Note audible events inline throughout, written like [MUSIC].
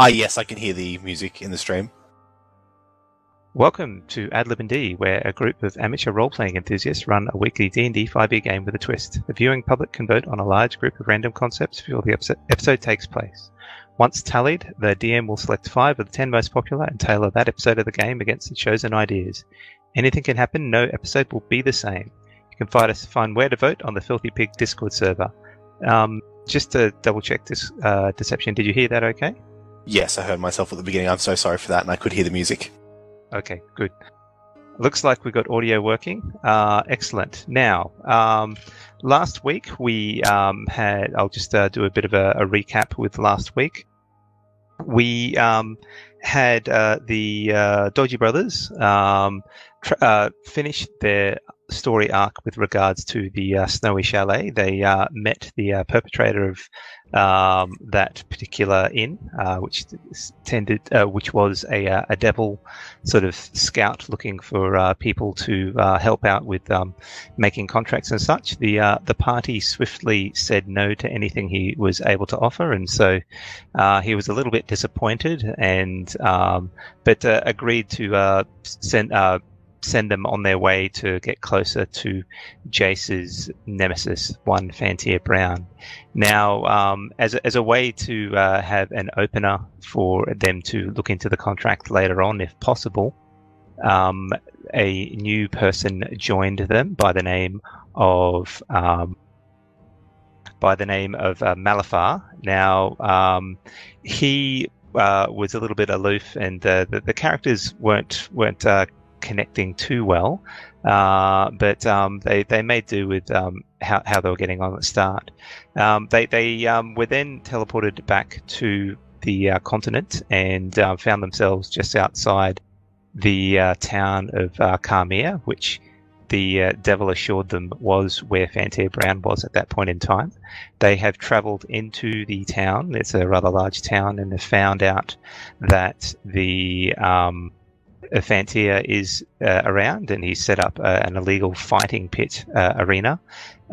Ah, yes, I can hear the music in the stream. Welcome to Adlib and D, where a group of amateur role-playing enthusiasts run a weekly D&D 5e game with a twist. The viewing public can vote on a large group of random concepts before the episode takes place. Once tallied, the DM will select five of the ten most popular and tailor that episode of the game against the chosen ideas. Anything can happen, no episode will be the same. You can find us find where to vote on the Filthy Pig Discord server. Um, just to double check this uh, deception, did you hear that okay? Yes, I heard myself at the beginning. I'm so sorry for that, and I could hear the music. Okay, good. Looks like we got audio working. Uh, excellent. Now, um, last week we um, had, I'll just uh, do a bit of a, a, recap with last week. We um, had uh, the uh, Dodgy Brothers um, tr- uh, finish their story arc with regards to the uh, Snowy Chalet. They met the perpetrator of um, that particular inn, uh, which tended, uh, which was a, uh, a devil sort of scout looking for uh, people to uh, help out with um, making contracts and such. The uh, the party swiftly said no to anything he was able to offer, and so he was a little bit disappointed, and um, but agreed to send send them on their way to get closer to Jace's nemesis, one Fantia Brown. Now, um, as, a, as a way to uh, have an opener for them to look into the contract later on, if possible, um, a new person joined them by the name of um, by the name of uh, Malafar. Now, um, he uh, was a little bit aloof, and uh, the, the, characters weren't weren't uh, connecting too well, uh, but um, they they made do with um, how how they were getting on at the start. Um, they they um, were then teleported back to the uh, continent and uh, found themselves just outside the uh, town of uh, Carmia, which the uh, devil assured them was where Fantia Brown was at that point in time. They have travelled into the town. It's a rather large town, and have found out that the um, Fantia is uh, around and he's set up uh, an illegal fighting pit uh, arena.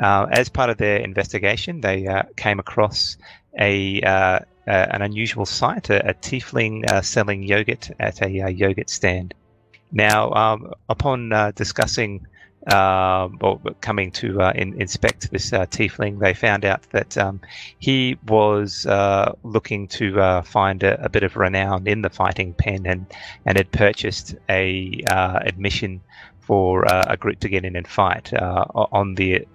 Uh, as part of their investigation, they uh, came across a uh, an unusual sight: a, a tiefling selling yogurt at a yogurt stand. Now, um, upon discussing um, or coming to uh, in, inspect this uh, tiefling, they found out that um, he was uh, looking to uh, find a, a, bit of renown in the fighting pen and, and had purchased a uh, admission for uh, a group to get in and fight on the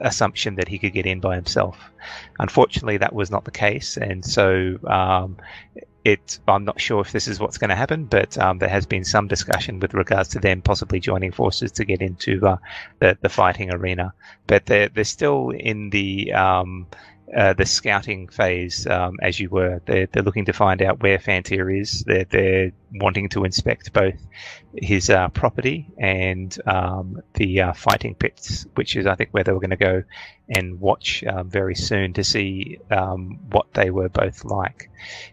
assumption that he could get in by himself. Unfortunately, that was not the case, and so um, it, I'm not sure if this is what's going to happen, but um, there has been some discussion with regards to them possibly joining forces to get into uh, the the fighting arena. But they're they're still in the um, uh, the scouting phase, um, as you were. They're, they're looking to find out where Fantia is. They're, they're wanting to inspect both his uh, property and um, the uh, fighting pits, which is, I think, where they were going to go and watch um, very soon to see um, what they were both like.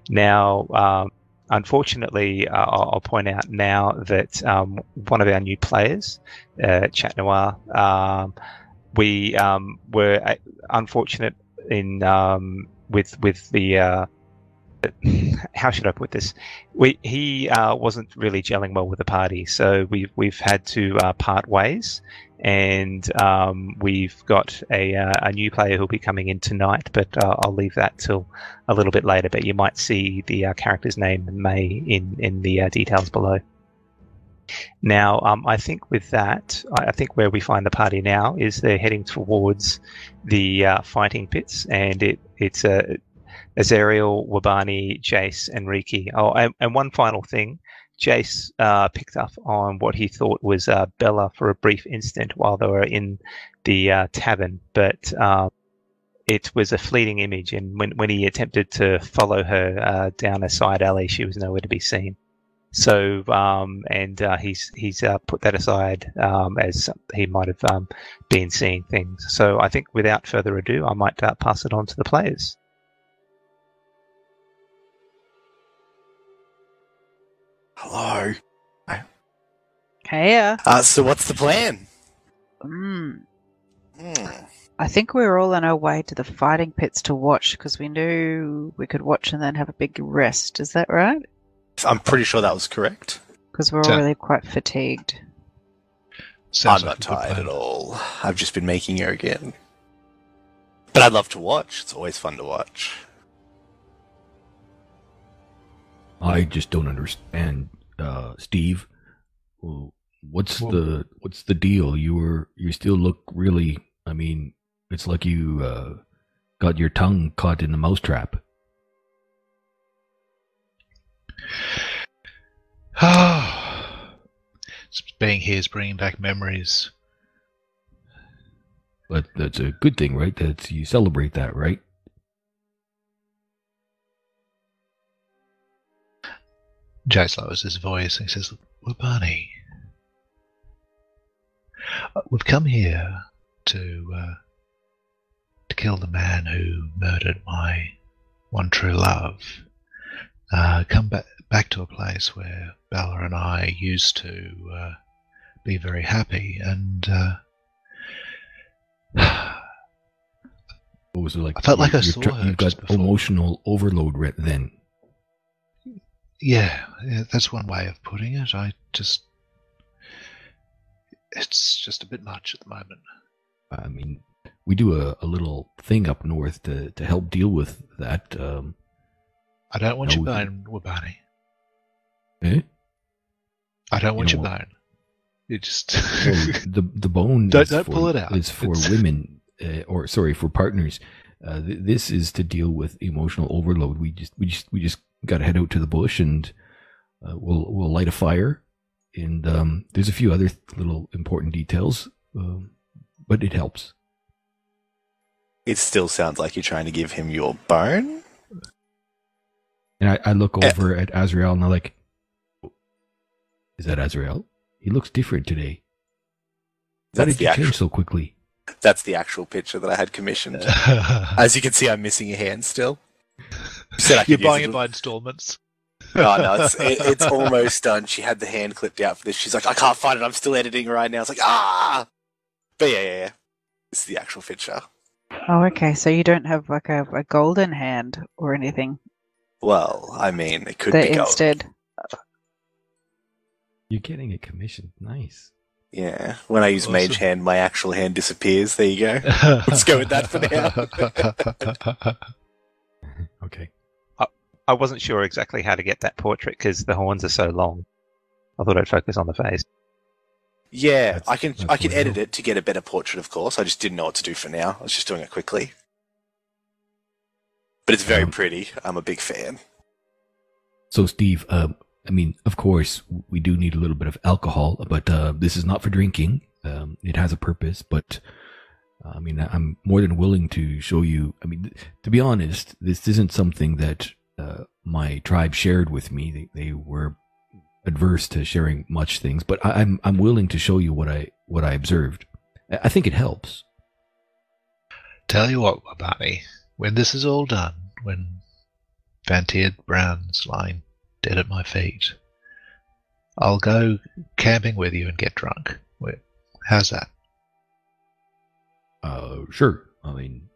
Now, um, unfortunately, uh, I'll point out now that um, one of our new players, uh, Chat Noir, we were uh, unfortunate in um, with with the uh, [LAUGHS] how should I put this? We he uh, wasn't really gelling well with the party, so we've we've had to uh, part ways, and um, we've got a uh, a new player who'll be coming in tonight, but uh, I'll leave that till a little bit later. But you might see the uh, character's name May in in the uh, details below. Now, um, I think with that, I think where we find the party now is they're heading towards the uh, fighting pits, and it it's a Azariel, Wabani, Jace, and Riki. Oh, and, and one final thing. Jace uh, picked up on what he thought was uh, Bella for a brief instant while they were in the uh, tavern, but um, it was a fleeting image. And when, when he attempted to follow her uh, down a side alley, she was nowhere to be seen. So, um, and uh, he's he's uh, put that aside um, as he might have um, been seeing things. So, I think without further ado, I might uh, pass it on to the players. Hello. Hey. Uh, so, what's the plan? Mm. Mm. I think we were all on our way to the fighting pits to watch because we knew we could watch and then have a big rest. Is that right? I'm pretty sure that was correct. Because we're all So- really quite fatigued. Sounds I'm like not a good tired plan. at all. I've just been making her again. But I'd love to watch. It's always fun to watch. I just don't understand, uh, Steve. Well, what's Well- the what's the deal? You were you still look really. I mean, it's like you uh, got your tongue caught in the mousetrap. [SIGHS] Being here is bringing back memories. But that's a good thing, right? That's you celebrate that, right? Jace lowers his voice and he says, Well, Barney, uh, we've come here to uh, to kill the man who murdered my one true love. Uh, come back back to a place where Bella and I used to uh, be very happy, and uh, What was it like? I felt like I saw tr- her You've got before. emotional overload right then. yeah, yeah, that's one way of putting it. I just it's just a bit much at the moment. I mean, we do a, a little thing up north to, to help deal with that. Um, I don't want No, your we- bone, Wabani. Eh? I don't want You your don't want- bone. You just Well, [LAUGHS] the the bone Don't- is don't for, pull it out. is for It's- [LAUGHS] women, uh, or sorry, for partners. Uh, th- this is to deal with emotional overload. We just we just we just got to head out to the bush and uh, we'll we'll light a fire. And um, there's a few other little important details, um, but it helps. It still sounds like you're trying to give him your bone. And I, I look Eh. over at Azrael and I'm like, "Is that Azrael? He looks different today. How That's did the you actual. change so quickly?" That's the actual picture that I had commissioned. [LAUGHS] As you can see, I'm missing a hand still. Said I You're buying it it by installments. No, no, it's [LAUGHS] it, it's almost done. She had the hand clipped out for this. She's like, I can't find it. I'm still editing right now. It's like, ah. But yeah, yeah, yeah. This is the actual picture. Oh, okay. So you don't have like a, a golden hand or anything Well, I mean, it could that be gold. instead. You're getting a commission. Nice. Yeah. When I use Awesome. mage hand, my actual hand disappears. There you go. [LAUGHS] Let's go with that for now. [LAUGHS] Okay. I I wasn't sure exactly how to get that portrait because the horns are so long. I thought I'd focus on the face. Yeah, That's- I can I can what edit it to get a better portrait, of course. I just didn't know what to do for now. I was just doing it quickly. But it's very Um, pretty. I'm a big fan. So, Steve, um, I mean, of course, we do need a little bit of alcohol, but uh, this is not for drinking. Um, it has a purpose, but uh, I mean, I'm more than willing to show you. I mean, th- to be honest, this isn't something that uh, my tribe shared with me. They, they were adverse to sharing much things, but I, I'm I'm willing to show you what I what I observed. I think it helps. Tell you what, Wabani, when this is all done, when Vantier Brown's lying dead at my feet, I'll go camping with you and get drunk. How's that? Uh, sure. I mean,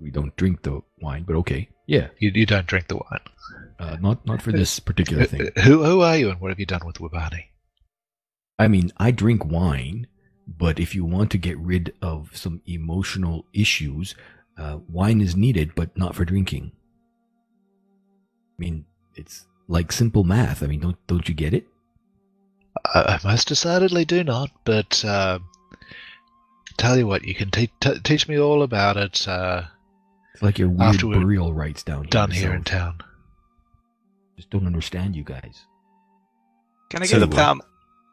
we don't drink the wine, but okay. Yeah. You, you don't drink the wine. Uh, not not for this particular thing. [LAUGHS] Who, who are you and what have you done with Wabani? I mean, I drink wine, but if you want to get rid of some emotional issues, uh, wine is needed, but not for drinking. I mean, it's like simple math. I mean, don't don't you get it? I, I most decidedly do not, but uh, tell you what, you can te- t- teach me all about it uh, It's like your weird After we're burial rites down here. done here in town. Just don't understand you guys. Can I So get the- um,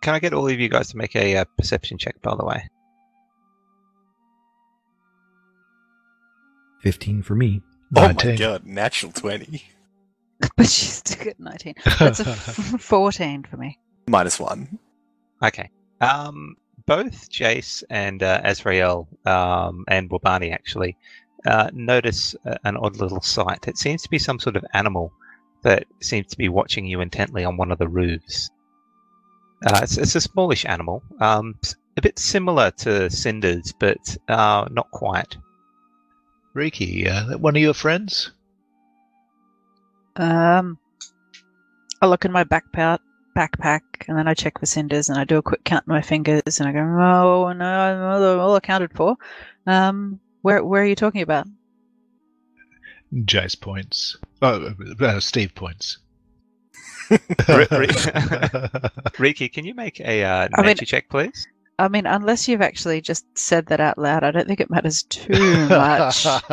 can I get all of you guys to make a uh, perception check? By the way, Fifteen for me. Oh my 19. god, natural 20. [LAUGHS] But she's still at 19. That's a [LAUGHS] f- 14 for me. Minus one. okay. Um, both Jace and uh, Azrael um, and Wabani actually uh, notice uh, an odd little sight. It seems to be some sort of animal that seems to be watching you intently on one of the roofs. Uh, it's, it's a smallish animal, um, s- a bit similar to Cinders, but uh, not quite. Riki, uh, one of your friends? Um, I look in my backpack, backpack, and then I check for cinders, and I do a quick count on my fingers, and I go, "Oh no, I'm all- all accounted for." Um, where where are you talking about? Jace points. Oh, uh, Steve points. Ri- Ri- [LAUGHS] Riki, can you make a uh, I mean- check, please? I mean, unless you've actually just said that out loud, I don't think it matters too [LAUGHS] much. [LAUGHS]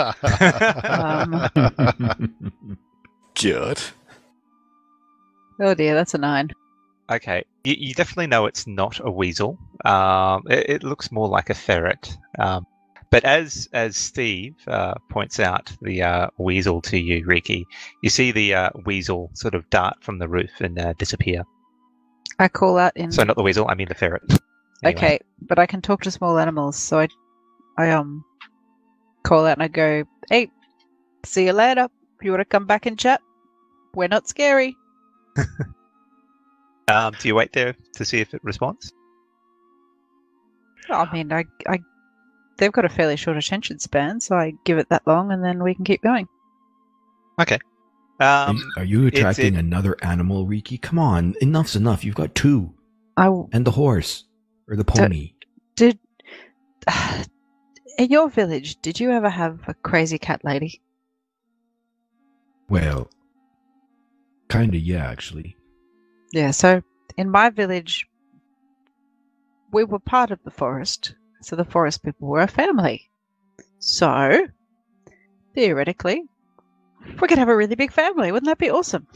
Um, Good. oh dear, that's a nine. Okay, you, you definitely know it's not a weasel. Um, it, it looks more like a ferret. Um, but as as Steve uh, points out the uh, weasel to you, Riki, you see the uh, weasel sort of dart from the roof and uh, disappear. I call out in. So not the weasel, I mean the ferret. Anyway. Okay, but I can talk to small animals, so I, I um, call out and I go, "Hey, see you later. You want to come back and chat? We're not scary." [LAUGHS] Um, do you wait there to see if it responds? I mean, I, I, they've got a fairly short attention span, so I give it that long, and then we can keep going. Okay. Um, are, you, are you attracting it- another animal, Riki? Come on, enough's enough. You've got two, I and the horse or the pony. did. [SIGHS] In your village, did you ever have a crazy cat lady? Well, kinda, yeah, actually. Yeah, so in my village, we were part of the forest. So the forest people were a family. So, theoretically, we could have a really big family. Wouldn't that be awesome?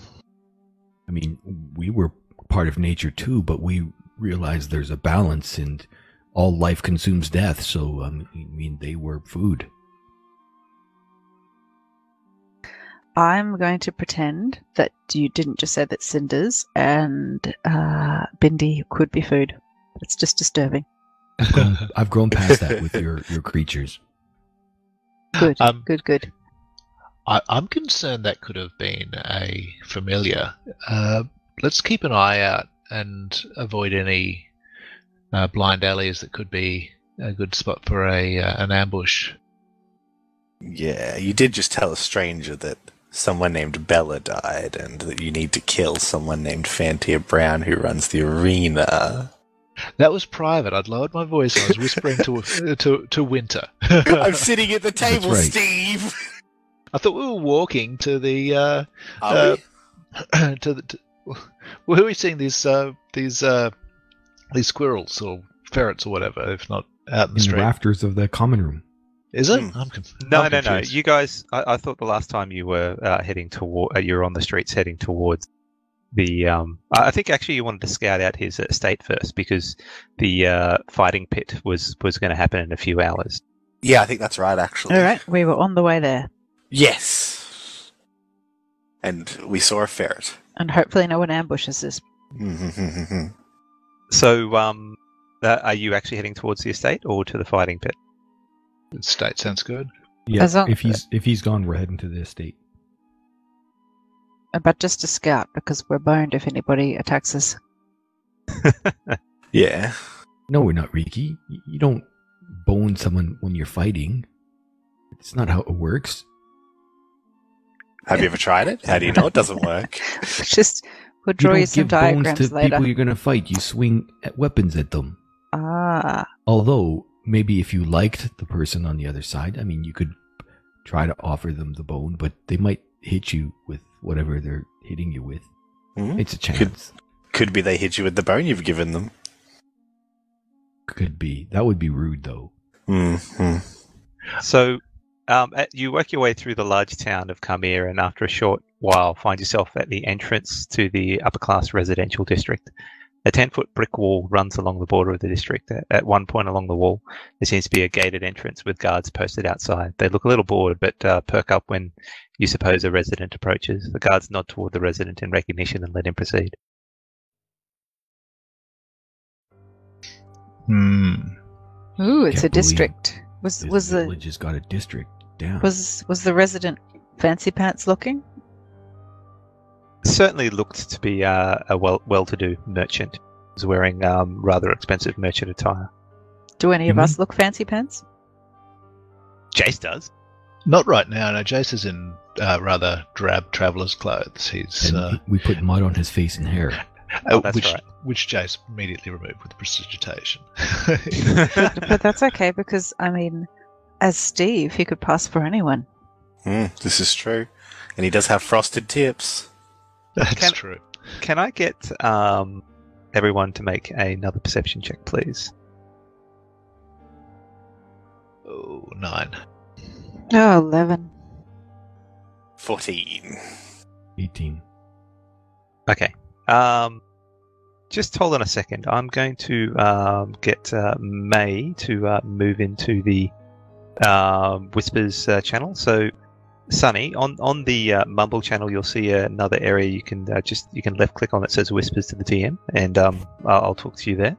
I mean, we were part of nature too, but we realized there's a balance, and all life consumes death. So, um, I mean, they were food. I'm going to pretend that you didn't just say that cinders and uh, bindi could be food. It's just disturbing. I've [LAUGHS] grown, I've grown past that with your your creatures. Good, Um, good, good. I, I'm concerned that could have been a familiar. Uh, let's keep an eye out and avoid any uh, blind alleys that could be a good spot for a uh, an ambush. Yeah, you did just tell a stranger that someone named Bella died and that you need to kill someone named Fantia Brown who runs the arena. That was private. I'd lowered my voice. I was whispering to [LAUGHS] to to Winter. I'm sitting at the table, right. Steve. I thought we were walking to the uh, Are Uh, we? [CLEARS THROAT] to the. To, where are we seeing these uh, these uh, these squirrels or ferrets or whatever? If not out in the In the rafters of the common room. Is it? Hmm. I'm conf- No, I'm no, no. confused. You guys, I, I thought the last time you were uh, heading toward, uh, you were on the streets heading towards the. Um, I I think actually you wanted to scout out his estate first because the uh, fighting pit was was going to happen in a few hours. Yeah, I think that's right, actually. All right, we were on the way there, Yes. And we saw a ferret. and hopefully no one ambushes us. So, um, uh, are you actually heading towards the estate or to the fighting pit? State sounds good. Yeah, long- if he's if he's gone, we're heading to the estate. But just to scout, because we're boned if anybody attacks us. [LAUGHS] yeah. No, we're not, Riki. You don't bone someone when you're fighting. It's not how it works. Have you ever tried it? How do you know it doesn't work? [LAUGHS] just we'll draw you, don't some give bones diagrams to later. people you're going to fight. You swing at weapons at them. Ah, Although, maybe if you liked the person on the other side, I mean, you could try to offer them the bone, but they might hit you with whatever they're hitting you with. Hmm? It's a chance. Could be they hit you with the bone you've given them. Could be. That would be rude, though. hmm So, um, you work your way through the large town of Kamir, and after a short while, find yourself at the entrance to the upper class residential district. A 10 foot brick wall runs along the border of the district. At- At one point along the wall, there seems to be a gated entrance with guards posted outside. They look a little bored, but uh, perk up when you suppose a resident approaches. The guards nod toward the resident in recognition and let him proceed. Hmm. ooh, it's Can't a district. Was This was the village has got a district down. was was the resident fancy pants looking? Certainly looked to be uh, a well well to do merchant. He was wearing um, rather expensive merchant attire. Do any of Mhm. us look fancy pants? Jace does. Not right now. No, Jace is in uh, rather drab traveller's clothes. He's And uh, we put mud on his face and hair. [LAUGHS] Oh, that's which right. which Jace immediately removed with precipitation. [LAUGHS] But that's okay because, I mean, as Steve, he could pass for anyone. Hmm, this is true. And he does have frosted tips. That's Can- true. Can I get um, everyone to make another perception check, please? Oh, nine. Oh, 11. 14. 18. Okay. Um, just hold on a second. I'm going to um, get uh, May to uh, move into the um, Whispers uh, channel. So, Sunny, on on the uh, Mumble channel, you'll see another area you can uh, just you can left click on that says Whispers to the DM, and um, I'll, I'll talk to you there.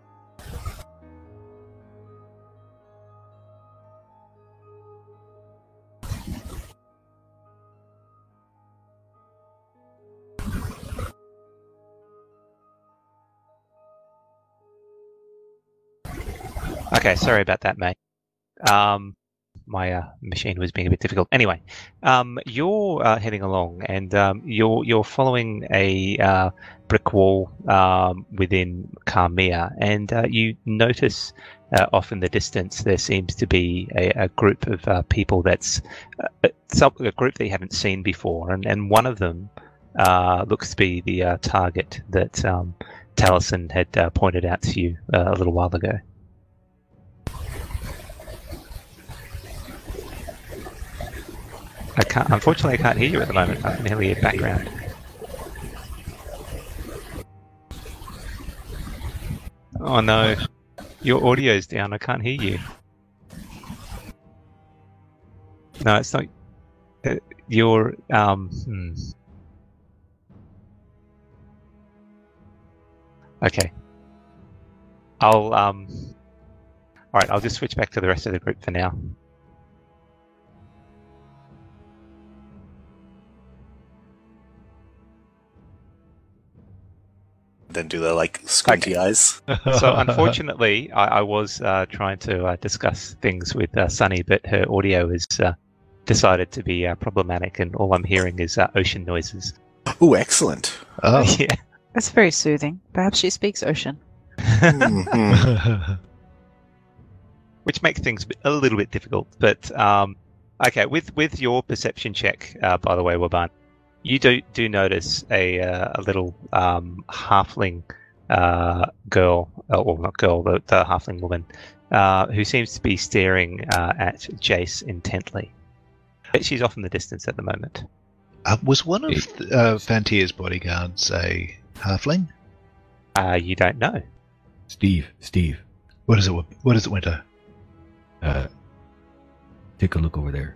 Okay, sorry about that, mate. Um, my uh, machine was being a bit difficult. Anyway, um, you're uh, heading along, and um, you're you're following a uh, brick wall um, within Carmia, and uh, you notice uh, off in the distance there seems to be a, a group of uh, people that's some, a group that you haven't seen before, and, and one of them looks to be the target that um, Taliesin had pointed out to you a little while ago. I can't. Unfortunately, I can't hear you at the moment. I can hear your background. Oh no, your audio's down. I can't hear you. No, it's not. Uh, your um. Hmm. Okay. I'll um. All right, I'll just switch back to the rest of the group for now. Then do the like squinty eyes. [LAUGHS] So [LAUGHS] unfortunately, I, I was uh, trying to uh, discuss things with uh, Sunny, but her audio has uh, decided to be uh, problematic, and all I'm hearing is uh, ocean noises. Oh, excellent. oh. [LAUGHS] yeah. That's very soothing. Perhaps she speaks ocean. Mhm. which makes things a little bit difficult. But um, okay, with with your perception check, uh, by the way, Waban, you do do notice a uh, a little um, halfling uh, girl, uh, or not girl, the, the halfling woman, uh, who seems to be staring uh, at Jace intently. But She's off in the distance at the moment. uh, was one of uh, Fantier's bodyguards a halfling? Uh, you don't know. Steve, Steve, What is it? What is it, Winter? uh, take a look over there.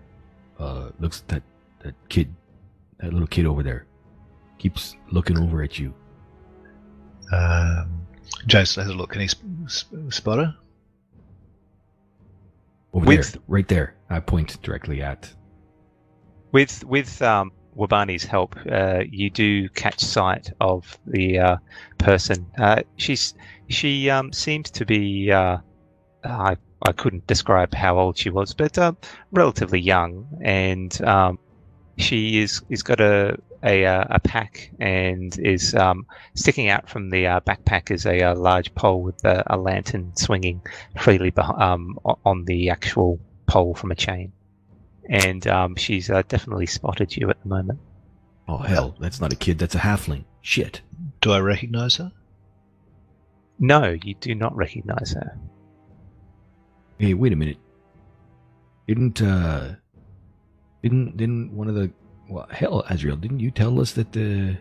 Uh, looks that that kid, that little kid over there, keeps looking over at you. Um, Jace has a look. Can he sp- sp- spot her? Over With- there, right there. I point directly at. With with um, Wabani's help, uh, you do catch sight of the uh, person. Uh, she's she um, seems to be. Uh, I I couldn't describe how old she was, but um, relatively young, and um, she is is got a a, uh, a pack and is um, sticking out from the uh, backpack is a, uh large pole with a, a lantern swinging freely beh- um, on the actual pole from a chain and um, she's uh, definitely spotted you at the moment. Oh hell, that's not a kid. That's a halfling. Shit. Do I recognize her? No, you do not recognize her. Hey, wait a minute. Didn't uh, didn't didn't one of the well, hell, Azrael, didn't you tell us that the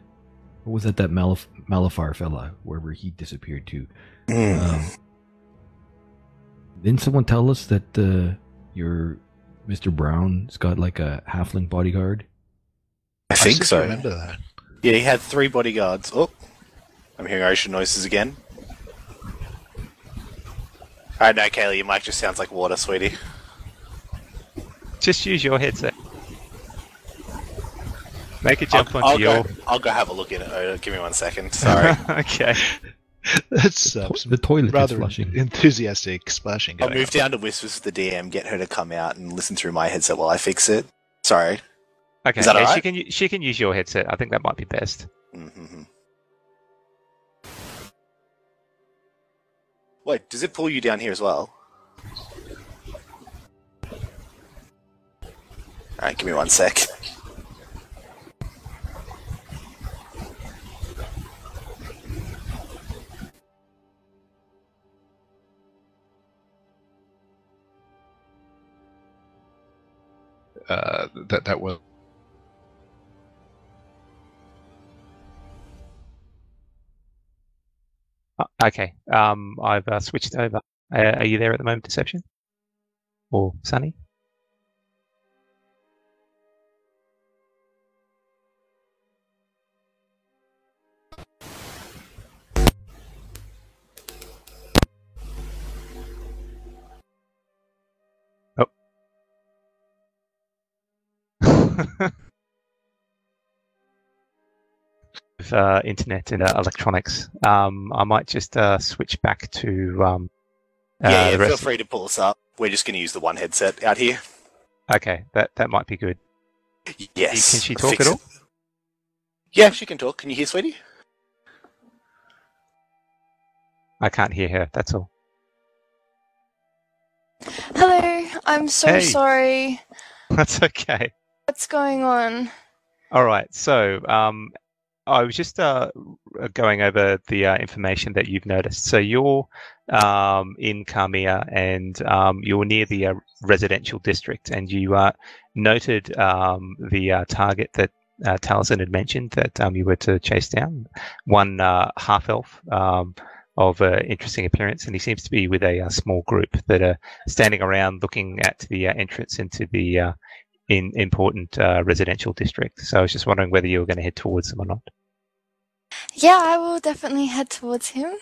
what was that that Malaf- Malafar fella wherever he disappeared to? Mm. Um, didn't someone tell us that uh, your Mr. Brown's got like a halfling bodyguard? I think seem to so. Remember that? Yeah, he had three bodyguards. Oh, I'm hearing ocean noises again. Alright, no, Kaylee, your mic just sounds like water, sweetie. Just use your headset. Make a jump I'll, onto I'll your. go, I'll go have a look at it. Oh, give me one second. Sorry. [LAUGHS] okay. That's uh, To- the toilet is rather flushing. enthusiastic splashing I'll move on. down to Whispers with the DM, get her to come out and listen through my headset while I fix it. Sorry. Okay, Is that yeah, she alright? can she can use your headset. I think that might be best. Mm-hmm. Wait, does it pull you down here as well? Alright, give me one sec. Uh, that that will. Uh, Okay, um, I've uh, switched over. Uh, are you there at the moment, Deception? Or Sunny? With, [LAUGHS] uh, internet and uh, electronics. Um, I might just uh, switch back to um, uh, yeah, yeah feel rest. free to pull us up. We're just going to use the one headset out here. Okay, that that might be good. Yes. Can she talk Fix at it. all? Yeah, she can talk. Can you hear, sweetie? I can't hear her. That's all. Hello, I'm so Hey. sorry. [LAUGHS] That's okay. What's going on? All right. So, um, I was just uh, going over the uh, information that you've noticed. So you're um, in Carmia and um, you're near the uh, residential district, and you uh, noted um, the uh, target that uh, had mentioned that um, you were to chase down. One uh, half elf um, of interesting appearance, and he seems to be with a, uh small group that are standing around looking at the entrance into the in important uh, residential districts. So I was just wondering whether you were going to head towards them or not. Yeah, I will definitely head towards him.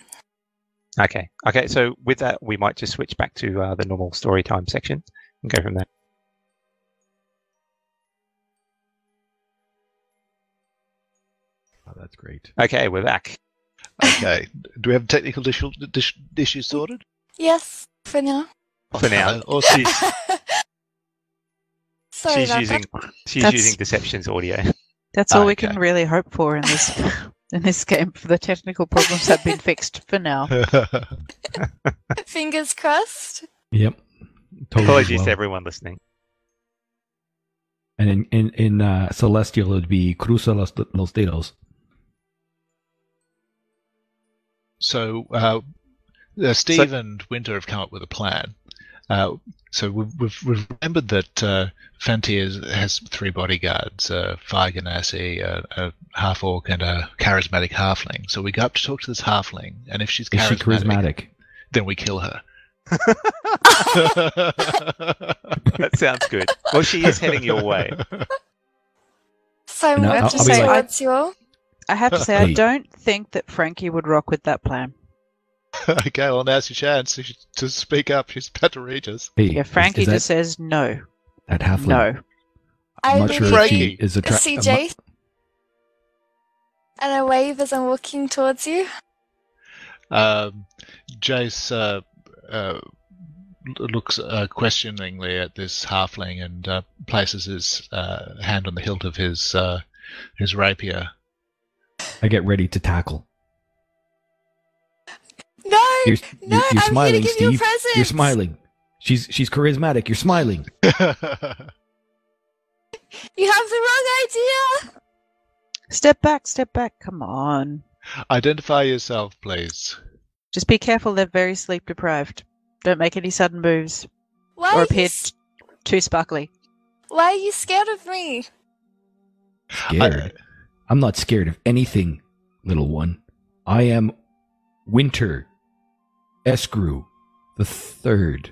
Okay. Okay. So with that, we might just switch back to uh, the normal story time section and go from there. Oh, that's great. Okay, we're back. Okay. Do we have technical dis- dis- issues sorted? Yes, for now. For now, Uh, awesome. she's, Sorry she's about using that. she's That's- using Deception's audio. That's all we Okay. can really hope for in this [LAUGHS] in this game. For the technical problems have been fixed for now. [LAUGHS] [LAUGHS] Fingers crossed. Yep. Totally Apologies well. to everyone listening. And in in in uh, Celestial, it'd be Cruza los, los dedos. so, uh, uh, Steve and Winter have come up with a plan. Uh, so we've, we've, we've remembered that uh, Fantier has three bodyguards: uh, Fire Ganassi, a, a half orc, and a charismatic halfling. So we go up to talk to this halfling, and if she's Is she charismatic, charismatic? then we kill her. [LAUGHS] That sounds good. Well, she is heading your way. So I'm No, I'll- to I'll say like- towards you all. I have to say, I don't think that Frankie would rock with that plan. [LAUGHS] okay, well now's your chance to, to speak up. She's about to reach us. Hey, Yeah, Frankie is that, just says no, that halfling. no. I'm I not sure if she is I attracted. see Jace, and I wave as I'm walking towards you. Um, Jace uh, uh, looks uh, questioningly at this halfling and uh, places his uh, hand on the hilt of his uh, his rapier. I get ready to tackle. No, You're, no, you're, you're I'm smiling, here to give you a present. You're smiling. She's she's charismatic. You're smiling. [LAUGHS] You have the wrong idea. Step back, step back. Come on. Identify yourself, please. Just be careful. They're very sleep deprived. Don't make any sudden moves Why or are, you, appear s- too sparkly. why are you scared of me? Scared. I'm not scared of anything, little one. I am Winter Escrew the third.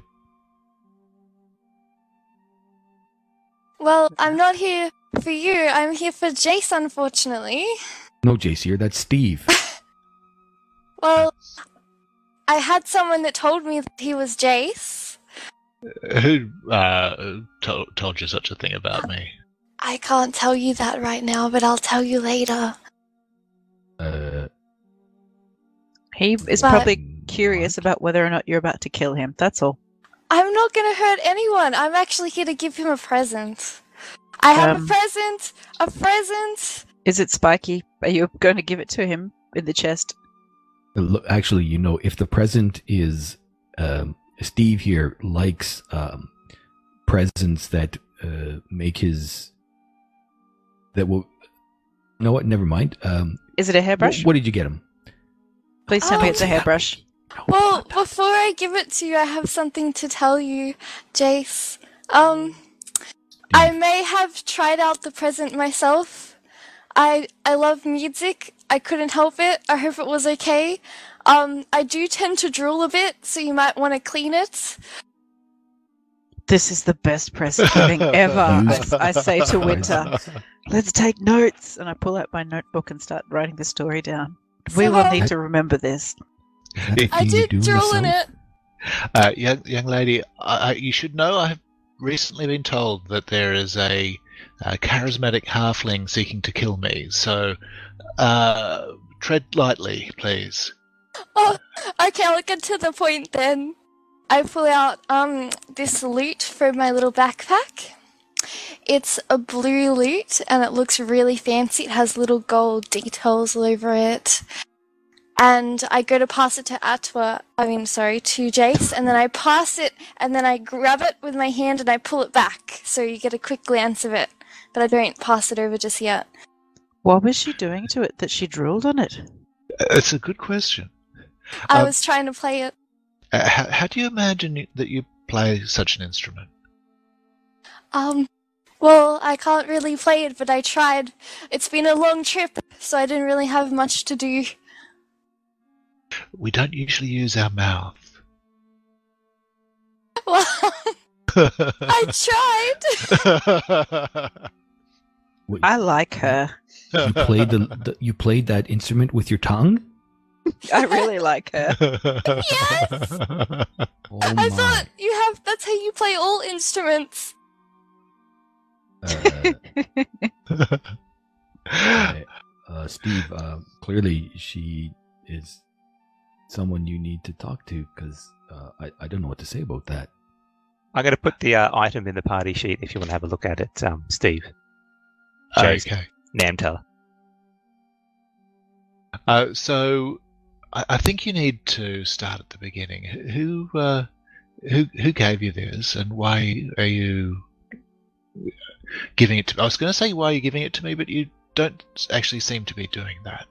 Well, I'm not here for you. I'm here for Jace, unfortunately. No, Jacier, that's Steve. [LAUGHS] Well, I had someone that told me that he was Jace. Who uh, told, told you such a thing about me? I can't tell you that right now, but I'll tell you later. Uh, He is But- probably curious about whether or not you're about to kill him. That's all. I'm not going to hurt anyone. I'm actually here to give him a present. I have Um, a present. A present. Is it spiky? Are you going to give it to him in the chest? Uh, Actually, you know, if the present is um, Steve here likes um, presents that uh, make his that will. You know what? Never mind. Um, Is it a hairbrush? what did you get him? Please tell me Oh. it's a hairbrush. Well, before I give it to you, I have something to tell you, Jace. Um, I may have tried out the present myself. I I love music. I couldn't help it. I hope it was okay. Um, I do tend to drool a bit, so you might want to clean it. This is the best present giving [LAUGHS] ever. I, I say to Winter, let's take notes. And I pull out my notebook and start writing the story down. We will need to remember this. Is that a I did drool in it. Uh, young, young lady, I, you should know I have recently been told that there is a, a charismatic halfling seeking to kill me. So, uh, tread lightly, please. Oh, okay, I'll get to the point then. I pull out um this lute from my little backpack. It's a blue lute and it looks really fancy. It has little gold details all over it. And I go to pass it to Atwa, I mean, sorry, to Jace, and then I pass it, and then I grab it with my hand and I pull it back, so you get a quick glance of it. But I don't pass it over just yet. What was she doing to it that she drooled on it? It's a good question. I Um, was trying to play it. Uh, how, how do you imagine that you play such an instrument? Um, well, I can't really play it, but I tried. It's been a long trip, so I didn't really have much to do. We don't usually use our mouth. Well, I tried. Wait, I like her. you played the, the you played that instrument with your tongue. I really like her. Yes! Oh I thought you have. That's how you play all instruments. Uh, uh, [LAUGHS] uh, Steve, uh, clearly she is someone you need to talk to because uh, I, I don't know what to say about that. I'm going to put the uh, item in the party sheet if you want to have a look at it, um, Steve. Jace. okay. Namteller. Uh, so, I, I think you need to start at the beginning. Who, uh, who, who gave you this, and why are you giving it to? I was going to say why are you giving it to me, but you don't actually seem to be doing that.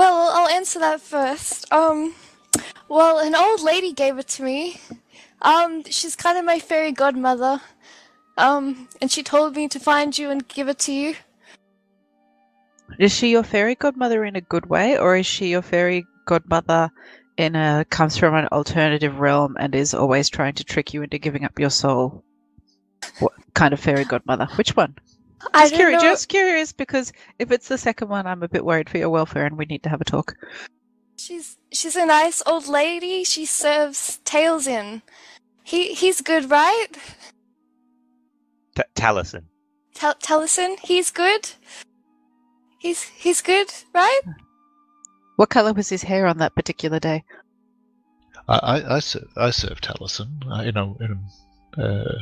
Well, I'll answer that first. Um, well, an old lady gave it to me. Um, she's kind of my fairy godmother. Um, and she told me to find you and give it to you. Is she your fairy godmother in a good way, or is she your fairy godmother in a comes from an alternative realm and is always trying to trick you into giving up your soul? What kind of fairy godmother? Which one? I Just don't curious, know. just curious because if it's the second one, I'm a bit worried for your welfare, and we need to have a talk. She's she's a nice old lady. She serves Taliesin. He he's good, right? T- Taliesin. Tell Tellison, he's good. He's he's good, right? What color was his hair on that particular day? I, I, I, serve, I serve Taliesin. I, you know, in uh,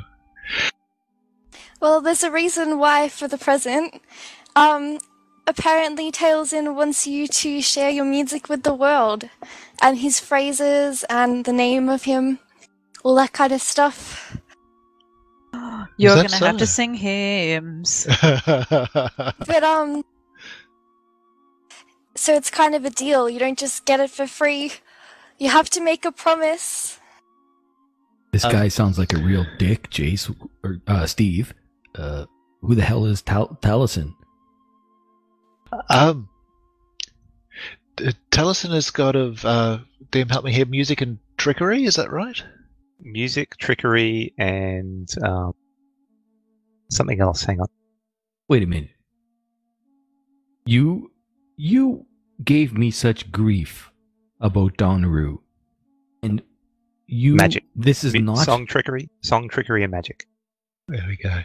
Well, there's a reason why for the present. Um, apparently Taliesin wants you to share your music with the world, and his phrases and the name of him, all that kind of stuff. You're gonna have to sing hymns. [LAUGHS] But um, so it's kind of a deal. You don't just get it for free. You have to make a promise. This Um, guy sounds like a real dick, Jace or uh, Steve. Uh, who the hell is Tal- Taliesin? um, Taliesin is god of, uh, damn help me here, music and trickery, is that right? Music, trickery, and um, something else. Hang on. Wait a minute. You you gave me such grief about Donru, and you Magic. This is Mi- not song trickery, song trickery, and magic. There we go.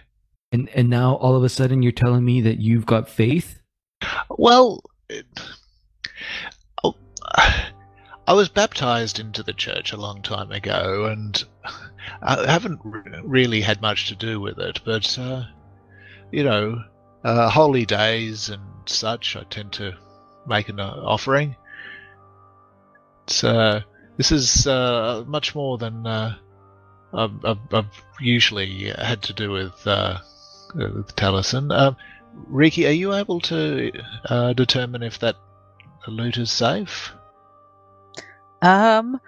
And and now all of a sudden you're telling me that you've got faith. Well, oh, [SIGHS] I was baptized into the church a long time ago, and [SIGHS] I haven't really had much to do with it, but uh, you know, uh, holy days and such, I tend to make an uh, offering. so uh, this is uh, much more than uh, I've, I've, I've usually had to do with uh, with Taliesin. Um, Riki, are you able to uh, determine if that lute is safe? Um,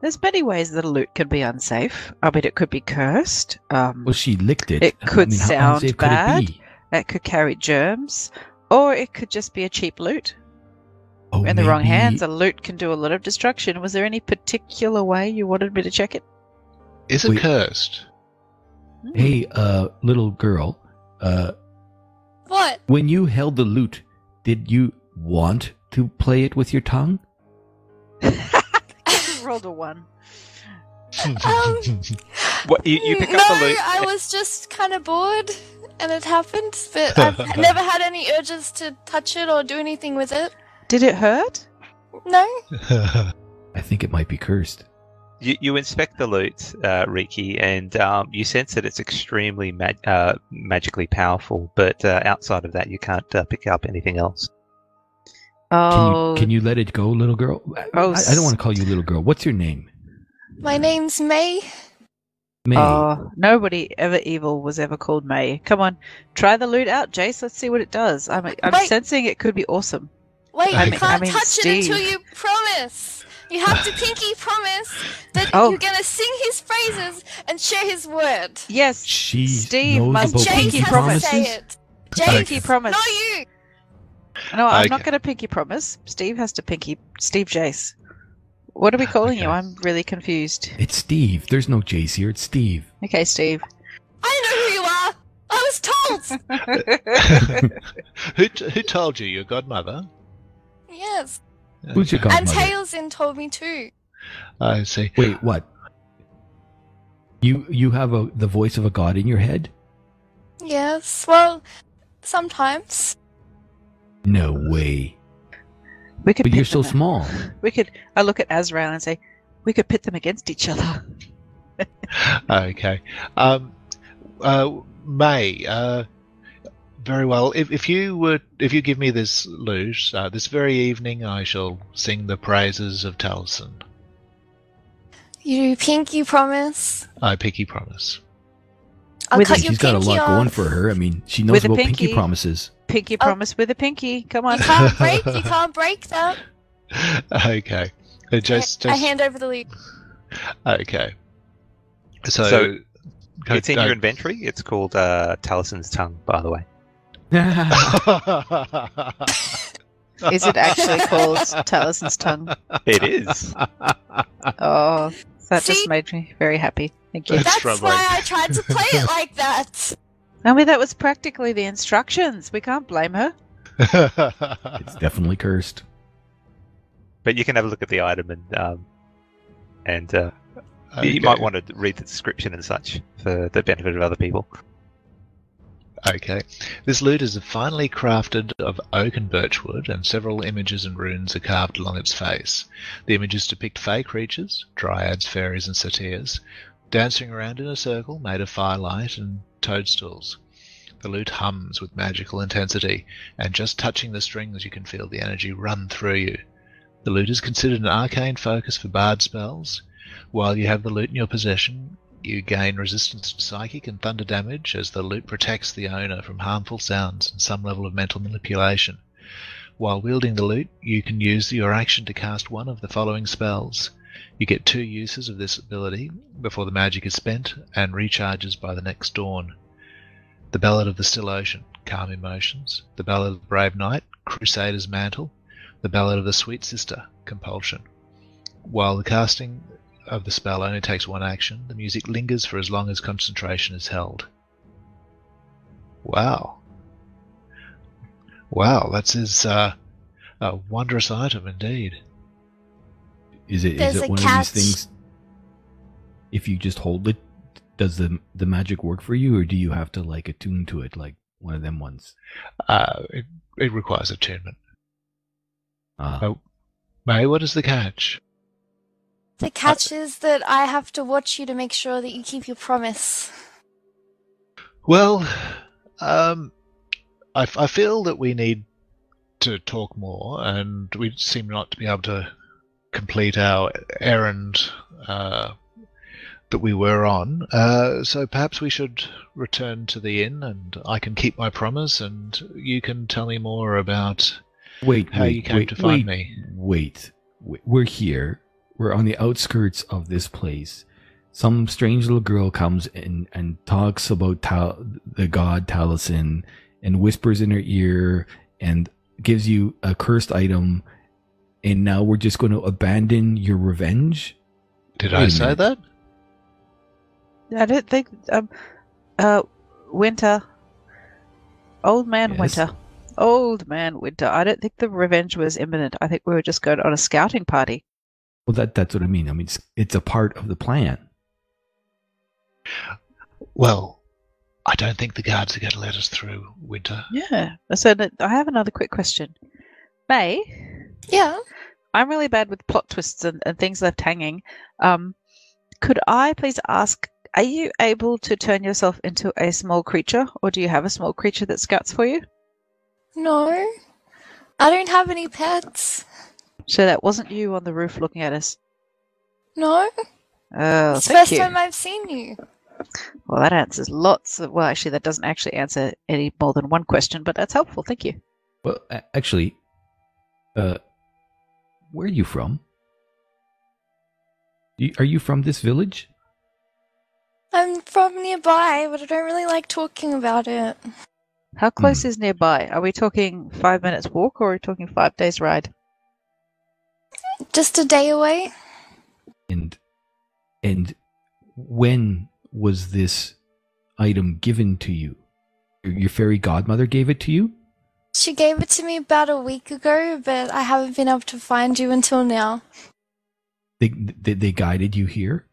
there's many ways that a lute could be unsafe. I mean, it could be cursed. Um, Well, she licked it. It I could mean, sound unsafe bad. Could it be? it could carry germs, or it could just be a cheap lute. Oh, In the wrong hands, a lute can do a lot of destruction. Was there any particular way you wanted me to check it? Is it Wait. cursed? Hmm. Hey, uh, little girl. Uh, What? when you held the lute, did you want to play it with your tongue? [LAUGHS] [LAUGHS] rolled a one. Um, What you, you pick no, up the lute? I was just kind of bored, and it happened. But [LAUGHS] I've never had any urges to touch it or do anything with it. Did it hurt? No. I think it might be cursed. You, you inspect the lute, uh, Riki, and um, you sense that it's extremely mag- uh, magically powerful. But uh, outside of that, you can't uh, pick up anything else. Can Oh, you can you let it go, little girl? Oh, I, I don't want to call you little girl. What's your name? My name's May. May. Oh, nobody ever evil was ever called May. Come on, try the lute out, Jace. Let's see what it does. I'm, I'm Wait. sensing it could be awesome. Wait, I you mean- can't I mean, touch it until you promise. You have to pinky promise that Oh. you're gonna sing his phrases and share his word. Yes, she Steve must pinky has promises. to say it. Jace, pinky promise. not you. No, I'm not going to pinky promise. Steve has to pinky. Steve Jace. What are we ah, calling you? I'm really confused. It's Steve. There's no Jace here. It's Steve. Okay, Steve. I know who you are. I was told. [LAUGHS] [LAUGHS] who, t- who told you? Your godmother? yes, Who's your and godmother? Taliesin told me too. I see. Wait, what? You you have a the voice of a god in your head? Yes, well, sometimes. No way. We could. But you're so them- small. We could. I look at Azrael and say, we could pit them against each other. [LAUGHS] Okay. Um, uh, May. Uh, very well. If, if you would, if you give me this lute, uh, this very evening, I shall sing the praises of Taliesin. You pinky promise. I pinky promise. I'll With cut a- your She's got a pinky lot going for her. I mean, she knows With about pinky. pinky promises. Pinky Oh. promise with a pinky. Come on. You can't break. You can't break that. [LAUGHS] okay. Uh, Just, I hand over the lute. okay. So, So, it's in go- your inventory. It's called uh, Taliesin's tongue, by the way. Is it actually called Taliesin's tongue? It is. Oh, that See? just made me very happy. Thank you. That's That's troubling. why I tried to play it [LAUGHS] like that. I mean, that was practically the instructions. We can't blame her. It's definitely cursed. But you can have a look at the item and um, and uh, Okay. you might want to read the description and such for the benefit of other people. Okay. This lute is finely crafted of oak and birchwood, and several images and runes are carved along its face. The images depict fey creatures, dryads, fairies, and satyrs, dancing around in a circle made of firelight and toadstools. The lute hums with magical intensity, and just touching the strings, you can feel the energy run through you. The lute is considered an arcane focus for bard spells. While you have the lute in your possession, you gain resistance to psychic and thunder damage as the lute protects the owner from harmful sounds and some level of mental manipulation. While wielding the lute, you can use your action to cast one of the following spells. You get two uses of this ability before the magic is spent and recharges by the next dawn. The Ballad of the Still Ocean, Calm Emotions. The Ballad of the Brave Knight, Crusader's Mantle. The Ballad of the Sweet Sister, Compulsion. While the casting of the spell only takes one action, the music lingers for as long as concentration is held. Wow. Wow, that's his, uh, a wondrous item indeed. Is it is There's it one catch. of these things? If you just hold it, does the the magic work for you, or do you have to like attune to it, like one of them ones? Uh, it, it requires attunement. Ah, Oh. May, what is the catch? The catch is that I have to watch you to make sure that you keep your promise. Well, um, I, I feel that we need to talk more, and we seem not to be able to complete our errand uh, that we were on. Uh, so perhaps we should return to the inn, and I can keep my promise, and you can tell me more about Wait, how wait, you came wait, to find wait, me. Wait, wait, we're here. We're on the outskirts of this place. Some strange little girl comes in and talks about Tal- the god Taliesin and whispers in her ear and gives you a cursed item. And now we're just going to abandon your revenge. Did Wait I a say minute. that? I don't think. Um, uh, Winter. Old man Yes? Winter. Old man Winter. I don't think the revenge was imminent. I think we were just going on a scouting party. Well, that that's what I mean. I mean, it's, it's a part of the plan. Well, I don't think the guards are going to let us through, Winter. Yeah. So I have another quick question. May, Yeah. I'm really bad with plot twists and, and things left hanging. Um, could I please ask, are you able to turn yourself into a small creature, or do you have a small creature that scouts for you? No. I don't have any pets. So that wasn't you on the roof looking at us. No. Oh, it's the thank first you. time I've seen you. Well, that answers lots of. Well, actually, that doesn't actually answer any more than one question, but that's helpful. Thank you. Well, actually, uh, where are you from? Are you from this village? I'm from nearby, but I don't really like talking about it. How close Hmm. is nearby? Are we talking five minutes walk, or are we talking five days ride? Just a day away. And and when was this item given to you? Your, fairy godmother gave it to you? She gave it to me about a week ago, but I haven't been able to find you until now. They they, they guided you here.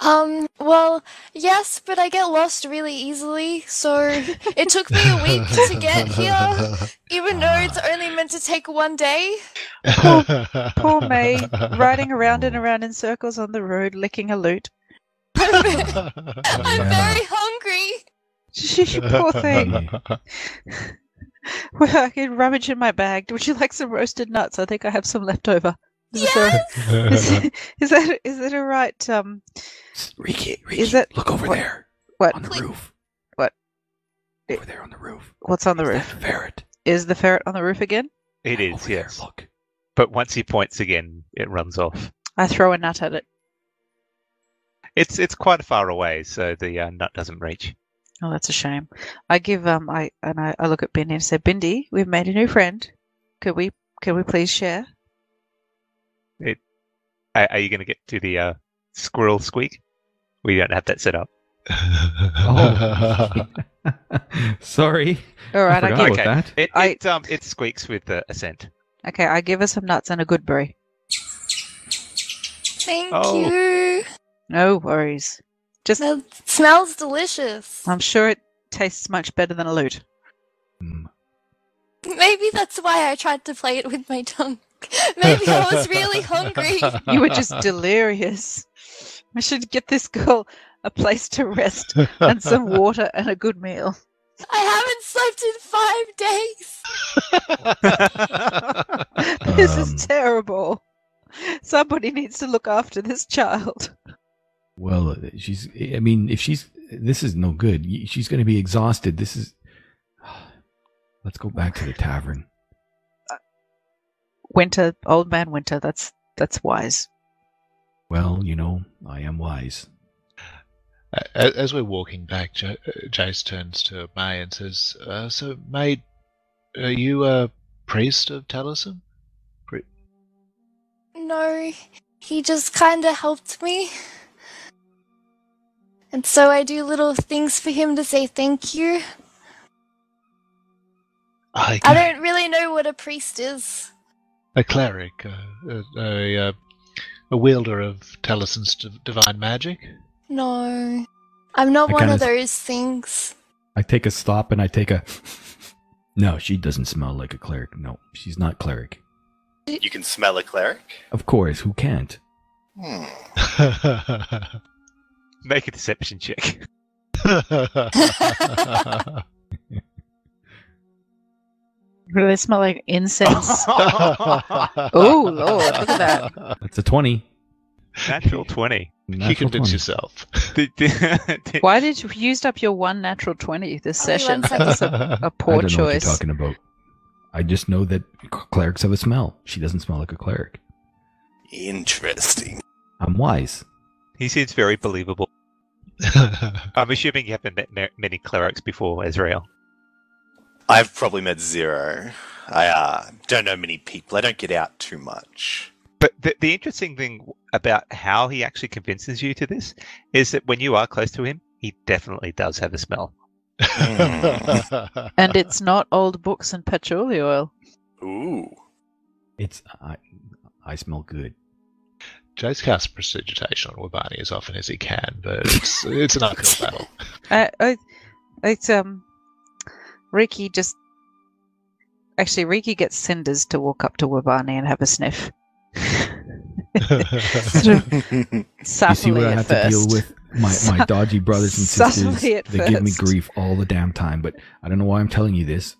Um, well, yes, but I get lost really easily, so it took me a week to [LAUGHS] get here, even though it's only meant to take one day. Poor poor May, riding around and around in circles on the road, licking a lute. I'm [LAUGHS] very hungry. Poor thing. [LAUGHS] Well, I can rummage in my bag. Would you like some roasted nuts? I think I have some left over. Is, there- [LAUGHS] is, is that is that a right? Um, Riki, Riki, Is it- look over what- there what on the Please. roof. What? Over there on the roof. what's on the Is roof? a ferret. Is the ferret on the roof again? It is, Over there, yes. look. But once he points again, it runs off. I throw a nut at it. It's it's quite far away, so the uh, nut doesn't reach. Oh, that's a shame. I give um I and I, I look at Bindi and say, Bindi, we've made a new friend. Could we could we please share? Are, are you going to get to the uh, squirrel squeak? We don't have that set up. Oh. [LAUGHS] Sorry. All right, I forgot give Okay. that. It, I- it um it squeaks with uh, assent. okay, I give her some nuts and a good berry. Thank Oh. you. No worries. Just That smells delicious. I'm sure it tastes much better than a lute. Mm. Maybe that's why I tried to play it with my tongue. [LAUGHS] Maybe I was really hungry. You were just delirious. I should get this girl a place to rest and some water and a good meal. I haven't slept in five days. [LAUGHS] This Um, is terrible. Somebody needs to look after this child. Well, she's. I mean, if she's. This is no good. She's going to be exhausted. This is. [SIGHS] Let's go back to the tavern. Winter, old man Winter. That's that's wise. Well, you know, I am wise. As we're walking back, Ja- uh, Jace turns to May and says, uh, "So, May, are you a priest of Taliesin?" No, he just kind of helped me. And so I do little things for him to say thank you. I, I don't really know what a priest is. A cleric, uh, a, a, uh, a wielder of Taliesin's div- divine magic. No, I'm not I one kinda of s- those things. I take a stop and I take a. [LAUGHS] No, she doesn't smell like a cleric. No, she's not cleric. You can smell a cleric. Of course, who can't? Hmm. [LAUGHS] Make a deception check. [LAUGHS] Do they smell like incense? [LAUGHS] oh, Lord, look at that. That's a 20. Natural 20. you Natural convince 20. yourself. [LAUGHS] Why did you used up your one natural 20 this Only session? one second. That's a, a I poor don't know what you're choice. talking about. I just know that clerics have a smell. She doesn't smell like a cleric. Interesting. I'm wise. he seems very believable. [LAUGHS] I'm assuming you haven't met ma- many clerics before, Azrael. I've probably met zero. I uh, don't know many people. I don't get out too much. But the, the interesting thing about how he actually convinces you to this is that when you are close to him, he definitely does have a smell. [LAUGHS] And it's not old books and patchouli oil. Ooh. It's I, I smell good. Jace casts prestidigitation on Wabani as often as he can, but it's it's an uphill battle. [LAUGHS] Uh, I, it's um, Riki just actually Riki gets Cinders to walk up to Wabani and have a sniff. [LAUGHS] sort of you see what I have first. to deal with? My my [LAUGHS] dodgy brothers and sisters. Subtly at They give me grief all the damn time. But I don't know why I'm telling you this.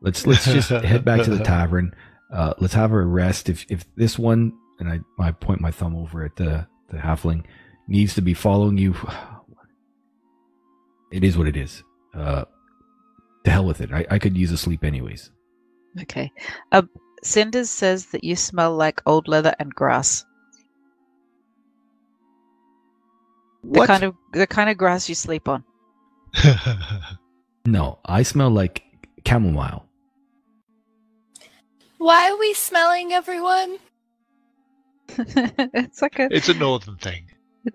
Let's let's just head back to the [LAUGHS] tavern. Uh, let's have a rest. If if this one and I I point my thumb over at the the halfling needs to be following you, [SIGHS] it is what it is. Uh, to hell with it. I, I could use a sleep anyways. Okay. Uh, Cinders says that you smell like old leather and grass. The What? kind of the kind of grass you sleep on. [LAUGHS] No, I smell like chamomile. Why are we smelling everyone? [LAUGHS] it's like a. it's a northern thing.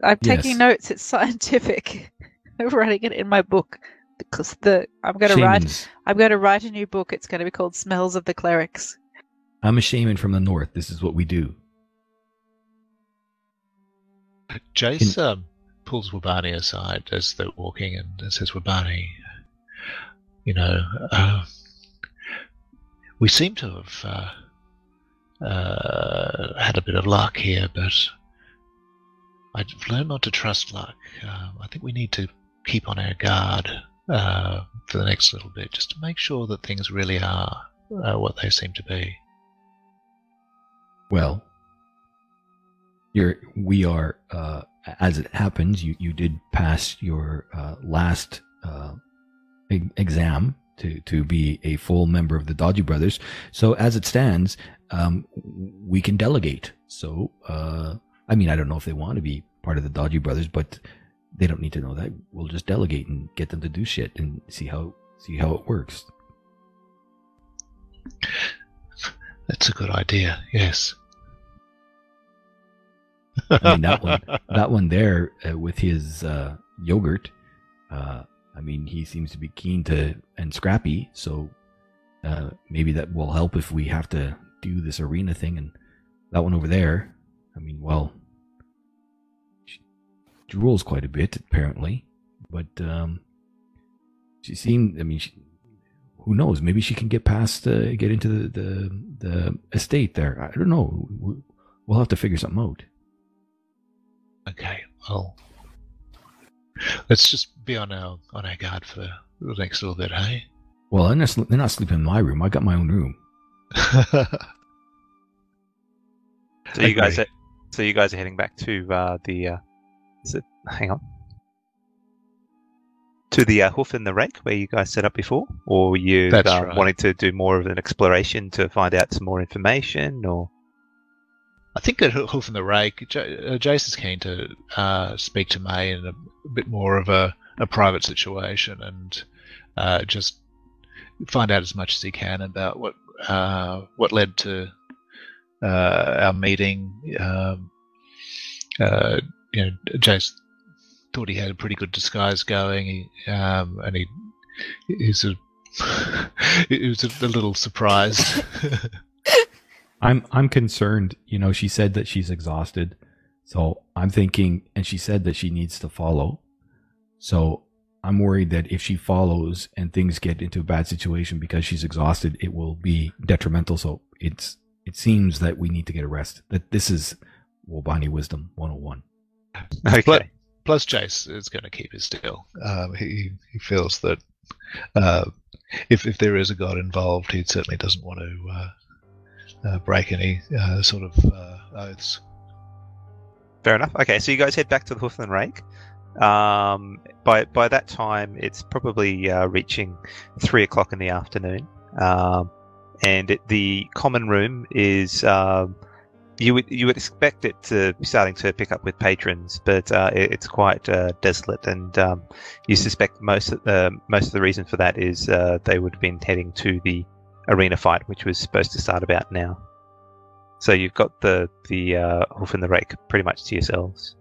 I'm taking Yes. notes. It's scientific. [LAUGHS] I'm writing it in my book because the I'm going to write. I'm going to write a new book. It's going to be called "Smells of the Clerics." I'm a shaman from the north. This is what we do. Jace um, pulls Wabani aside as they're walking and says, Wabani, you know, uh, we seem to have uh, uh, had a bit of luck here, but I've learned not to trust luck. Um, I think we need to keep on our guard uh, for the next little bit, just to make sure that things really are uh, what they seem to be. Well, you're we are uh, as it happens. You you did pass your uh, last uh, exam to to be a full member of the Dodgy Brothers. So as it stands, um, we can delegate. So I mean, I don't know if they want to be part of the Dodgy Brothers, but they don't need to know that. We'll just delegate and get them to do shit and see how see how it works. That's a good idea, yes. I mean that one [LAUGHS] that one there uh, with his uh, yogurt. Uh, I mean, he seems to be keen to and scrappy, so uh, maybe that will help if we have to do this arena thing. And that one over there, I mean, well, drools quite a bit apparently, but um, she seemed. I mean, she, who knows? Maybe she can get past, uh, get into the, the the estate there. I don't know. We- We'll have to figure something out. Okay, well, let's just be on our on our guard for the next little bit, hey? Well, they're not, they're not sleeping in my room. I got my own room. [LAUGHS] So you guys are, so you guys are heading back to uh, the uh, is it hang on to the uh, hoof and the rake where you guys set up before, or you uh, right. wanting to do more of an exploration to find out some more information, or I think that Hoof and the Rake, uh, keen to uh, speak to May in a, bit more of a, a private situation and uh, just find out as much as he can about what uh, what led to uh, our meeting. Um, uh, you know, Jace thought he had a pretty good disguise going, he, um, and he he's a [LAUGHS] he was a, a little surprised. [LAUGHS] I'm I'm concerned. You know, she said that she's exhausted, so I'm thinking, and she said that she needs to follow. So I'm worried that if she follows and things get into a bad situation because she's exhausted, it will be detrimental. So it's it seems that we need to get a rest. That this is Wobani Wisdom 101. Okay. Plus, Jace is going to keep his deal. Um, he he feels that uh, if if there is a god involved, he certainly doesn't want to uh, uh, break any uh, sort of uh, oaths. Fair enough. Okay, so you guys head back to the Hoof and Rake. Um, by by that time, it's probably uh, reaching three o'clock in the afternoon, um, and it, the common room is. Um, you would you would expect it to be starting to pick up with patrons, but uh, it, it's quite uh, desolate, and um, you suspect most of the most of the reason for that is uh, they would have been heading to the arena fight, which was supposed to start about now. So you've got the the uh, hoof and the rake pretty much to yourselves.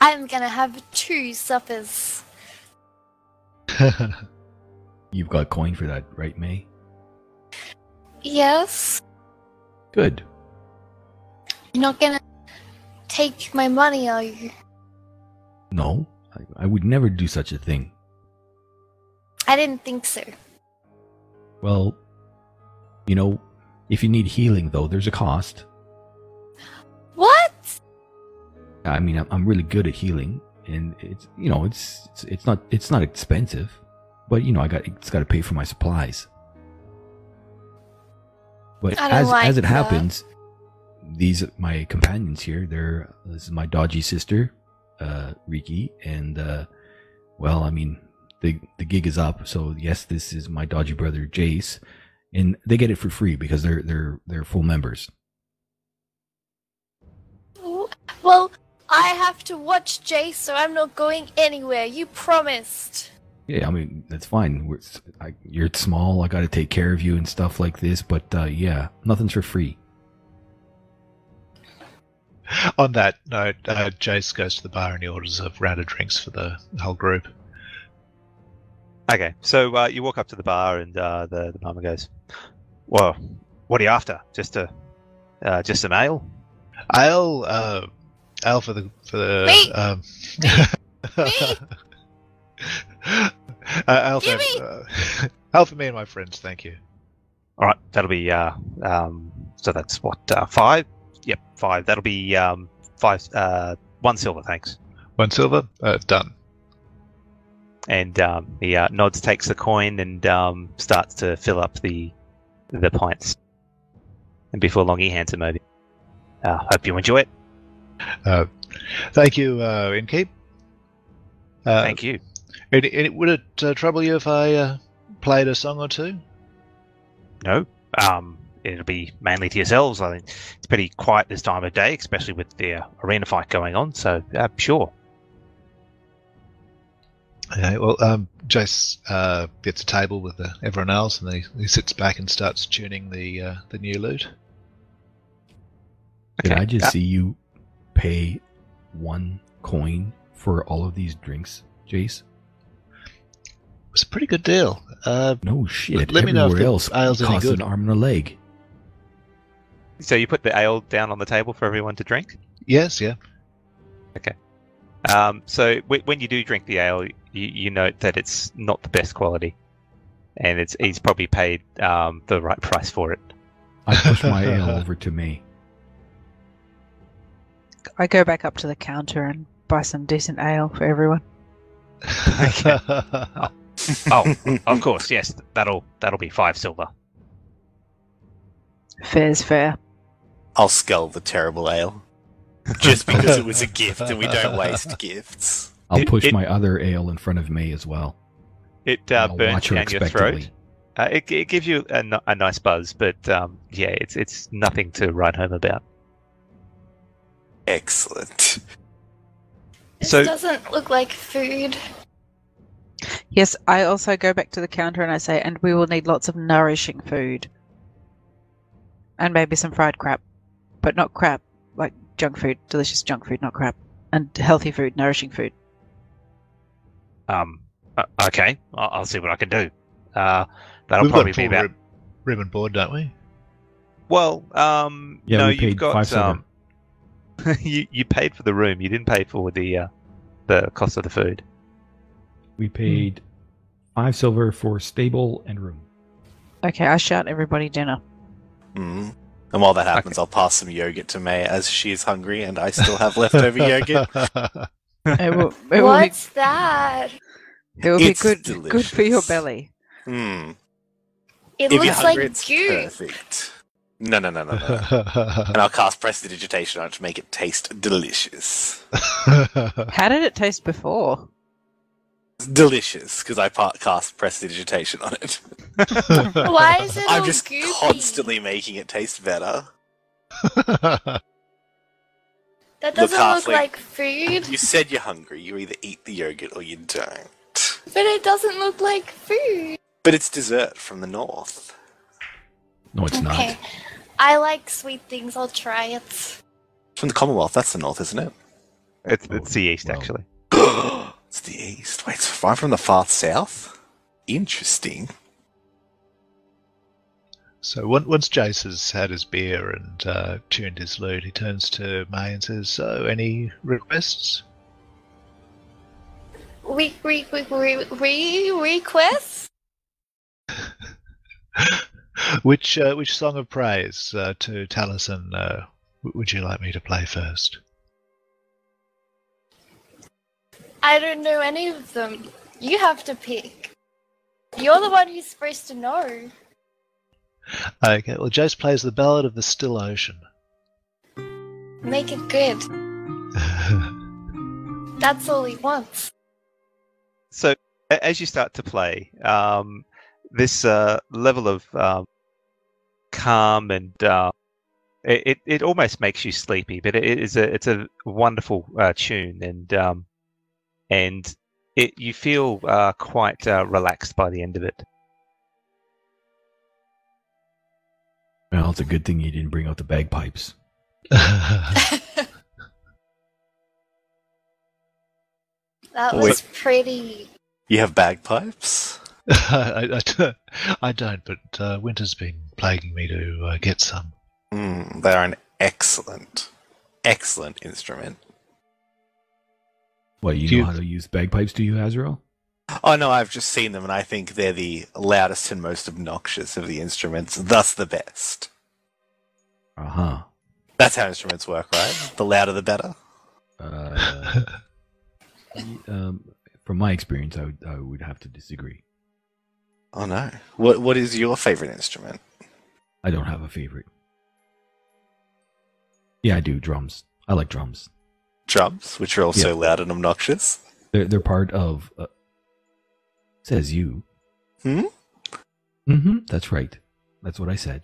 I'm gonna have two suppers. [LAUGHS] You've got coin for that, right, May? Yes. Good. You're not gonna take my money, are you? No, I, I would never do such a thing. I didn't think so. Well, you know, if you need healing, though, there's a cost. What? I mean, I'm, I'm really good at healing, and it's you know, it's it's, it's not it's not expensive, but you know, I got it's got to pay for my supplies. But as like as it that. happens, these my companions here. They're this is my dodgy sister, uh, Riki, and uh, well, I mean, the the gig is up, so yes, this is my dodgy brother Jace, and they get it for free because they're they're they're full members. Well, I have to watch Jace, so I'm not going anywhere. You promised. Yeah, I mean that's fine. We're, I, you're small. I got to take care of you and stuff like this. But uh, yeah, nothing's for free. On that note, uh, Jace goes to the bar and he orders a round of drinks for the whole group. Okay, so uh, you walk up to the bar, and uh, the the barman goes, "Well, what are you after? Just a uh, just some ale?" Ale, uh, ale for the for the Me! um, Me! [LAUGHS] [LAUGHS] uh, ale for me! uh, [LAUGHS] ale for me and my friends. Thank you. All right, that'll be uh, um, so that's what uh, five. Yep, five. That'll be um, five. Uh, one silver, thanks. One silver. Uh, done. And um, he uh, nods, takes the coin, and um, starts to fill up the the pints. And before long, he hands him over. Uh, hope you enjoy it. Uh, thank you, uh, Inkeep. Uh, Thank you. Any, any, would it uh, trouble you if I uh, played a song or two? No, um, it'll be mainly to yourselves. I think it's pretty quiet this time of day, especially with the uh, arena fight going on. So, uh, sure. Okay, well, um, Jace uh, gets a table with uh, everyone else, and he, he sits back and starts tuning the uh, the new lute. Did Okay. I just Uh, see you pay one coin for all of these drinks, Jace? It was a pretty good deal. Uh, No shit. let me know if Everywhere the else ale's any costs good. an arm and a leg. So you put the ale down on the table for everyone to drink. yes, yeah. Okay. Um, so w- when you do drink the ale, you, you note that it's not the best quality, and it's he's probably paid um, the right price for it. I push my [LAUGHS] ale over to me. I go back up to the counter and buy some decent ale for everyone. [LAUGHS] [LAUGHS] Oh, of course, yes, that'll that'll be five silver. Fair's fair. I'll scull the terrible ale. Just because it was a gift and we don't waste [LAUGHS] gifts. I'll push it- my other ale in front of me as well. It uh, burns down your throat. Uh, it, it gives you a nice buzz, but um, yeah, it's it's nothing to write home about. Excellent. This So- doesn't look like food. Yes, I also go back to the counter and I say, and we will need lots of nourishing food. And maybe some fried crap. But not crap, like junk food, delicious junk food, not crap. And healthy food, nourishing food. Um, uh, okay, I'll, I'll see what I can do. Uh, that'll We've probably got be full about. rib, rib and board, don't we? Well, um, Yeah, no, we you've got five um, [LAUGHS] you you paid for the room. You didn't pay for the uh, the cost of the food. We paid five silver for stable and room. Okay, I shout everybody dinner. Mm. And while that happens, I'll pass some yogurt to May as she is hungry and I still have leftover [LAUGHS] yogurt. It will, it will be, What's that? it will be It's good, good for your belly. Hmm. It If looks hungry, like it's goo. perfect. No, no, no, no, no. and I'll cast prestidigitation on it to make it taste delicious. How did it taste before? It's delicious because I pa- cast prestidigitation on it. [LAUGHS] Why is it I'm all just goopy? constantly making it taste better. [LAUGHS] That doesn't look halfling. like food, You said you're hungry. You either eat the yogurt or you don't. but it doesn't look like food. But it's dessert from the north. No, it's okay. not. I like sweet things. I'll try it. From the Commonwealth, that's the north, isn't it? It's, it's oh, the east, Well. actually. [GASPS] [LAUGHS] it's the east. Wait, so I'm from the far south? Interesting. so once Jace has had his beer and uh, tuned his lute, he turns to May and says, "So, any requests?" We we we we, we request. [LAUGHS] which uh, which song of praise uh, to Taliesin uh, w- would you like me to play first? I don't know any of them. You have to pick. You're the one who's supposed to know. Okay, well, Jace plays the Ballad of the Still Ocean. Make it good. [LAUGHS] That's all he wants. So as you start to play, um, this uh, level of um, calm and uh, it, it it almost makes you sleepy, but it is a it's a wonderful uh, tune and um, and it you feel uh, quite uh, relaxed by the end of it. Well, it's a good thing you didn't bring out the bagpipes. [LAUGHS] That Wait. was pretty. You have bagpipes? [LAUGHS] I, I don't- I don't, but uh, Winter's been plaguing me to uh, get some. Mm, they are an excellent, excellent instrument. What, you Do know you- how to use bagpipes, do you, Azrael? Oh no, I've just seen them and I think they're the loudest and most obnoxious of the instruments, thus the best. Uh huh. That's how instruments work, right? The louder the better. Uh, [LAUGHS] um, from my experience, I would, I would have to disagree. Oh no. What what is your favorite instrument? I don't have a favorite. Yeah, I do. Drums. I like drums. Drums, which are also Yeah. loud and obnoxious. They're they're part of. Uh, says you. Hmm? Mm-hmm. That's right. That's what I said.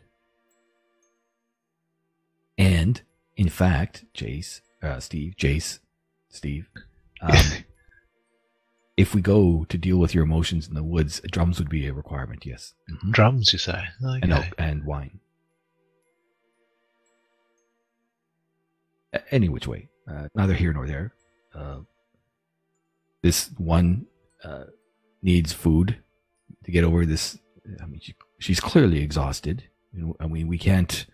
And in fact, Jace, uh, Steve, Jace, Steve, um, [LAUGHS] if we go to deal with your emotions in the woods, drums would be a requirement. Yes. Mhm. Drums, you say? and Okay. oak and wine. A- Any which way, uh, neither here nor there. Uh, this one uh, needs food to get over this. I mean, she, she's clearly exhausted. You know, I mean, we can't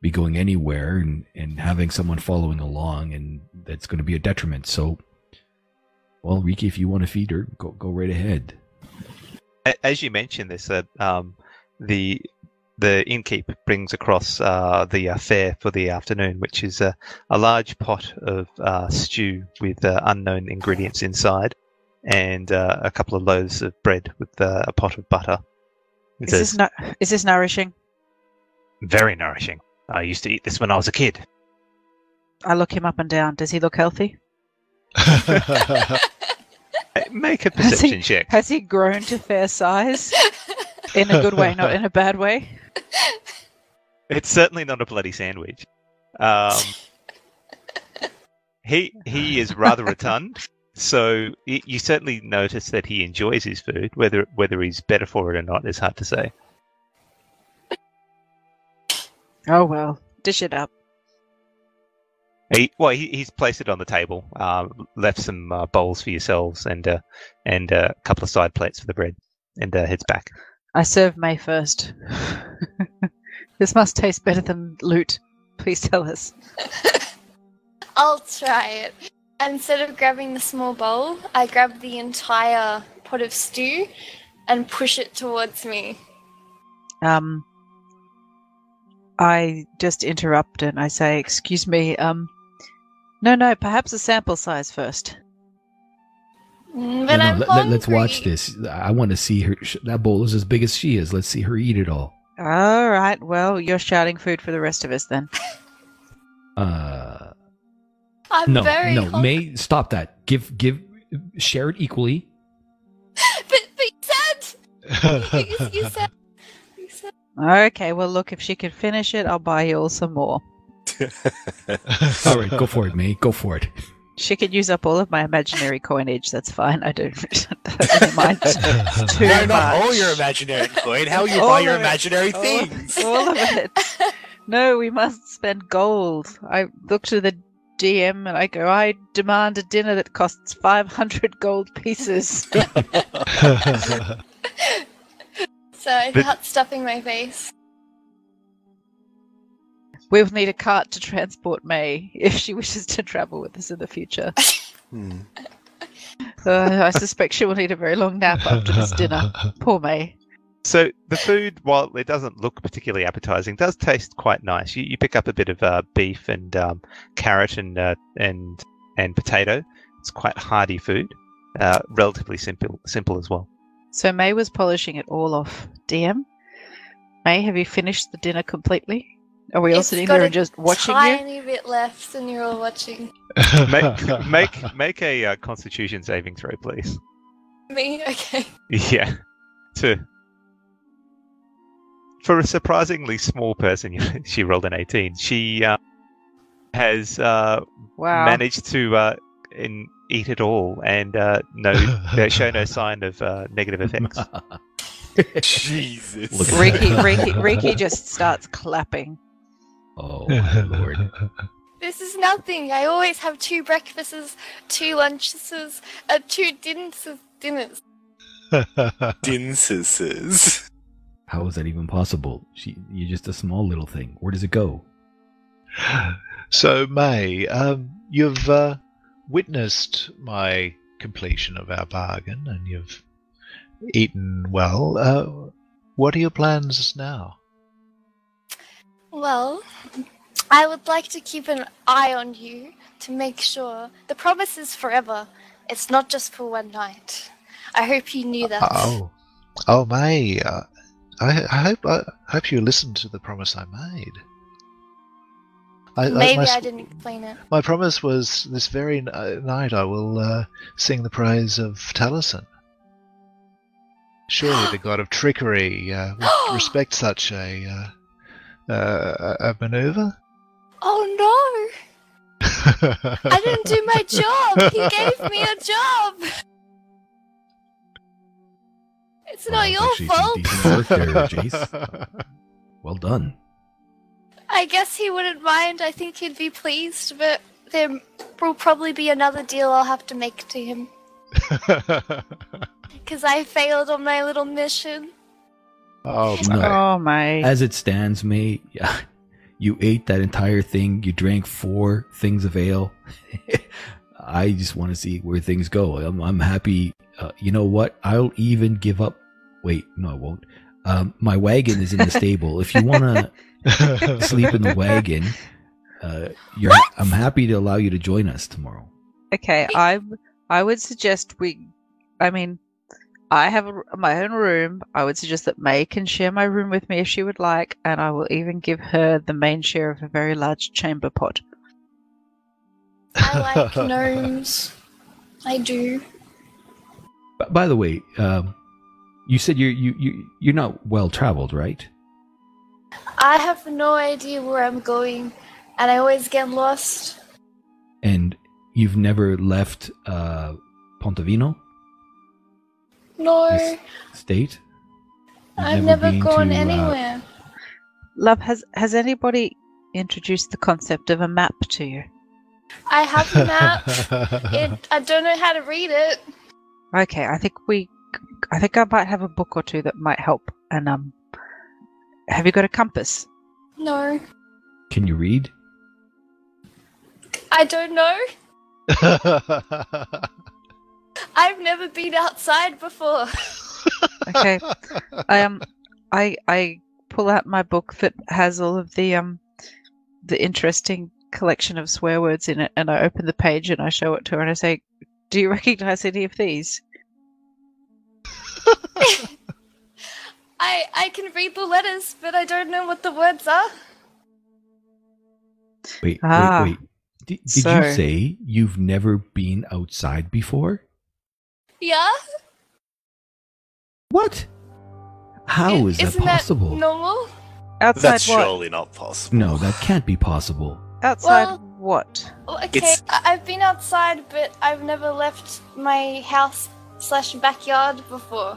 be going anywhere and, and having someone following along, and that's going to be a detriment. So, well, Riki, if you want to feed her, go go right ahead. As you mentioned this, uh, um, the the innkeep brings across uh, the uh, fare for the afternoon, which is uh, a large pot of uh, stew with uh, unknown ingredients inside, and uh, a couple of loaves of bread with uh, a pot of butter. It Is says, this, no- is this nourishing? very nourishing. I used to eat this when I was a kid. I look him up and down. Does he look healthy? [LAUGHS] Make a Has he- perception check. Has he grown to fair size? In a good way, not in a bad way. It's certainly not a bloody sandwich. Um, he he is rather rotund, so y- you certainly notice that he enjoys his food. Whether whether he's better for it or not is hard to say. Oh well, dish it up. He, well, he, he's placed it on the table, uh, left some uh, bowls for yourselves, and uh, and uh, a couple of side plates for the bread, and uh, heads back. I serve May first. [LAUGHS] this must taste better than lute. Please tell us. [LAUGHS] I'll try it. Instead of grabbing the small bowl, I grab the entire pot of stew and push it towards me. Um, I just interrupt and I say, "Excuse me, um, no, no, perhaps a sample size first. Mm, But No, no, I'm let, hungry. us watch this. I want to see her. That bowl is as big as she is. Let's see her eat it all. All right, well, you're shouting food for the rest of us then. Uh, I'm no, very no, hungry. May, stop that. Give, give, share it equally. [LAUGHS] But, but you said. you, you said. You said. Okay, well, look, if she can finish it, I'll buy you all some more. [LAUGHS] All right, go for it, May. Go for it. She could use up all of my imaginary coinage. That's fine. I don't, [LAUGHS] don't mind [LAUGHS] too no, not much. all your imaginary coin. How you All buy of your it. imaginary All- things? all of it. No, we must spend gold. I look to the DM and I go, I demand a dinner that costs 500 gold pieces. [LAUGHS] So I But- start stuffing my face. We'll need a cart to transport May if she wishes to travel with us in the future. [LAUGHS] Hmm. Uh, I suspect she will need a very long nap after this dinner. [LAUGHS] Poor May. So the food, while it doesn't look particularly appetizing, does taste quite nice. You, you pick up a bit of uh, beef and um, carrot and uh, and and potato. It's quite hearty food, uh, relatively simple simple as well. So May was polishing it all off. DM, May, have you finished the dinner completely? Are we all It's sitting got there and just watching you? Tiny bit left, and you're all watching [LAUGHS] Make [LAUGHS] make make a uh, Constitution saving throw, please. me. [LAUGHS] Okay. Yeah, to for a surprisingly small person, she rolled an eighteen. She uh, has uh, Wow. managed to uh, in, eat it all and uh, no they show no sign of uh, negative effects. Jesus. Look at Riki, that. Riki, Riki just starts clapping. Oh [LAUGHS] my lord! This is nothing. I always have two breakfasts, two lunches, and two dinners. Dinners. [LAUGHS] Dinses. How is that even possible? She, you're just a small little thing. Where does it go? so, May, um, you've uh, witnessed my completion of our bargain, and you've eaten well. Uh, what are your plans now? Well, I would like to keep an eye on you to make sure the promise is forever. It's not just for one night. I hope you knew that. Oh, oh, May. Uh, I, I hope I hope you listened to the promise I made. I, I- my, I didn't explain it. my promise was this very n- uh, night I will uh, sing the praise of Taliesin. Surely the [GASPS] god of trickery uh, would [GASPS] respect such a uh, uh, a maneuver. Oh no! I didn't do my job. He [LAUGHS] gave me a job. It's not it's your fault. decent work there, [LAUGHS] Well done. I guess he wouldn't mind. I think he'd be pleased, but there will probably be another deal I'll have to make to him [LAUGHS] because I failed on my little mission. Oh, No. Oh, May. As it stands, May, yeah, [LAUGHS] you ate that entire thing. You drank four things of ale. [LAUGHS] I just want to see where things go. I'm, I'm happy. Uh, you know what? I'll even give up. Wait, no, I won't. Um, my wagon is in the stable. If you want to [LAUGHS] sleep in the wagon, uh, you're, I'm happy to allow you to join us tomorrow. Okay, I I would suggest we. I mean, I have a, my own room. I would suggest that May can share my room with me if she would like, and I will even give her the main share of a very large chamber pot. I like [LAUGHS] gnomes. I do. B- by the way, um, you said you're you you you're not well traveled, right? I have no idea where I'm going, and I always get lost. And you've never left uh, Pontevino No, Yes. state. You've I've never, been gone to, uh, anywhere. Love, has has anybody introduced the concept of a map to you? I have a map. [LAUGHS] it, I don't know how to read it. Okay, I think we, I think I might have a book or two that might help. And um, have you got a compass? No, Can you read? I don't know. [LAUGHS] I've never been outside before. [LAUGHS] Okay, I [LAUGHS] um, I I pull out my book that has all of the um the interesting collection of swear words in it, and I open the page and I show it to her and I say, "Do you recognize any of these?" [LAUGHS] I I can read the letters, but I don't know what the words are. Wait, Ah, wait, wait. Did, did so- you say you've never been outside before? Yeah. What? How is that Isn't possible? that normal? Outside That's what? surely not possible. no, that can't be possible. Outside Well- what? Okay, It's- I- I've been outside, but I've never left my house slash backyard before.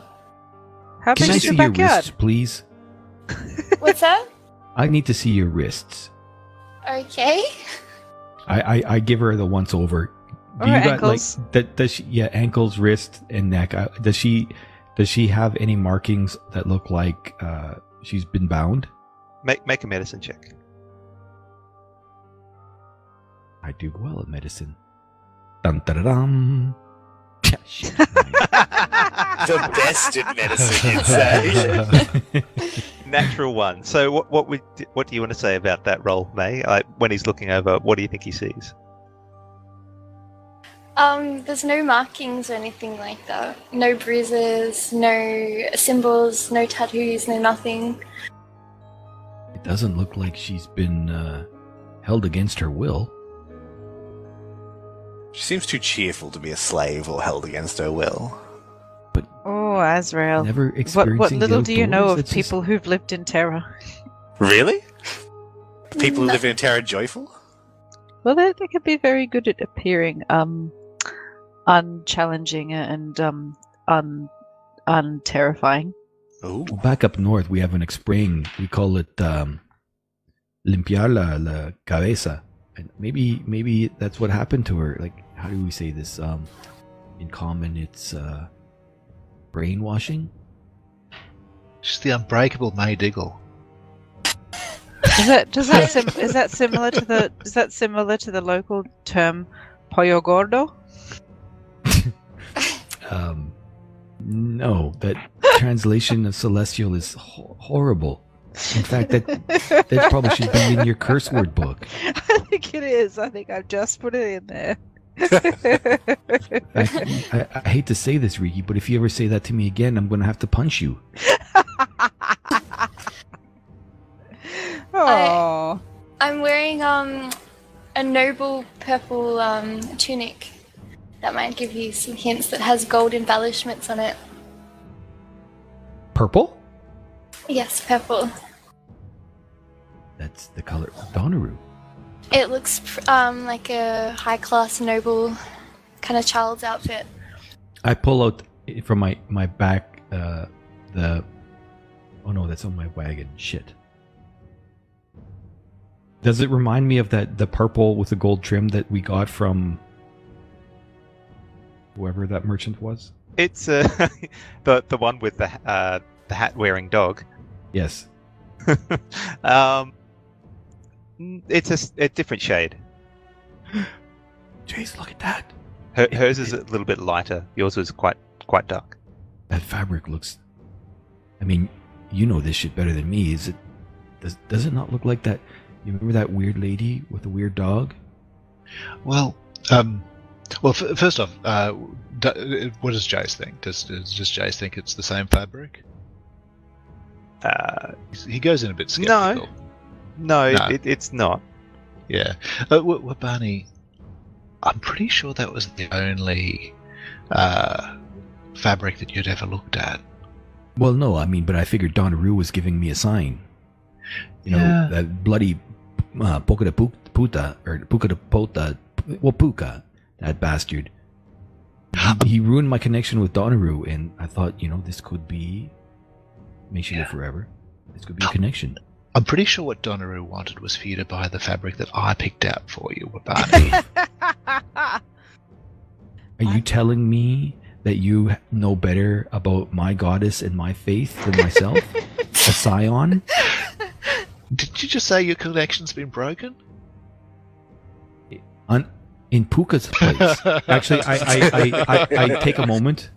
How Can big I is see your your backyard? wrists, please? [LAUGHS] [LAUGHS] What's that? I need to see your wrists. Okay. I, I, I give her the once over. Or ankles. like that? Does she? Yeah, ankles, wrist, and neck. Uh, does she? Does she have any markings that look like uh, she's been bound? Make make a medicine check. I do well at medicine. Dun dun dun. dun. [LAUGHS] The best in medicine, you'd say. [LAUGHS] Natural one. So what what would what do you want to say about that roll, May? Like when he's looking over, what do you think he sees? Um, there's no markings or anything like that. No bruises, no symbols, no tattoos, no nothing. it doesn't look like she's been uh, held against her will. She seems too cheerful to be a slave or held against her will. Oh, Azrael. Never What, experiencing what the little do you know of That's just- people who've lived in terror? Really? People who live in Terra joyful? Well, they, they can be very good at appearing um, unchallenging and um, un unterrifying. Ooh. Well, back up north, we have an spring. We call it um, limpiar la, la cabeza. And maybe maybe that's what happened to her. Like, how do we say this? Um, in common, it's uh, brainwashing. She's the unbreakable May Diggle. Is that does that sim- is that similar to the is that similar to the local term pollo gordo? Um, no, that [LAUGHS] translation of celestial is ho- horrible. In fact, that that probably should be in your curse word book. [LAUGHS] I think it is. I think I've just put it in there. I, I, I hate to say this, Riki, but if you ever say that to me again, I'm going to have to punch you. oh, I'm wearing um a noble purple um tunic. That might give you some hints that has gold embellishments on it. Purple? Yes, purple. That's the color of Donneru. It looks um like a high class noble kind of child's outfit. I pull out from my my back uh, the. Oh no, that's on my wagon. Shit. Does it remind me of that the purple with the gold trim that we got from whoever that merchant was? It's uh, [LAUGHS] the the one with the uh, the hat wearing dog. Yes. [LAUGHS] um, it's a, s- a different shade. [GASPS] Jeez, look at that. Her, It- hers is it- a little bit lighter. Yours was quite quite dark. That fabric looks. I mean, you know this shit better than me. Is it? Does does it not look like that? You remember that weird lady with the weird dog? Well, um, well, f- first off, uh, d- what does Jace think? Does, does does Jace think it's the same fabric? Uh, He goes in a bit No. skeptical. no, No. It, it's not. Yeah. Uh, w- w- Barney, I'm pretty sure that was the only uh, fabric that you'd ever looked at. Well, no, I mean, but I figured Donnaroo was giving me a sign. You know, that bloody uh, Puka de Pu- Puta, or Puka de Pota, well, Puka, that bastard. He, he ruined my connection with Donnaroo, and I thought, you know, this could be. May she live Yeah. forever. This could be a connection. I'm pretty sure what Donnaroo wanted was for you to buy the fabric that I picked out for you, Barney. [LAUGHS] [LAUGHS] Are you telling me that you know better about my goddess and my faith than myself? [LAUGHS] a scion? Did you just say your connection's been broken? On, in Puka's place. [LAUGHS] Actually, I, I, I, I, I take a moment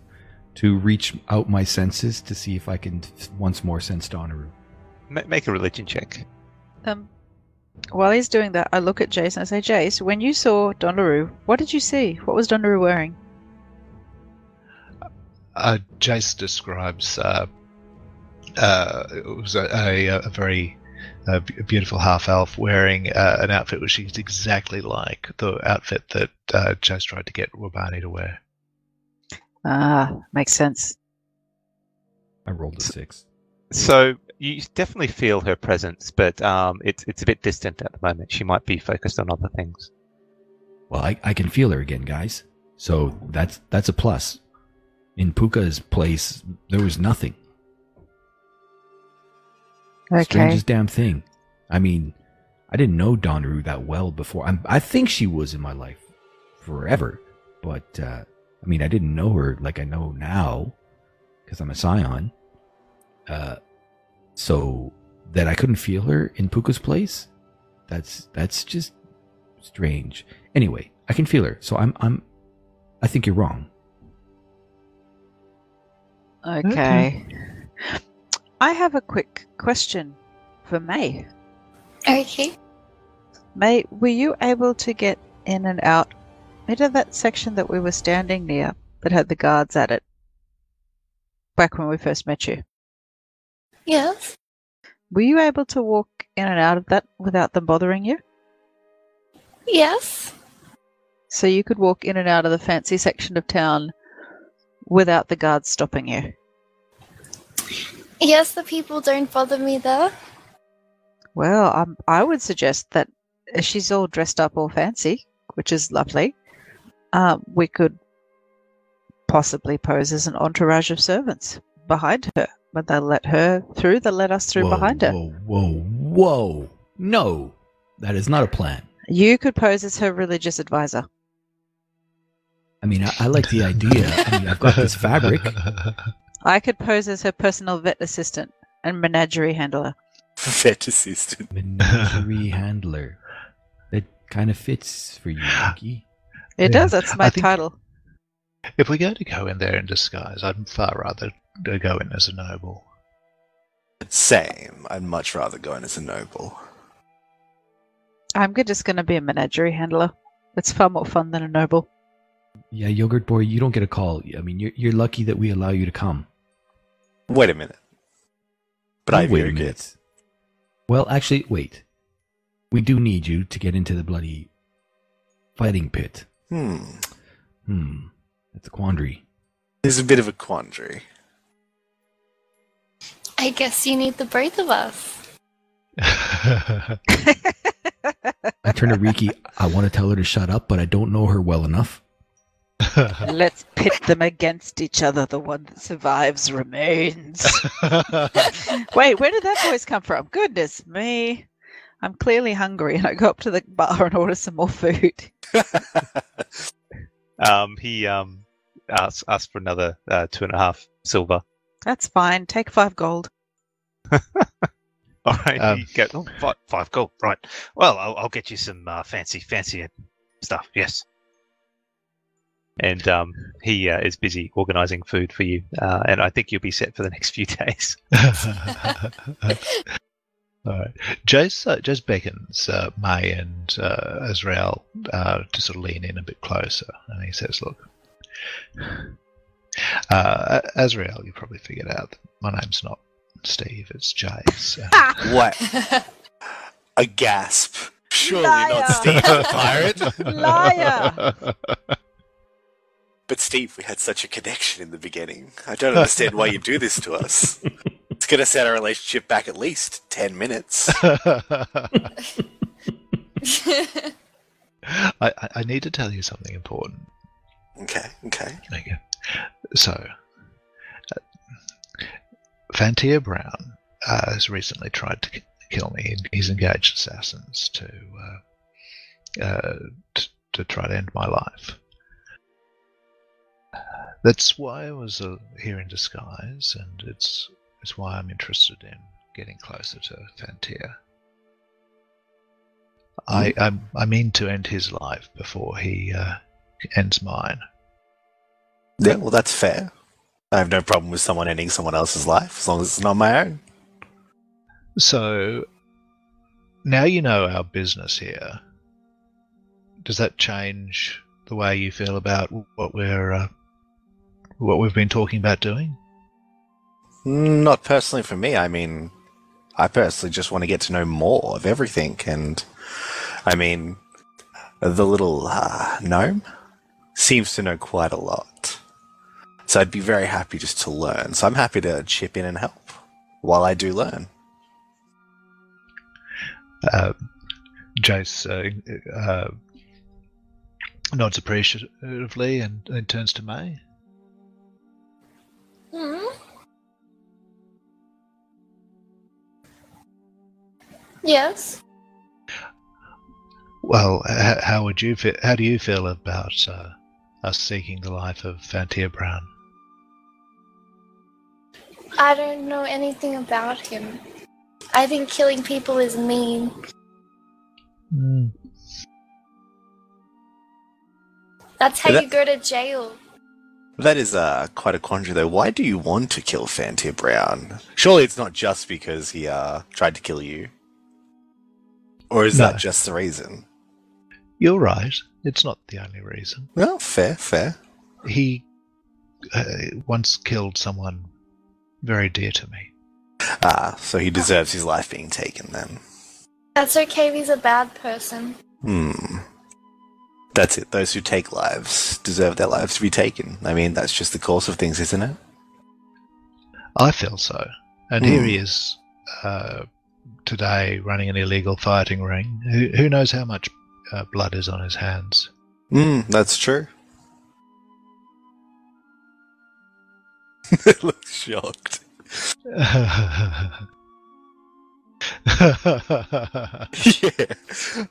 to reach out my senses to see if I can once more sense Donnaru. ma- make a religion check. Um, while he's doing that, I look at Jace and I say, Jace, when you saw Donaroo, what did you see? What was Donaroo wearing? Uh, Jace describes uh, uh, it was a, a, a very uh, b- beautiful half elf wearing uh, an outfit which is exactly like the outfit that uh, Jace tried to get Wabani to wear. Ah, makes sense. I rolled a six. So you definitely feel her presence, but um, it's it's a bit distant at the moment. She might be focused on other things. Well, I, I can feel her again, guys. So that's that's a plus. In Puka's place, there was nothing. Okay. Strangest damn thing. I mean, I didn't know Donru that well before. I'm, I think she was in my life forever, but uh, I mean, I didn't know her like I know now because I'm a scion. Uh, so that I couldn't feel her in Puka's place, that's that's just strange. Anyway, I can feel her, so I'm I'm. I think you're wrong. Okay. I have a quick question for May. Okay. May, were you able to get in and out into that section that we were standing near that had the guards at it back when we first met you? Yes. Were you able to walk in and out of that without them bothering you? Yes. So you could walk in and out of the fancy section of town without the guards stopping you? Yes, the people don't bother me there. Well, um, I would suggest that as she's all dressed up all fancy, which is lovely, um, we could possibly pose as an entourage of servants behind her. When they let her through, they let us through whoa, behind her. Whoa, whoa, whoa! No, that is not a plan. You could pose as her religious advisor. I mean, I, I like the idea. I mean, I've got this [LAUGHS] fabric. I could pose as her personal vet assistant and menagerie handler. [LAUGHS] Vet assistant. Menagerie [LAUGHS] handler. That kind of fits for you, Monkey. It Yeah. does. That's my think- title. If we're going to go in there in disguise, I'd far rather go in as a noble. Same. I'd much rather go in as a noble. I'm go- just going to be a menagerie handler. It's far more fun than a noble. Yeah, yogurt boy, you don't get a call. I mean, you're you're lucky that we allow you to come. Wait a minute. But Oh, I wait a very good. Well, actually, wait. We do need you to get into the bloody fighting pit. Hmm. Hmm. That's a quandary. There's a bit of a quandary. I guess you need the both of us. [LAUGHS] I turn to Riki. I want to tell her to shut up, but I don't know her well enough. Let's pit them against each other. The one that survives remains. [LAUGHS] Wait, where did that voice come from? Goodness me. I'm clearly hungry and I go up to the bar and order some more food. [LAUGHS] Um, he um asks, asks for another uh, two and a half silver. That's fine. Take five gold. [LAUGHS] All right, Um, you go, oh, five, five gold. Right. Well, I'll, I'll get you some uh, fancy, fancy stuff. Yes. And um, he uh, is busy organizing food for you, uh, and I think you'll be set for the [LAUGHS] next few days. [LAUGHS] All right. Jace, uh, Jace beckons uh, May and uh, Azrael uh, to sort of lean in a bit closer, and he says, "Look, uh, Azrael, you probably figured out that my name's not Steve; it's Jace." And- [LAUGHS] what? A gasp. Surely Liar. not Steve the pirate. Liar! But Steve, we had such a connection in the beginning. I don't understand why you do this to us. [LAUGHS] It's gonna set our relationship back at least ten minutes. [LAUGHS] [LAUGHS] I, I- I need to tell you something important. Okay, okay. Okay. So, uh, Fantia Brown uh, has recently tried to k- kill me. He's engaged assassins to uh, uh, t- to try to end my life. That's why I was uh, here in disguise, and it's it's why I'm interested in getting closer to Fantia. I I'm, I mean to end his life before he uh, ends mine. Yeah, well, that's fair. I have no problem with someone ending someone else's life as long as it's not my own. So now you know our business here. Does that change the way you feel about what we're uh, what we've been talking about doing? Not personally for me. I mean, I personally just want to get to know more of everything. And I mean, the little uh, gnome seems to know quite a lot. So I'd be very happy just to learn. So I'm happy to chip in and help while I do learn. Uh, Jace uh, uh, nods appreciatively and, and turns to May. Hmm? Yes. Well, h- how would you fe- how do you feel about uh, us seeking the life of Fantia Brown? I don't know anything about him. I think killing people is mean. That's how That- you go to jail. That is uh, quite a quandary, though. Why do you want to kill Fantia Brown? Surely it's not just because he uh, tried to kill you. Or is No. that just the reason? You're right. It's not the only reason. Well, fair, fair. He uh, once killed someone very dear to me. Ah, so he deserves his life being taken then. That's okay if he's a bad person. Hmm. That's it. Those who take lives deserve their lives to be taken. I mean, that's just the course of things, isn't it? I feel so. And here Hmm. he is uh, today running an illegal fighting ring. Who, who knows how much uh, blood is on his hands? Hmm, that's true. [LAUGHS] Looks shocked. [LAUGHS] [LAUGHS] yeah.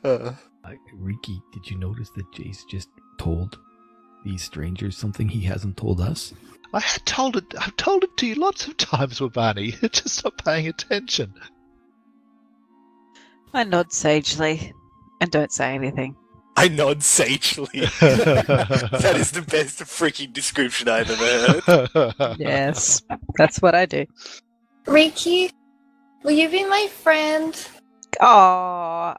Uh, Uh, Riki, did you notice that Jace just told these strangers something he hasn't told us? I had told it. I've told it to you lots of times, Wabani. [LAUGHS] You're just not paying attention. I nod sagely and don't say anything. I nod sagely. [LAUGHS] that is the best freaking description I've ever heard. [LAUGHS] Yes, that's what I do. Riki, will you be my friend? Oh,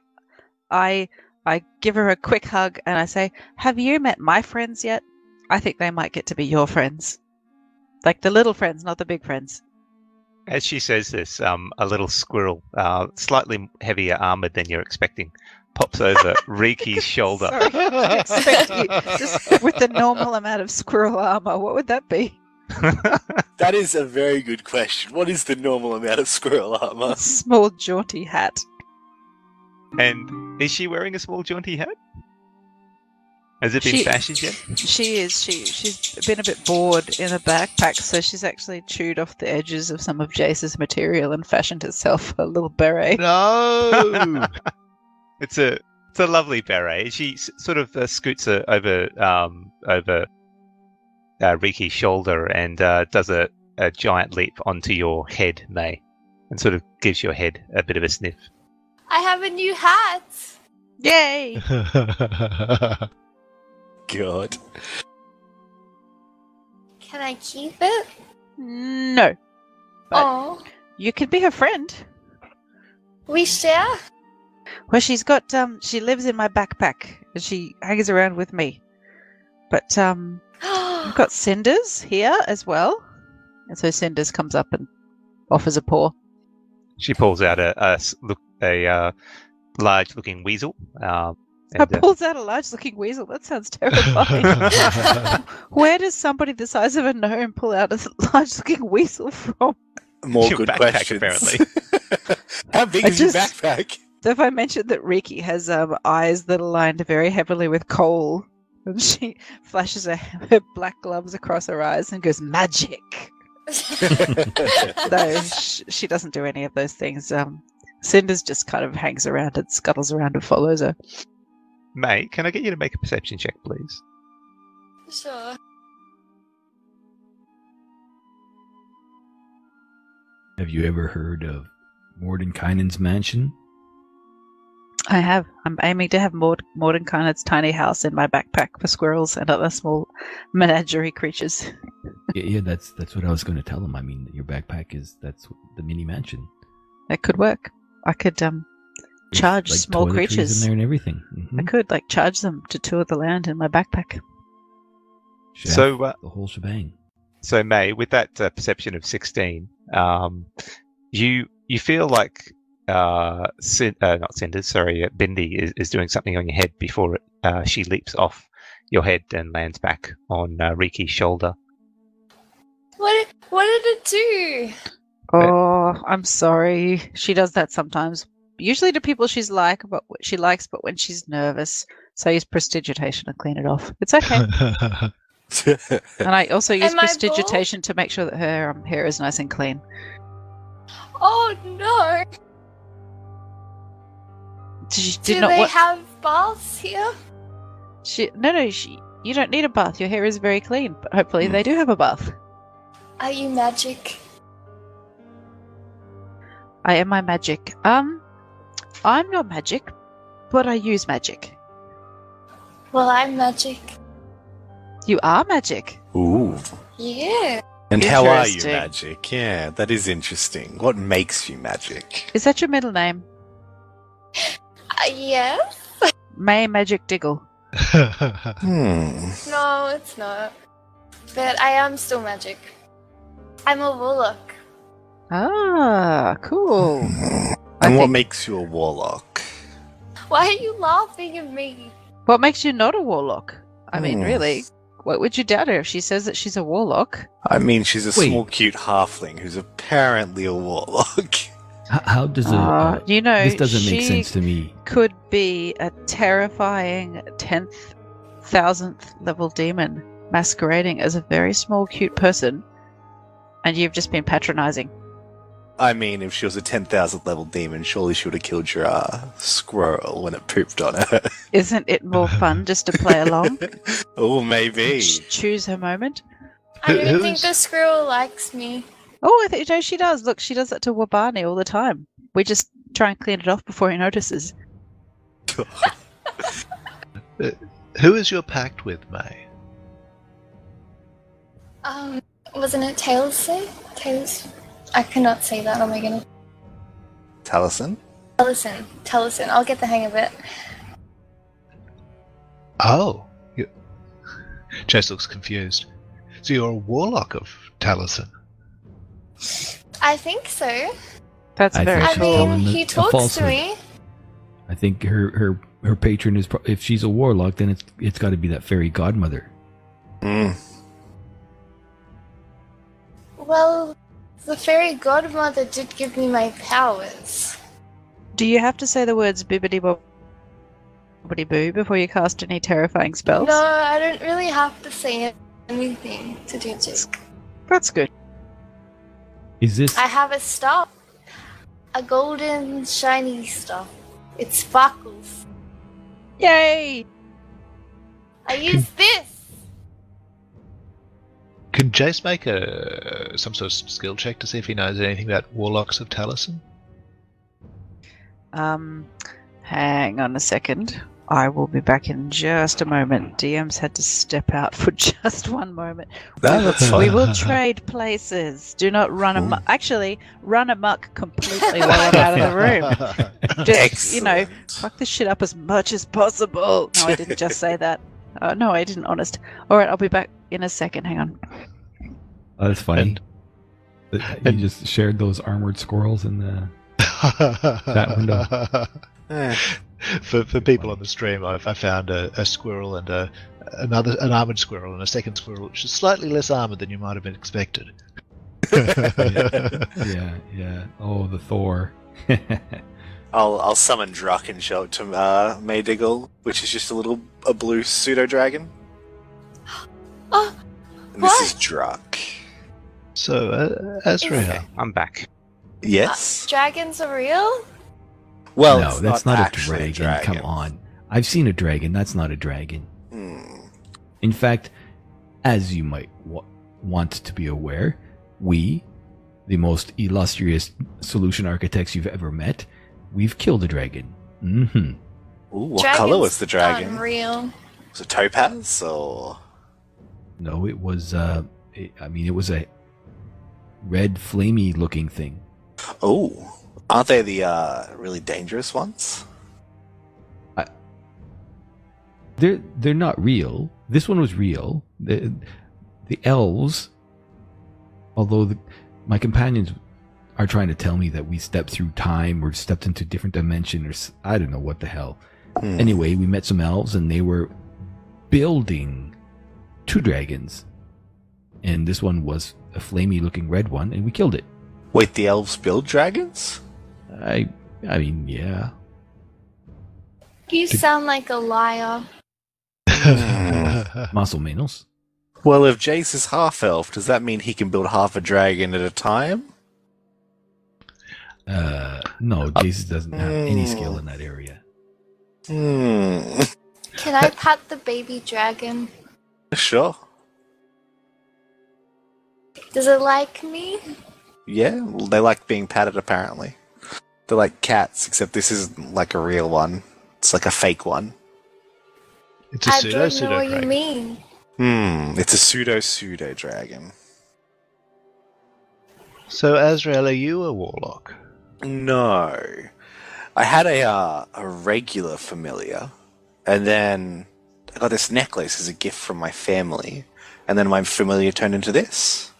I I give her a quick hug and I say, "Have you met my friends yet? I think they might get to be your friends, like the little friends, not the big friends." As she says this, um, a little squirrel, uh, slightly heavier armored than you're expecting, pops over [LAUGHS] Riki's [LAUGHS] shoulder. Sorry, I didn't expect you. Just with the normal amount of squirrel armor, what would that be? [LAUGHS] That is a very good question. What is the normal amount of squirrel armor? Small jaunty hat. And is she wearing a small jaunty hat? Has it been She- fashioned yet? She is. She she's been a bit bored in a backpack, so she's actually chewed off the edges of some of Jace's material and fashioned herself a little beret. no. [LAUGHS] It's a it's a lovely beret. She s- sort of uh, scoots uh, over um, over uh, Riki's shoulder and uh, does a, a giant leap onto your head, May, and sort of gives your head a bit of a sniff. I have a new hat. Yay! [LAUGHS] God. Can I keep it? No, But- Oh, you could be her friend. we share? Well, she's got um, she lives in my backpack and she hangs around with me. But um, I've [GASPS] got Cinders here as well, and so Cinders comes up and offers a paw. She pulls out a look a uh, large looking weasel. Um, I and, uh, pulls out a large-looking weasel. That sounds terrifying. [LAUGHS] [LAUGHS] Where does somebody the size of a gnome pull out a [LAUGHS] large-looking weasel from? More Your good backpack, questions. apparently. How big I is your backpack? So if I mentioned that Riki has um, eyes that are lined very heavily with kohl, and she flashes her, her black gloves across her eyes and goes magic. No, sh- she doesn't do any of those things. Um, Cinders just kind of hangs around and scuttles around and follows her. May, can I get you to make a perception check, please? sure. Have you ever heard of Mordenkainen's mansion? I have. I'm aiming to have Mord- Mordenkainen's tiny house in my backpack for squirrels and other small menagerie creatures. [LAUGHS] yeah, yeah, that's that's what I was going to tell him. I mean, your backpack is that's the mini mansion. That could work. I could um There's, charge like, small toiletries creatures. in there and everything. I Mhm. could like charge them to tour the land in my backpack. Chef, So, uh, the whole shebang. So May, with that uh, perception of sixteen, um, you you feel like uh, Cin- uh not Cinders, sorry, uh, Bindi is, is doing something on your head before it, uh, she leaps off your head and lands back on uh, Riki's shoulder. What what did it do? Oh, I'm sorry. She does that sometimes. Usually to people she's like, but she likes, but when she's nervous, so I use prestidigitation to clean it off. It's okay. [LAUGHS] and I also [LAUGHS] use Am I prestidigitation to make sure that her um, hair is nice and clean. Oh no! She Do not they want. have baths here? she no no. She you don't need a bath. Your hair is very clean. But hopefully they do have a bath. Are you magic? I am my magic. Um, I'm not magic, but I use magic. Well, I'm magic. You are magic. Ooh. Yeah. And how are you, Interesting. magic? Yeah, that is interesting. What makes you magic? Is that your middle name? Uh, yes. May Magic Diggle. [LAUGHS] Hmm. No, it's not. But I am still magic. I'm a warlock. Ah, cool. [LAUGHS] And I what think- makes you a warlock? Why are you laughing at me? What makes you not a warlock? I mean, Hmm. really, what would you doubt her if she says that she's a warlock? I mean, she's a Wait. small, cute halfling who's apparently a warlock. How, how does it? Uh, Uh, you know, this doesn't make she sense to me. Could be a terrifying tenth, thousandth level demon masquerading as a very small, cute person, and you've just been patronizing. I mean, if she was a 10,000 level demon, surely she would have killed your uh, squirrel when it pooped on her. [LAUGHS] Isn't it more fun just to play along? [LAUGHS] oh, maybe. Ch- choose her moment. I don't think the squirrel likes me. Oh, I think no, she does. Look, she does that to Wabani all the time. We just try and clean it off before he notices. [LAUGHS] Who is your pact with, May? Um, wasn't it Tails say? Tails? I cannot say that. Oh my goodness. Taliesin? Tellison. Tellison. I'll get the hang of it. Oh. You... Chase looks confused. So you're a warlock of Taliesin. I think so. That's I very I cool. so. mean, he talks to me. I think her her her patron is pro- if she's a warlock, then it's it's got to be that fairy godmother. Mm. Well, the fairy godmother did give me my powers. Do you have to say the words bibbity bobbity boo before you cast any terrifying spells? No, I don't really have to say anything to do this. That's good. Is this I have a star. A golden, shiny star. It sparkles. Yay! I use this. Can Jace make a some sort of skill check to see if he knows anything about warlocks of Taliesin? Um, hang on a second. I will be back in just a moment. DM's had to step out [LAUGHS] for just one moment. No, that's We fine. will [LAUGHS] trade places. Do not run Cool. amok. Actually, run amok completely [LAUGHS] while I'm out of the room. Just, you know, fuck this shit up as much as possible. No, I didn't just say that. Uh, no, I didn't, honest. All right, I'll be back in a second. Hang on. Oh, that's funny. And- you and- just shared those armored squirrels in the. [LAUGHS] that window. Eh, For for people on the stream, I've, I found a, a squirrel and a another an armored squirrel and a second squirrel, which is slightly less armored than you might have been expected. [LAUGHS] Yeah, yeah. Oh, the Thor. [LAUGHS] I'll I'll summon Druck and show it to uh, Maydiggle, which is just a little a blue pseudo dragon. Oh, [GASPS] And this What? is Druck. so, uh, Azrael, I'm back. Yes. dragons are real? Well, no, it's that's not, actually a dragon. Come on. I've seen a dragon. That's not a dragon. Hmm. In fact, as you might wa want to be aware, we, the most illustrious solution architects you've ever met, we've killed a dragon. Mm hmm Ooh, what Dragons color was the dragon? Aren't real. Was it topaz or? No, it was. Uh, it, I mean, it was a red, flamey looking thing. Oh, Aren't they the uh, really dangerous ones? I, They're they're not real. This one was real. The the elves, although the, my companions are trying to tell me that we stepped through time or stepped into different dimension or s- I don't know what the hell. Hmm. Anyway, we met some elves and they were building two dragons, and this one was a flamey looking red one, and we killed it. Wait, the elves build dragons? I I mean yeah. You sound like a liar. [LAUGHS] Muscle menos. Well, if Jace is half elf, does that mean he can build half a dragon at a time? Uh, no, Jesus doesn't have any skill in that area. Hmm. Can I [LAUGHS] pat the baby dragon? Sure. Does it like me? Yeah, well, they like being patted apparently. They're like cats, except this isn't like a real one. It's like a fake one. It's a I pseudo don't pseudo know what you dragon. mean. Hmm, it's a pseudo pseudo dragon. So, Azrael, are you a warlock? No. I had a uh, a regular familiar, and then I got this necklace as a gift from my family, and then my familiar turned into this,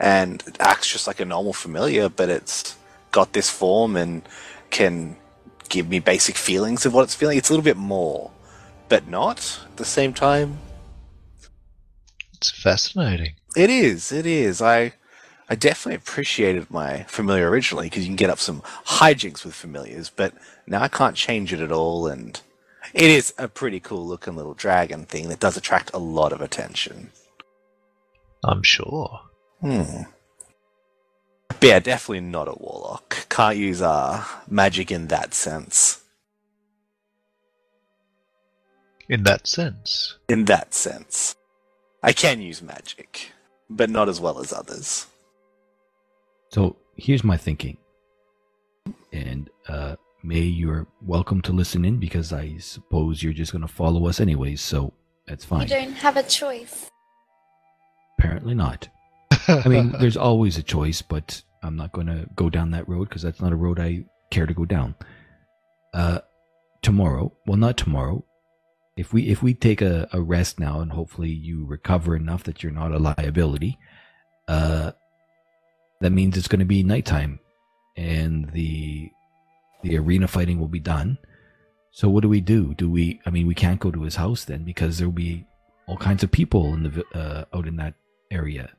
and it acts just like a normal familiar, but it's got this form and can give me basic feelings of what it's feeling. It's a little bit more, but not at the same time. It's fascinating. It is. It is. I I definitely appreciated my familiar originally because you can get up some hijinks with familiars, but now I can't change it at all, and it is a pretty cool looking little dragon thing that does attract a lot of attention. I'm sure. Hmm. But yeah, definitely not a warlock. Can't use uh magic in that sense. In that sense. In that sense, I can use magic, but not as well as others. So here's my thinking, and uh, May, you're welcome to listen in because I suppose you're just going to follow us anyways, so that's fine. You don't have a choice. Apparently not. I mean, [LAUGHS] there's always a choice, but I'm not going to go down that road because that's not a road I care to go down. Uh, tomorrow, well, not tomorrow. If we if we take a, a rest now and hopefully you recover enough that you're not a liability, uh, that means it's going to be nighttime, and the the arena fighting will be done. So what do we do? Do we? I mean, we can't go to his house then because there will be all kinds of people in the uh, out in that area.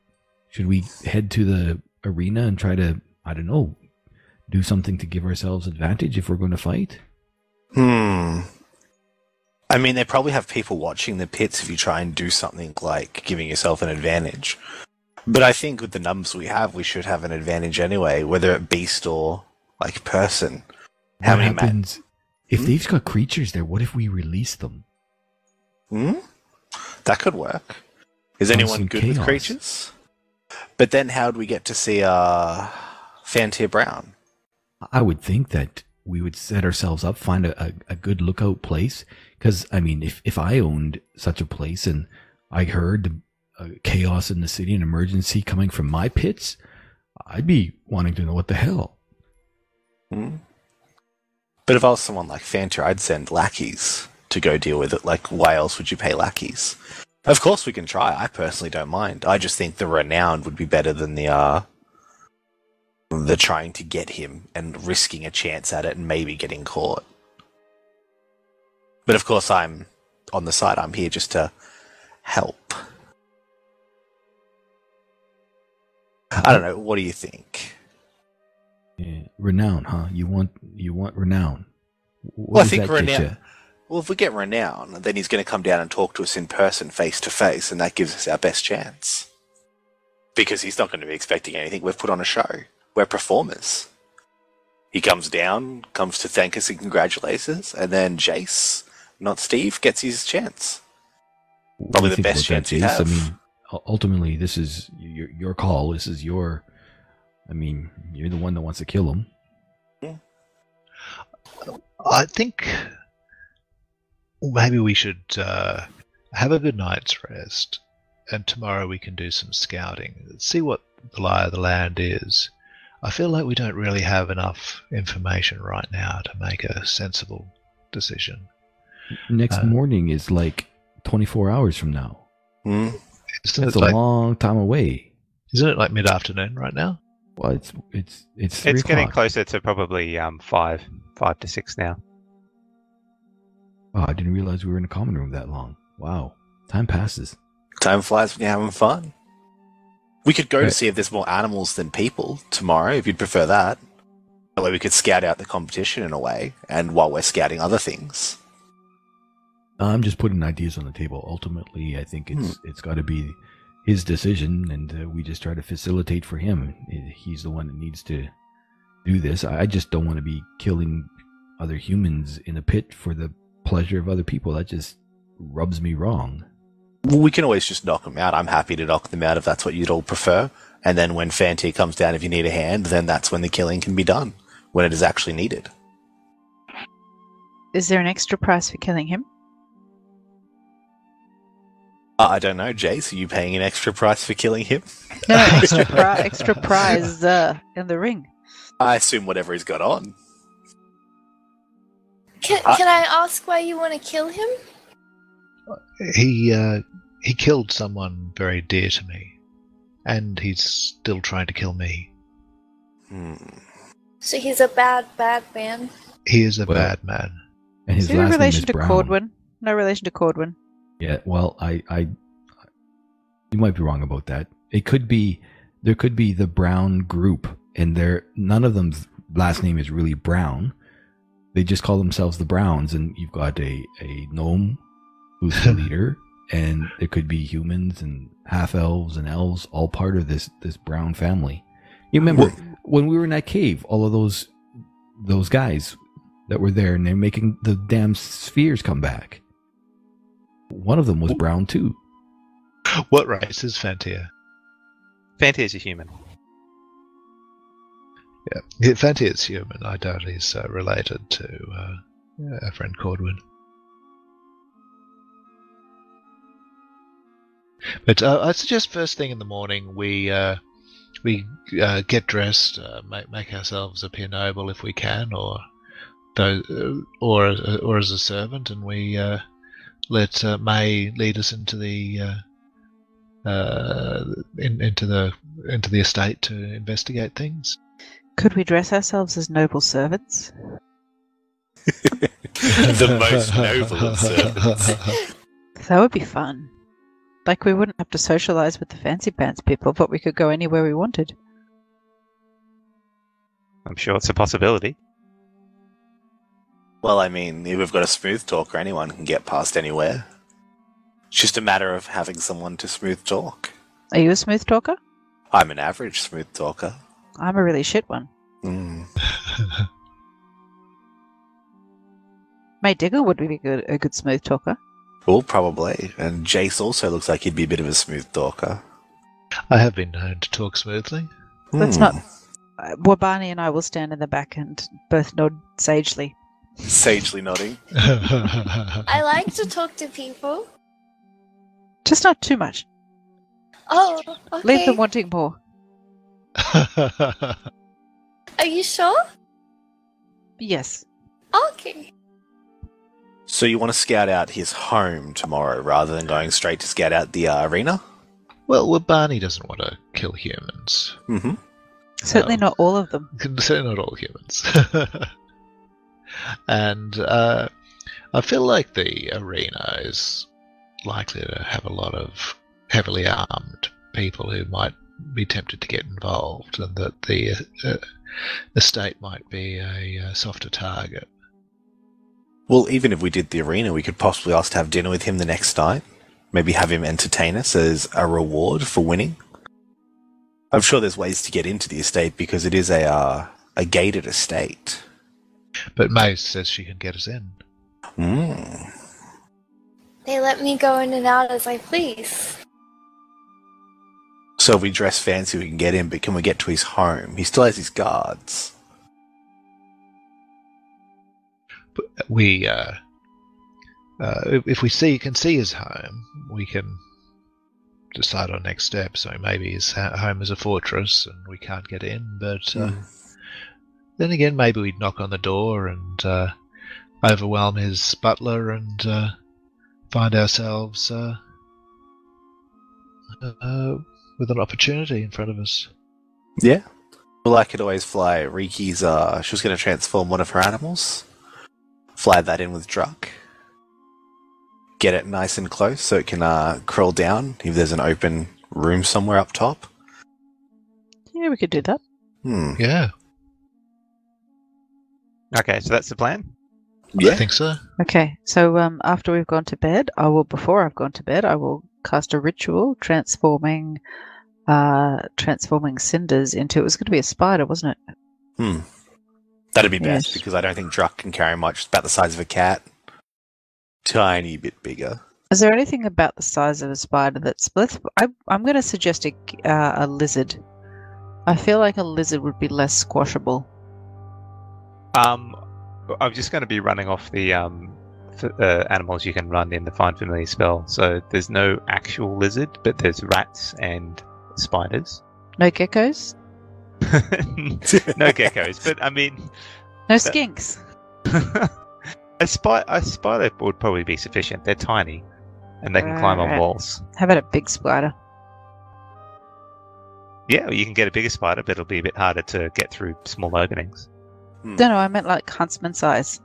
Should we head to the arena and try to, I don't know, do something to give ourselves advantage if we're going to fight? Hmm. I mean, they probably have people watching the pits if you try and do something like giving yourself an advantage. But I think with the numbers we have, we should have an advantage anyway, whether it beast or like person. How what many ma- if Hmm? they've got creatures there? What if we release them? Hmm? That could work. Is Cause anyone good with creatures? But then how'd we get to see uh Fantier Brown? I would think that we would set ourselves up, find a, a, a good lookout place. Because I mean, if if I owned such a place and I heard chaos in the city, an emergency coming from my pits, I'd be wanting to know what the hell. Hmm? But if I was someone like Fantier, I'd send lackeys to go deal with it. Like, why else would you pay lackeys? Of course we can try. I personally don't mind. I just think the renowned would be better than the uh the trying to get him and risking a chance at it and maybe getting caught. But of course I'm on the side. I'm here just to help. I don't know. What do you think? Yeah, renown, huh? You want you want renown. What Well, I think renown- Well, if we get renown, then he's going to come down and talk to us in person, face to face, and that gives us our best chance. Because he's not going to be expecting anything. We've put on a show. We're performers. He comes down, comes to thank us and congratulate us, and then Jace, not Steve, gets his chance. Probably the best chance you have. I mean, ultimately, this is your your call. This is your. I mean, you're the one that wants to kill him. Yeah. I think maybe we should uh, have a good night's rest, and tomorrow we can do some scouting, see what the lie of the land is. I feel like we don't really have enough information right now to make a sensible decision. Next Uh, morning is like 24 hours from now. Hmm. Isn't That's it a like, long time away. isn't it like mid afternoon right now? Well, it's it's it's three It's getting o'clock. closer to probably um, five, five to six now. Oh, I didn't realize we were in a common room that long. Wow, time passes. Time flies when you're having fun. We could go to see if there's more animals than people tomorrow, if you'd prefer that. That way we could scout out the competition in a way, and while we're scouting other things. I'm just putting ideas on the table. Ultimately, I think it's it's got to be his decision, and uh, we just try to facilitate for him. He's the one that needs to do this. I I just don't want to be killing other humans in a pit for the pleasure of other people. That just rubs me wrong. Well, we can always just knock them out. I'm happy to knock them out if that's what you'd all prefer. And then when Fanti comes down, if you need a hand, then that's when the killing can be done, when it is actually needed. Is there an extra price for killing him? Uh, I don't know, Jace, are you paying an extra price for killing him? [LAUGHS] No, [LAUGHS] extra pri- extra prize uh, in the ring. I assume whatever he's got on. Can, I- can I ask why you want to kill him? He uh, he killed someone very dear to me, and he's still trying to kill me. Hmm. So he's a bad, bad man. He is a Well- bad man. And his Is there a last name relation is to Brown. Cordwin? No relation to Cordwin. Yeah, well, I, I, you might be wrong about that. It could be, there could be the Brown group, and there none of them's last name is really Brown. They just call themselves the Browns, and you've got a a gnome who's the [LAUGHS] leader, and there could be humans and half elves and elves, all part of this this Brown family. You remember Well- when we were in that cave, all of those those guys that were there, and they're making the damn spheres come back. One of them was brown too. What race is Fantia? Fanti is a human. Yeah, yeah Fantia is human. I doubt he's uh, related to uh, our friend Cordwin. But uh, I suggest first thing in the morning we uh, we uh, get dressed, uh, make make ourselves appear noble if we can, or those, uh, or or as a servant, and we let uh, May lead us into the uh, uh, in, into the into the estate to investigate things. Could we dress ourselves as noble servants? [LAUGHS] the most noble of servants. [LAUGHS] That would be fun. Like we wouldn't have to socialize with the fancy pants people, but we could go anywhere we wanted. I'm sure it's a possibility. Well, I mean, if we've got a smooth talker, anyone can get past anywhere. It's just a matter of having someone to smooth talk. Are you a smooth talker? I'm an average smooth talker. I'm a really shit one. [LAUGHS] Mm. May Diggle would be good, a good smooth talker. Well, probably. And Jace also looks like he'd be a bit of a smooth talker. I have been known to talk smoothly. Let's Hmm. not. Uh, Wabani and I will stand in the back and both nod sagely. Sagely nodding. [LAUGHS] I like to talk to people. Just not too much. Oh, okay. Leave them wanting more. [LAUGHS] Are you sure? Yes. Okay. So you want to scout out his home tomorrow rather than going straight to scout out the uh, arena? well, well, Barney doesn't want to kill humans. Mm-hmm. Certainly No. not all of them. [LAUGHS] Certainly not all humans. And uh, I feel like the arena is likely to have a lot of heavily armed people who might be tempted to get involved, and that the uh, estate might be a uh, softer target. Well, even if we did the arena, we could possibly ask to have dinner with him the next night. Maybe have him entertain us as a reward for winning. I'm sure there's ways to get into the estate because it is a uh, a gated estate. But May says she can get us in. Mm. They let me go in and out as I please. So if we dress fancy, we can get in, but can we get to his home? He still has his guards. But we, uh, uh, if, if we see can see his home, we can decide on next step. So maybe his home is a fortress and we can't get in. But uh, Hmm. Then again, maybe we'd knock on the door and uh, overwhelm his butler and uh, find ourselves uh, uh, with an opportunity in front of us. Yeah. Well, I could always fly Riki's. Uh, she was going to transform one of her animals. Fly that in with Druck. Get it nice and close so it can uh, crawl down if there's an open room somewhere up top. Yeah, we could do that. Hmm. Yeah, Okay, so that's the plan. Yeah. I think so. Okay, so um, after we've gone to bed, I will. Before I've gone to bed, I will cast a ritual transforming, uh, transforming cinders into. It was going to be a spider, wasn't it? Hmm. That'd be best Yes. because I don't think Druck can carry much. It's about the size of a cat. Tiny bit bigger. Is there anything about the size of a spider that's? Let's. I, I'm going to suggest a, uh, a lizard. I feel like a lizard would be less squashable. Um, I'm just going to be running off the um, f- uh, animals you can run in the Find Familiar spell. So there's no actual lizard, but there's rats and spiders. No geckos. [LAUGHS] no geckos, but I mean, [LAUGHS] No skinks. [LAUGHS] a, spy- a spider would probably be sufficient. They're tiny, and they can climb on walls. How about a big spider? Yeah, you can get a bigger spider, but it'll be a bit harder to get through small openings. Hmm. No, no, I meant like huntsman size.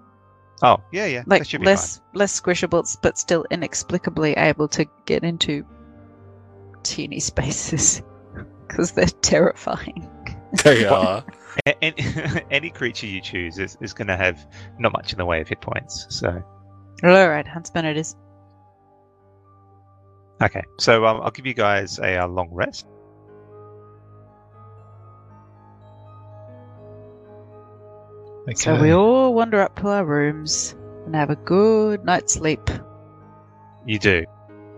Oh, yeah, yeah, Like should be less less squishable, but still inexplicably able to get into teeny [LAUGHS] spaces because they're terrifying. They What? [LAUGHS] are. fine. A- Any, [LAUGHS] any creature you choose is, is going to have not much in the way of hit points. So, All right, huntsman it is. okay, so um, I'll give you guys a, uh long rest. Okay. So we all wander up to our rooms and have a good night's sleep. You do,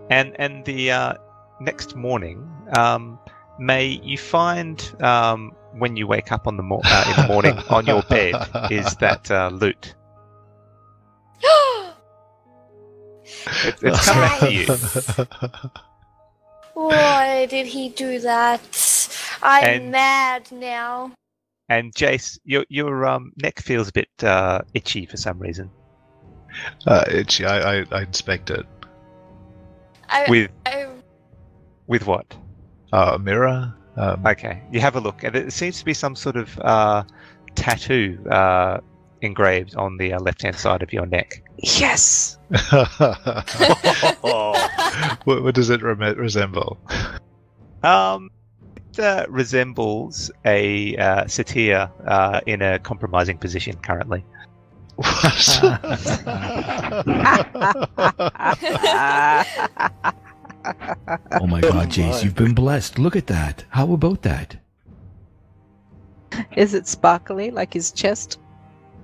and and the uh, next morning, um, May you find um, when you wake up on the mo- uh, in the morning [LAUGHS] on your bed is that uh, lute. [GASPS] It, it's come back to you. Why did he do that? I'm And- mad now. And Jace, your your um, neck feels a bit uh, itchy for some reason. uh, itchy. I, I, I inspect it. I, With I, with what? Uh, a mirror. Um, Okay, you have a look, and it seems to be some sort of uh, tattoo uh, engraved on the uh, left-hand side of your neck. Yes. [LAUGHS] [LAUGHS] What, what does it rem- resemble? Um, it uh, resembles a uh, satyr uh, in a compromising position currently. [LAUGHS] Oh my god, Jace, you've been blessed. Look at that. How about that? is it sparkly like his chest?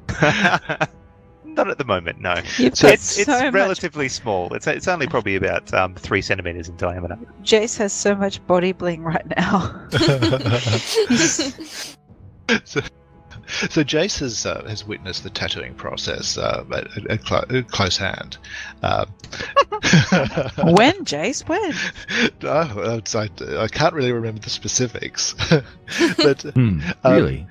[LAUGHS] Not at the moment, no. You've So got it's, it's so much. relatively small. It's it's only probably about um, three centimeters in diameter. Jace has so much body bling right now. [LAUGHS] [LAUGHS] so, so Jace has, uh, has witnessed the tattooing process uh, at, at, at clo- at close hand. Um, [LAUGHS] when, Jace? When? oh, it's- I, I can't really remember the specifics, but Hmm, Um, really?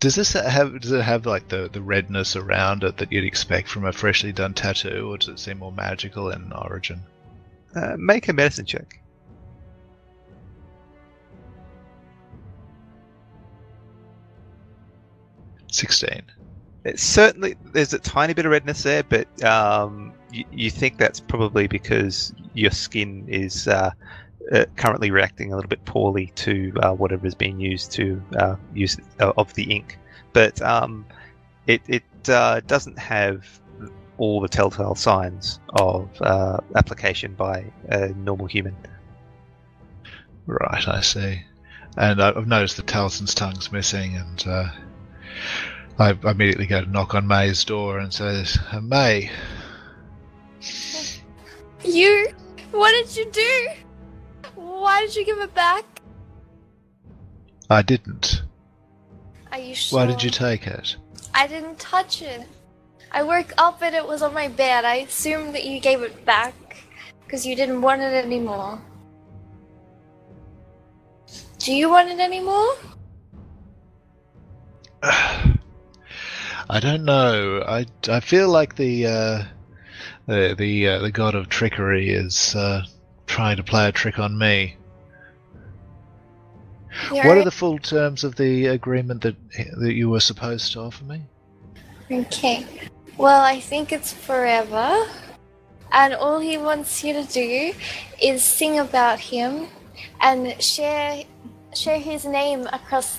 Does this have does it have like the, the redness around it that you'd expect from a freshly done tattoo, or does it seem more magical in origin? Uh, make a medicine check. Sixteen. It's certainly there's a tiny bit of redness there, but um, you, you think that's probably because your skin is uh, uh, currently reacting a little bit poorly to uh, whatever is being used to uh, use uh, of the ink. But um, it it uh, doesn't have all the telltale signs of uh, application by a normal human. Right, I see. And I- I've noticed that Taliesin's tongue's missing, and uh, I immediately go to knock on May's door and says, "Uh, "May, you? What did you do? Why did you give it back? I didn't. Are you sure? Why did you take it?" I didn't touch it. I woke up and it was on my bed. I assumed that you gave it back because you didn't want it anymore. Do you want it anymore? [SIGHS] I don't know. I, I feel like the uh, the the uh, the god of trickery is uh, trying to play a trick on me. You're What are the full terms of the agreement that that you were supposed to offer me? Okay. Well, I think it's forever. And all he wants you to do is sing about him and share share his name across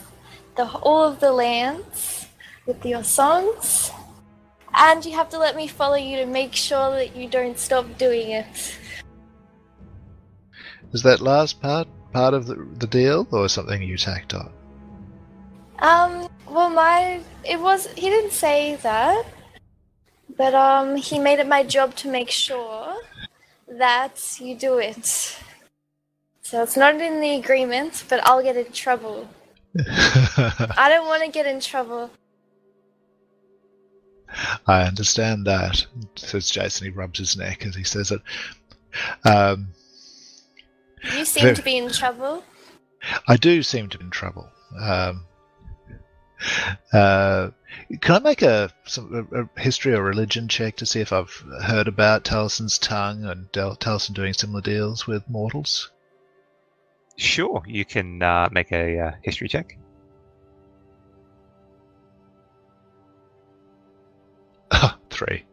the all of the lands with your songs. And you have to let me follow you to make sure that you don't stop doing it. Is that last part part of the, the deal, or something you tacked on? Um, well, my it was he didn't say that, but um, he made it my job to make sure that you do it. So it's not in the agreement, but I'll get in trouble. [LAUGHS] I don't want to get in trouble. I understand that, says Jason. He rubs his neck as he says it. Um, You seem Very- to be in trouble. I do seem to be in trouble. Um, uh, can I make a, some, a, a history or religion check to see if I've heard about Taliesin's tongue and Del- Talison doing similar deals with mortals? Sure, you can uh, make a uh, history check. [LAUGHS] Three.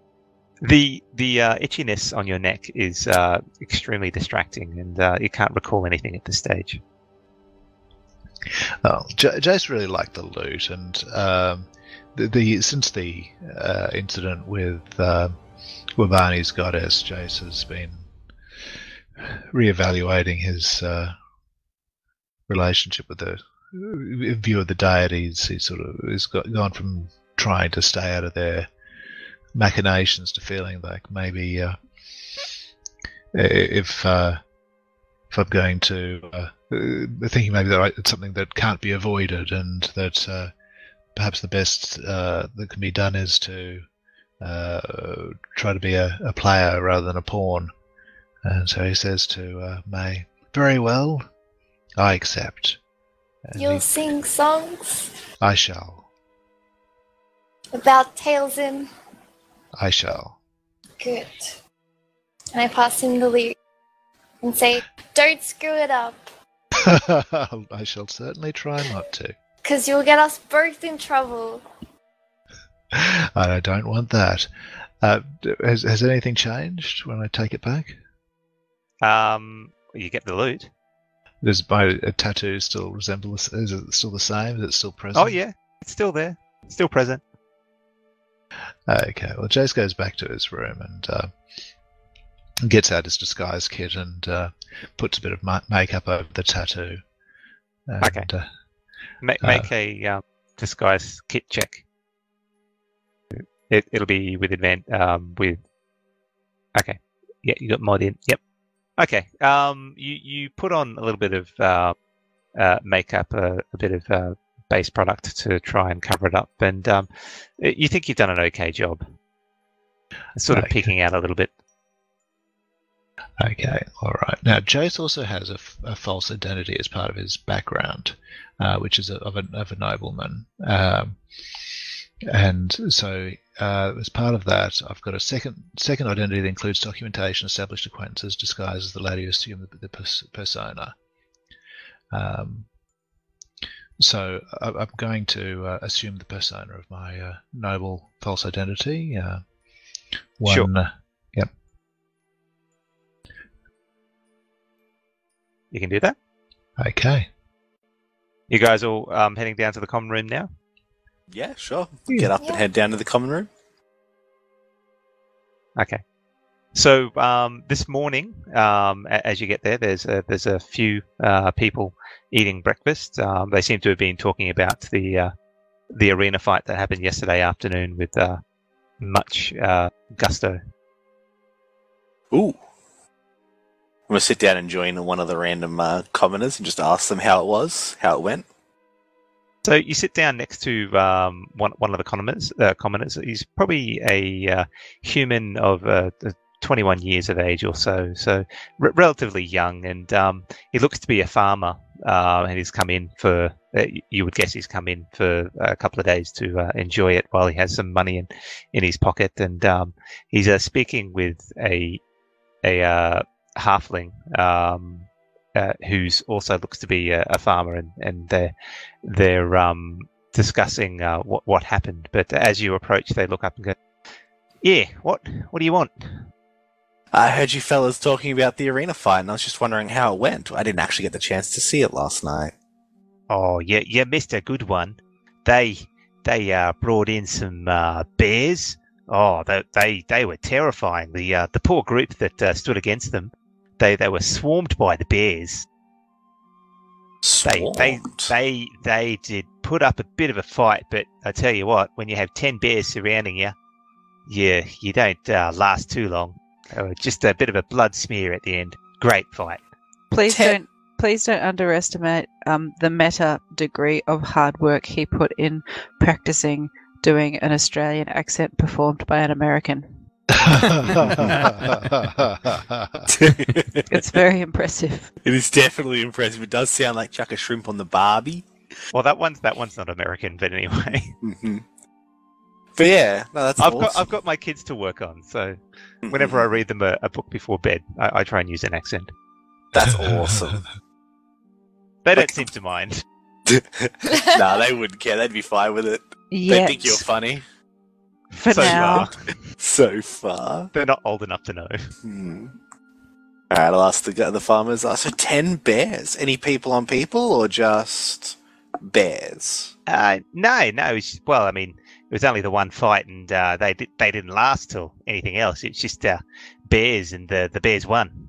The the uh, itchiness on your neck is uh, extremely distracting, and uh, you can't recall anything at this stage. Oh, J- Jace really liked the lute, and um, the, the since the uh, incident with um Wabani's goddess, Jace has been reevaluating his uh, relationship with the view of the deities. He sort of has got, gone from trying to stay out of their machinations to feeling like maybe uh, if uh, if I'm going to uh, uh, thinking maybe that it's something that can't be avoided, and that uh, perhaps the best uh, that can be done is to uh, try to be a, a player rather than a pawn. And so he says to uh, May, "Very well, I accept. And You'll he- sing songs I shall. about Taliesin. I shall." Good. And I pass him the lute and say, "Don't screw it up, [LAUGHS] I shall certainly try not to. cause you'll get us both in trouble." [LAUGHS] I don't want that. Uh, has, has anything changed when I take it back? Um, you get the lute. Does my uh, tattoo still resemble? the- Is it still the same? Is it still present? Oh yeah, it's still there, still present. Okay. Well, Jace goes back to his room and uh, gets out his disguise kit and uh, puts a bit of ma- makeup over the tattoo. And, Okay. Uh, Uh, make a um, disguise kit check. It, it'll be with advan um, with. Okay, yeah, you got mod in. Yep. Okay. Um, you you put on a little bit of uh, uh, makeup, uh, a bit of uh, base product to try and cover it up, and um, you think you've done an okay job. Sort of Okay. peeking out a little bit. Okay, all right. Now, Jace also has a, f- a false identity as part of his background, uh, which is a, of, a, of a nobleman. Um, and so, uh, as part of that, I've got a second second identity that includes documentation, established acquaintances, disguises the latter you assume the, the pers- persona. Um, so, I, I'm going to uh, assume the persona of my uh, noble false identity. Uh, one, Sure. uh, You can do that. okay. You guys all um, heading down to the common room now. Yeah, sure. Get up Yeah. and head down to the common room. Okay. So um, this morning, um, as you get there, there's a, there's a few uh, people eating breakfast. Um, they seem to have been talking about the uh, the arena fight that happened yesterday afternoon with uh, much uh, gusto. Ooh. I'm going to sit down and join one of the random uh, commoners and just ask them how it was, how it went. So you sit down next to um, one one of the commoners. Uh, commoners. He's probably a uh, human of uh, 21 years of age or so, so re- relatively young, and um, he looks to be a farmer uh, and he's come in for. Uh, you would guess he's come in for a couple of days to uh, enjoy it while he has some money in in his pocket, and um, he's uh, speaking with a a uh, halfling um, uh, who's also looks to be a, a farmer, and and they're they're um, discussing what what happened. But as you approach, they look up and go, "Yeah, what what do you want?" I heard you fellas talking about the arena fight, and I was just wondering how it went. I didn't actually get the chance to see it last night. Oh, you you missed a good one. They they uh, brought in some uh, bears. Oh, they, they they were terrifying. The uh, the poor group that uh, stood against them, they they were swarmed by the bears. They they Swarmed. they they did put up a bit of a fight, but I tell you what, when you have ten bears surrounding you, yeah, you don't uh, last too long. They were just a bit of a blood smear at the end. Great fight. Please Ten- don't please don't underestimate um, the meta degree of hard work he put in practicing doing an Australian accent performed by an American. [LAUGHS] It's very impressive. it is definitely impressive. It does sound like chuck a shrimp on the Barbie. Well, that one's that one's not American, but anyway. hmm But yeah, no, that's I've awesome. got I've got my kids to work on, so whenever I read them a, a book before bed, I, I try and use an accent. That's [LAUGHS] awesome. They don't seem to mind. [LAUGHS] [LAUGHS] nah, they wouldn't care. They'd be fine with it. They think you're funny. for so now. far. So far. They're not old enough to know. Hmm. All right, I'll ask the the farmers. So ten bears. Any people on people, or just bears? Uh, no, no. It's, well, I mean, it was only the one fight, and uh, they di- they didn't last till anything else. It's just uh, bears, and the the bears won.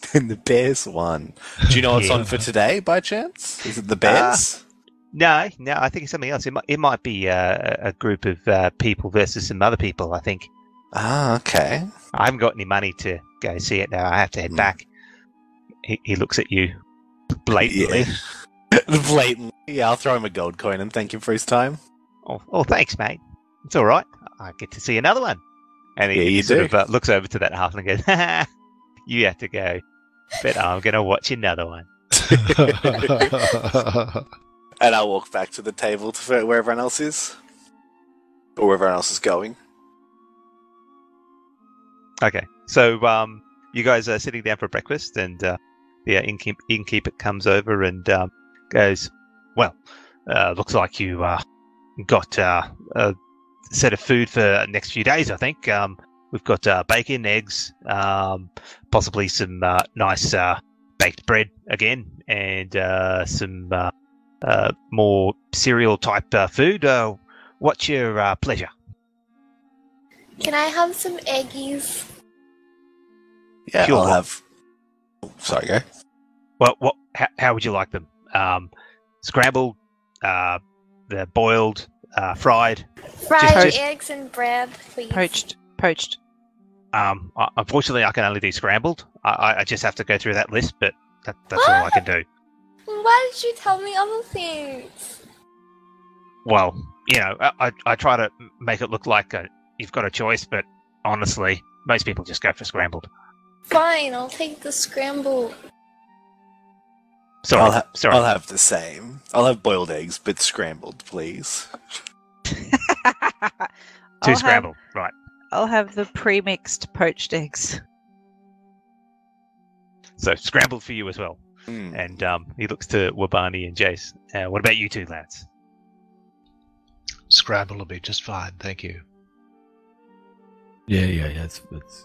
[LAUGHS] And the bears won. Do you know what's Yeah. on for today, by chance? Is it the bears? No, no, I think it's something else. It might it might be uh, a group of uh, people versus some other people. I think. ah, okay. I haven't got any money to go see it now. I have to head Hmm. back. He, he looks at you blatantly. [LAUGHS] Blatantly. Yeah, I'll throw him a gold coin and thank him for his time. Oh, oh, thanks, mate. It's all right. I get to see another one. And he, Yeah, he you sort do. of uh, looks over to that half and goes, [LAUGHS] "You have to go, but I'm going to watch another one." [LAUGHS] [LAUGHS] And I'll walk back to the table to where everyone else is. Or where everyone else is going. Okay, so um, you guys are sitting down for breakfast, and uh, the uh, innkeep, innkeeper comes over and um, goes, "Well, uh, looks like you uh, got uh, a set of food for the next few days. I think um, we've got uh, bacon, eggs, um, possibly some uh, nice uh, baked bread again, and uh, some uh, uh, more cereal type uh, food. Uh, what's your uh, pleasure?" Can I have some eggies? Yeah, Sure. I'll have. Oh, sorry, go. Well, what? How, how would you like them? Um, scrambled, uh, they're boiled, uh, fried. Fried Poached. eggs and bread, please. Poached. Poached. Um, uh, unfortunately, I can only do scrambled. I, I- I just have to go through that list, but that, that's all I can do. Why did you tell me other things? Well, you know, I, I, I try to make it look like uh you've got a choice, but honestly, most people just go for scrambled. Fine, I'll take the scramble. Sorry, I'll, ha- sorry. I'll have the same. I'll have boiled eggs, but scrambled, please. [LAUGHS] Two I'll have- scrambled, right? I'll have the pre-mixed poached eggs. So scrambled for you as well. Mm. And um, he looks to Wabani and Jace. Uh, what about you two lads? Scramble will be just fine, thank you. Yeah, yeah, yeah. That's, that's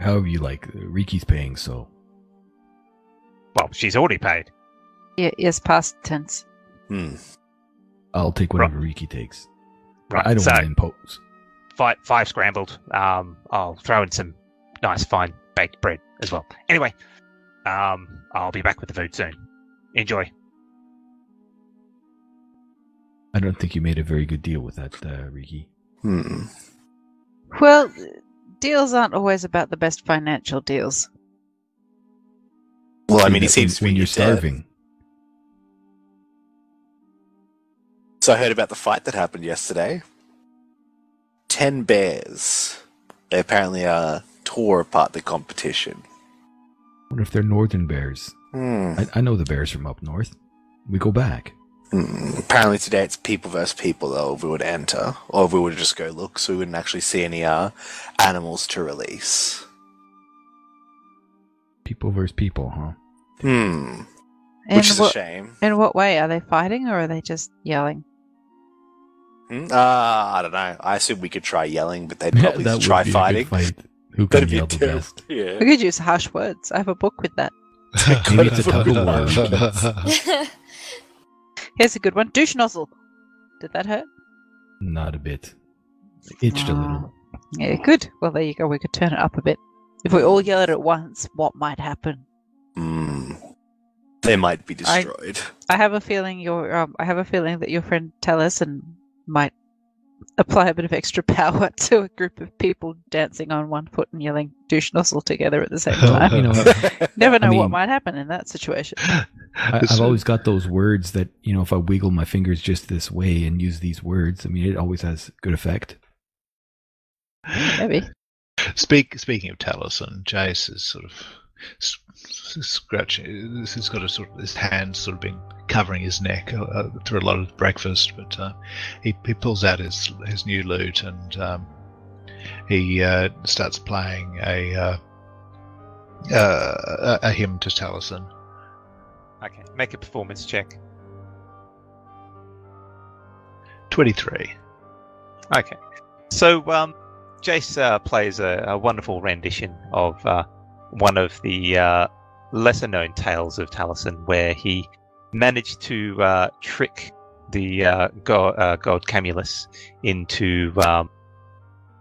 however you like. Riki's paying, so Well, she's already paid. Yeah, yes, past tense. Hmm. I'll take whatever Riki takes. Right. I don't so want to impose. five, five scrambled. Um, I'll throw in some nice fine baked bread as well. Anyway, um, I'll be back with the food soon. Enjoy. I don't think you made a very good deal with that, uh, Riki. Hmm. Well, deals aren't always about the best financial deals. Well, I mean, he seems when, to be when you're starving. So I heard about the fight that happened yesterday. Ten bears. They apparently uh, tore apart the competition. wonder if they're northern bears. Hmm. I, I know the bears from up north. We go back. Hmm. Apparently today it's people versus people though if we would enter. Or if we would just go look so we wouldn't actually see any uh, animals to release. People versus people, huh? Hmm. In Which is a what, shame. in what way? Are they fighting or are they just yelling? Hmm? Uh, I don't know. I assume we could try yelling, but they'd probably [LAUGHS] that try would be fighting. A good fight. Who can That'd be yell the terrible. best? [LAUGHS] Yeah. We could use harsh words. I have a book with that. Maybe it's a tug of. Here's a good one. Douche nozzle. Did that hurt? Not a bit. Itched a little. Yeah, good. Well, there you go. We could turn it up a bit. If we all yell it at once, what might happen? Hmm. They might be destroyed. I have a feeling your um, I have a feeling that your friend Taliesin might apply a bit of extra [LAUGHS] power to a group of people dancing on one foot and yelling douche nozzle together at the same [LAUGHS] time. You know, [LAUGHS] Never know what mean- might happen in that situation. I, I've always got those words that you know if I wiggle my fingers just this way and use these words, I mean it always has good effect. Maybe. Speak, speaking of Taliesin, Jace is sort of scratching. He's got a sort of his hands sort of been covering his neck uh, uh, through a lot of breakfast, but uh, he he pulls out his his new lute and um, he uh, starts playing a uh, uh, a a hymn to Taliesin. Okay, make a performance check. Twenty three. Okay. So, um, Jace uh, plays a, a wonderful rendition of uh, one of the uh, lesser known tales of Taliesin, where he managed to uh, trick the uh, god, uh, god Camulus into um,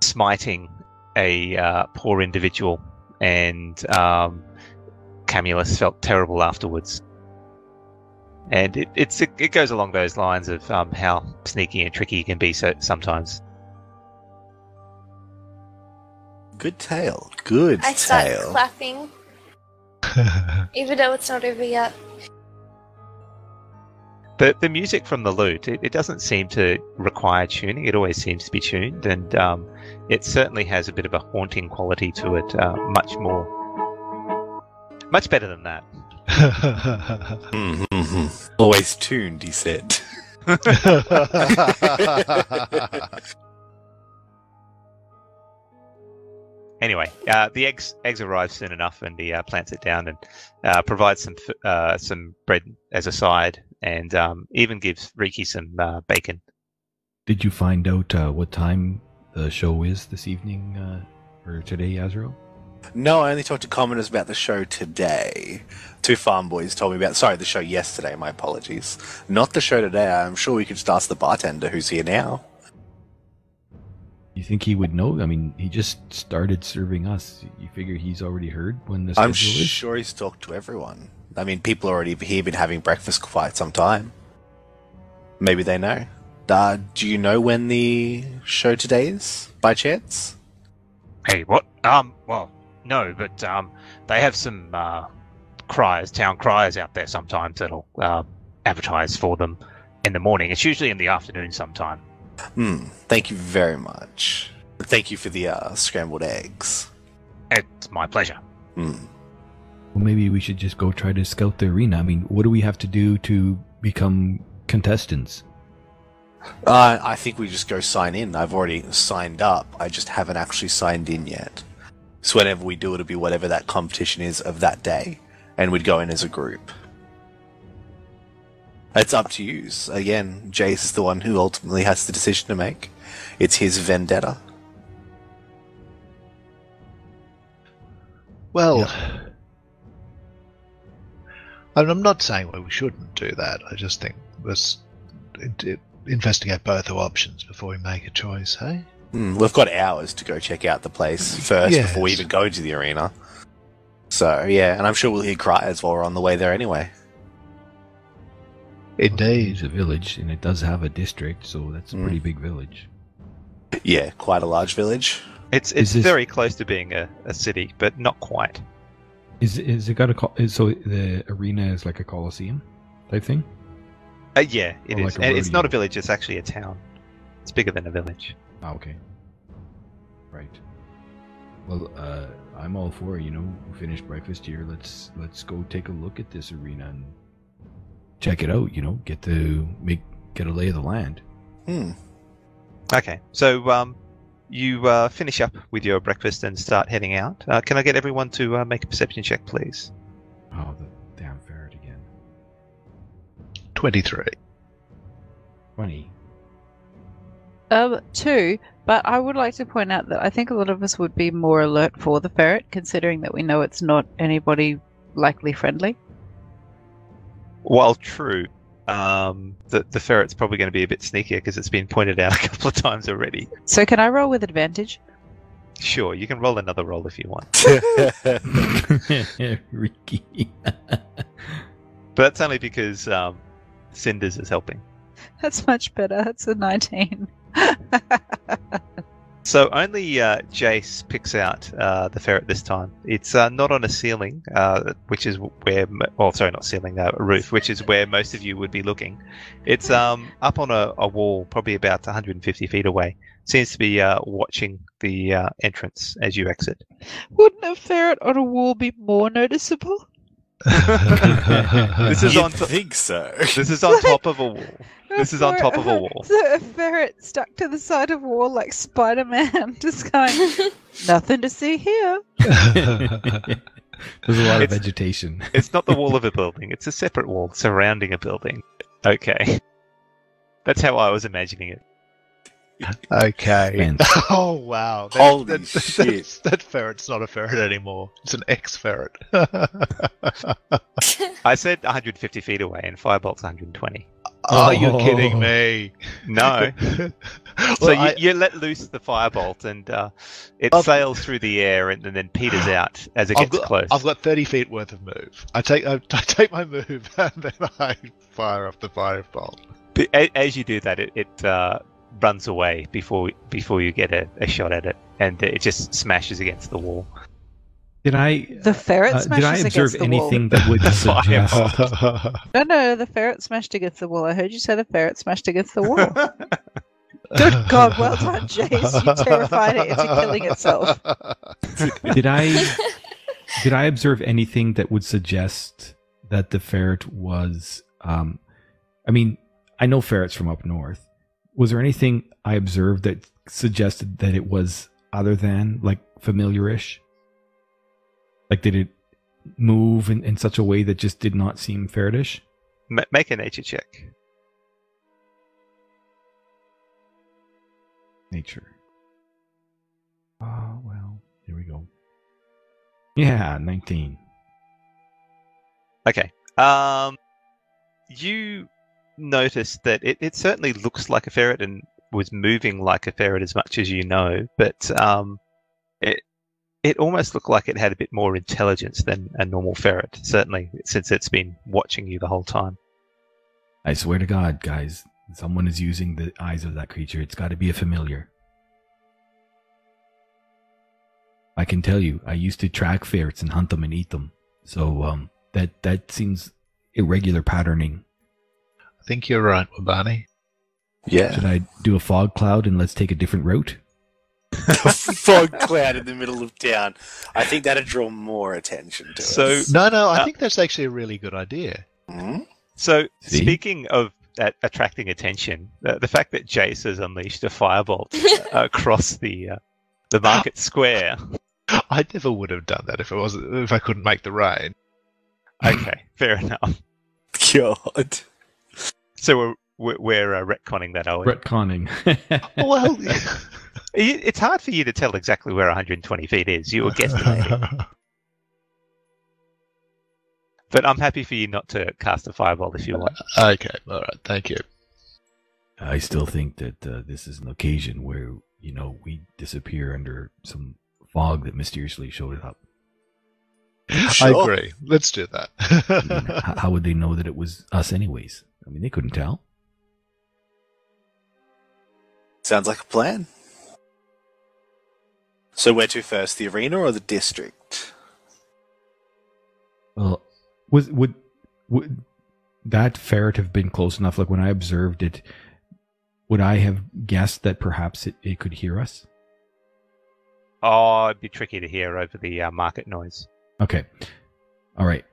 smiting a poor individual, and um, Camulus felt terrible afterwards. And it, it, it goes along those lines of um, how sneaky and tricky he can be so sometimes. Good tale. Good I start tale. clapping, [LAUGHS] even though it's not over yet. The the music from the lute it, it doesn't seem to require tuning. It always seems to be tuned, and um, it certainly has a bit of a haunting quality to it. Uh, much more, much better than that. Mm-hmm. [LAUGHS] Always tuned, he said. [LAUGHS] Anyway, uh, the eggs eggs arrive soon enough, and he uh, plants it down and uh, provides some uh, some bread as a side, and um, even gives Riki some uh, bacon. Did you find out uh, what time the show is this evening uh, or today, Azrael? No, I only talked to commoners about the show today. Two farm boys told me about. Sorry, the show yesterday. My apologies. Not the show today. I'm sure we could just ask the bartender who's here now. You think he would know? I mean, he just started serving us. You figure he's already heard when the I'm schedule is? sure he's talked to everyone. I mean, people already here been having breakfast quite some time. Maybe they know. Uh, do you know when the show today is, by chance? Hey, what? Um, well, no, but um, they have some uh, criers, town criers out there sometimes that'll uh, advertise for them in the morning. It's usually in the afternoon sometime. Hmm. Thank you very much. Thank you for the uh, scrambled eggs. It's my pleasure. Hmm. Well, maybe we should just go try to scout the arena. I mean, what do we have to do to become contestants? Uh, I think we just go sign in. I've already signed up. I just haven't actually signed in yet. So whenever we do, it'll be whatever that competition is of that day, and we'd go in as a group. It's up to you. Again, Jace is the one who ultimately has the decision to make. It's his vendetta. Well, and I'm not saying well, we shouldn't do that. I just think let's investigate both our options before we make a choice. Hey, Hmm, we've got hours to go check out the place first Yes. before we even go to the arena. So yeah, and I'm sure we'll hear cries while we're on the way there anyway. Indeed. It's a village, and it does have a district, so that's a Mm. pretty big village. Yeah, quite a large village. It's it's this- very close to being a, a city, but not quite. Is is it got a col- is, so the arena is like a coliseum type thing? Uh, yeah, it Or is. like a and it's not a village; it's actually a town. It's bigger than a village. Ah, okay. Right. Well, uh, I'm all for it, you know. Finish breakfast here. Let's let's go take a look at this arena and check it out. You know, get to make get a lay of the land. Hmm. Okay, so um, you uh, finish up with your breakfast and start heading out. Uh, can I get everyone to uh, make a perception check, please? Oh, the damn ferret again. 23. Twenty. Um, two, but I would like to point out that I think a lot of us would be more alert for the ferret, considering that we know it's not anybody likely friendly. While true, um, the the ferret's probably going to be a bit sneakier because it's been pointed out a [LAUGHS] couple of times already. So can I roll with advantage? Sure, you can roll another roll if you want, [LAUGHS] [LAUGHS] Riki. but that's only because um, Cinders is helping. That's much better. That's a 19. So only uh, Jace picks out uh, the ferret this time. It's uh, not on a ceiling, uh, which is where, well, sorry, not ceiling, uh, a roof, which is where most of you would be looking. It's um, up on a, a wall, probably about 150 feet away. Seems to be uh, watching the uh, entrance as you exit. Wouldn't a ferret on a wall be more noticeable? [LAUGHS] This is You'd on to- think so. This is on [LAUGHS] top of a wall. This is on top of a wall. So a ferret stuck to the side of a wall like Spider Man, [LAUGHS] just going, nothing to see here. There's a lot of It's- vegetation. It's not the wall of a building. It's a separate wall surrounding a building. Okay. That's how I was imagining it. Okay. Fence. [LAUGHS] Oh wow! That, Holy that, [LAUGHS] that- shit. that's- That ferret's not a ferret anymore. It's an ex-ferret. [LAUGHS] I said 150 feet away, and Firebolt's 120. oh, you're Oh. kidding me! No. well, so you, I, you let loose the firebolt, and uh, it I've- sails through the air and, and then peters [GASPS] out as it I've gets got, close. I've got 30 feet worth of move. I take I, I take my move and then I fire off the firebolt. As you do that, it, it uh, runs away before before you get a, a shot at it, and it just smashes against the wall. Did I? The ferret uh, smashes did I observe the wall. anything that would [LAUGHS] suggest? No, no, the ferret smashed against the wall. I heard you say the ferret smashed against the wall. [LAUGHS] Good God, well done, Jace. You terrified it into killing itself. did I? Did I observe anything that would suggest that the ferret was? Um, I mean, I know ferrets from up north. Was there anything I observed that suggested that it was other than like familiarish? Like, did it move in, in such a way that just did not seem ferretish? Ma- make a nature check. Nature. Oh, well, here we go. Yeah, 19. Okay. Um, you notice that it, it certainly looks like a ferret and was moving like a ferret as much as you know, but um, it it almost looked like it had a bit more intelligence than a normal ferret. Certainly, since it's been watching you the whole time. I swear to God, guys, someone is using the eyes of that creature. It's got to be a familiar. I can tell you, I used to track ferrets and hunt them and eat them. So um, that that seems irregular patterning. I think you're right, Wabani. Yeah. Should I do a fog cloud and let's take a different route? [LAUGHS] a fog cloud in the middle of town. I think that'd draw more attention to So- us. No, no, I Uh, think that's actually a really good idea. Hmm? So, See? speaking of that attracting attention, the, the fact that Jace has unleashed a firebolt [LAUGHS] across the uh, the market [GASPS] square. I never would have done that if it wasn't if I couldn't make the raid. Okay, fair enough. [LAUGHS] God. So we're we're, we're uh, retconning that, are we? Retconning. [LAUGHS] Well, [LAUGHS] It's hard for you to tell exactly where 120 feet is. You were guesstimating, [LAUGHS] but I'm happy for you not to cast a fireball if you want. okay, all right, thank you. I still think that uh, this is an occasion where you know we disappear under some fog that mysteriously showed up. I agree. Let's do I mean, that. how would they know that it was us, anyways? I mean, they couldn't tell. Sounds like a plan. So where to first, the arena or the district? Well, was would would that ferret have been close enough? Like when I observed it, would I have guessed that perhaps it, it could hear us? Oh, it'd be tricky to hear over the uh, market noise. Okay. All right.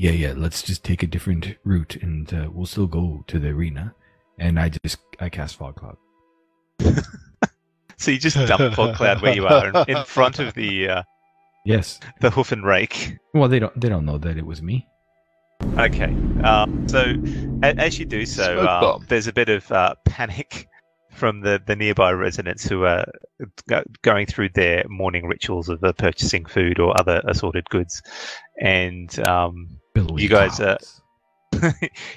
Yeah, yeah. Let's just take a different route, and uh, we'll still go to the arena. And I just I cast fog cloud. So you just dump fog cloud where you are, in, in [LAUGHS] front of the uh, Yes. the hoof and rake. Well, they don't they don't know that it was me. Okay. Um, so a- as you do so, Smoke um, there's a bit of uh, panic from the, the nearby residents who are go- going through their morning rituals of uh, purchasing food or other assorted goods, and um, Billowing You guys, uh, [LAUGHS]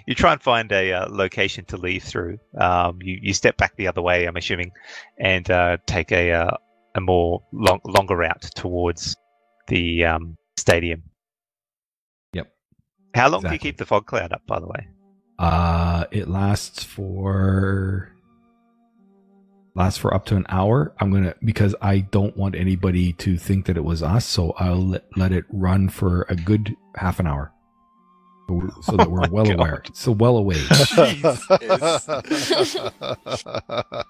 you try and find a uh, location to leave through. Um, you, you step back the other way, I'm assuming, and uh, take a uh, a more long, longer route towards the um, stadium. Yep. How long do you keep the fog cloud up, by the way? Uh, it lasts for lasts for up to an hour. I'm gonna because I don't want anybody to think that it was us, so I'll let, let it run for a good half an hour, [LAUGHS] so, we're- so that Oh we're my well God. aware. So well away. [LAUGHS] [LAUGHS]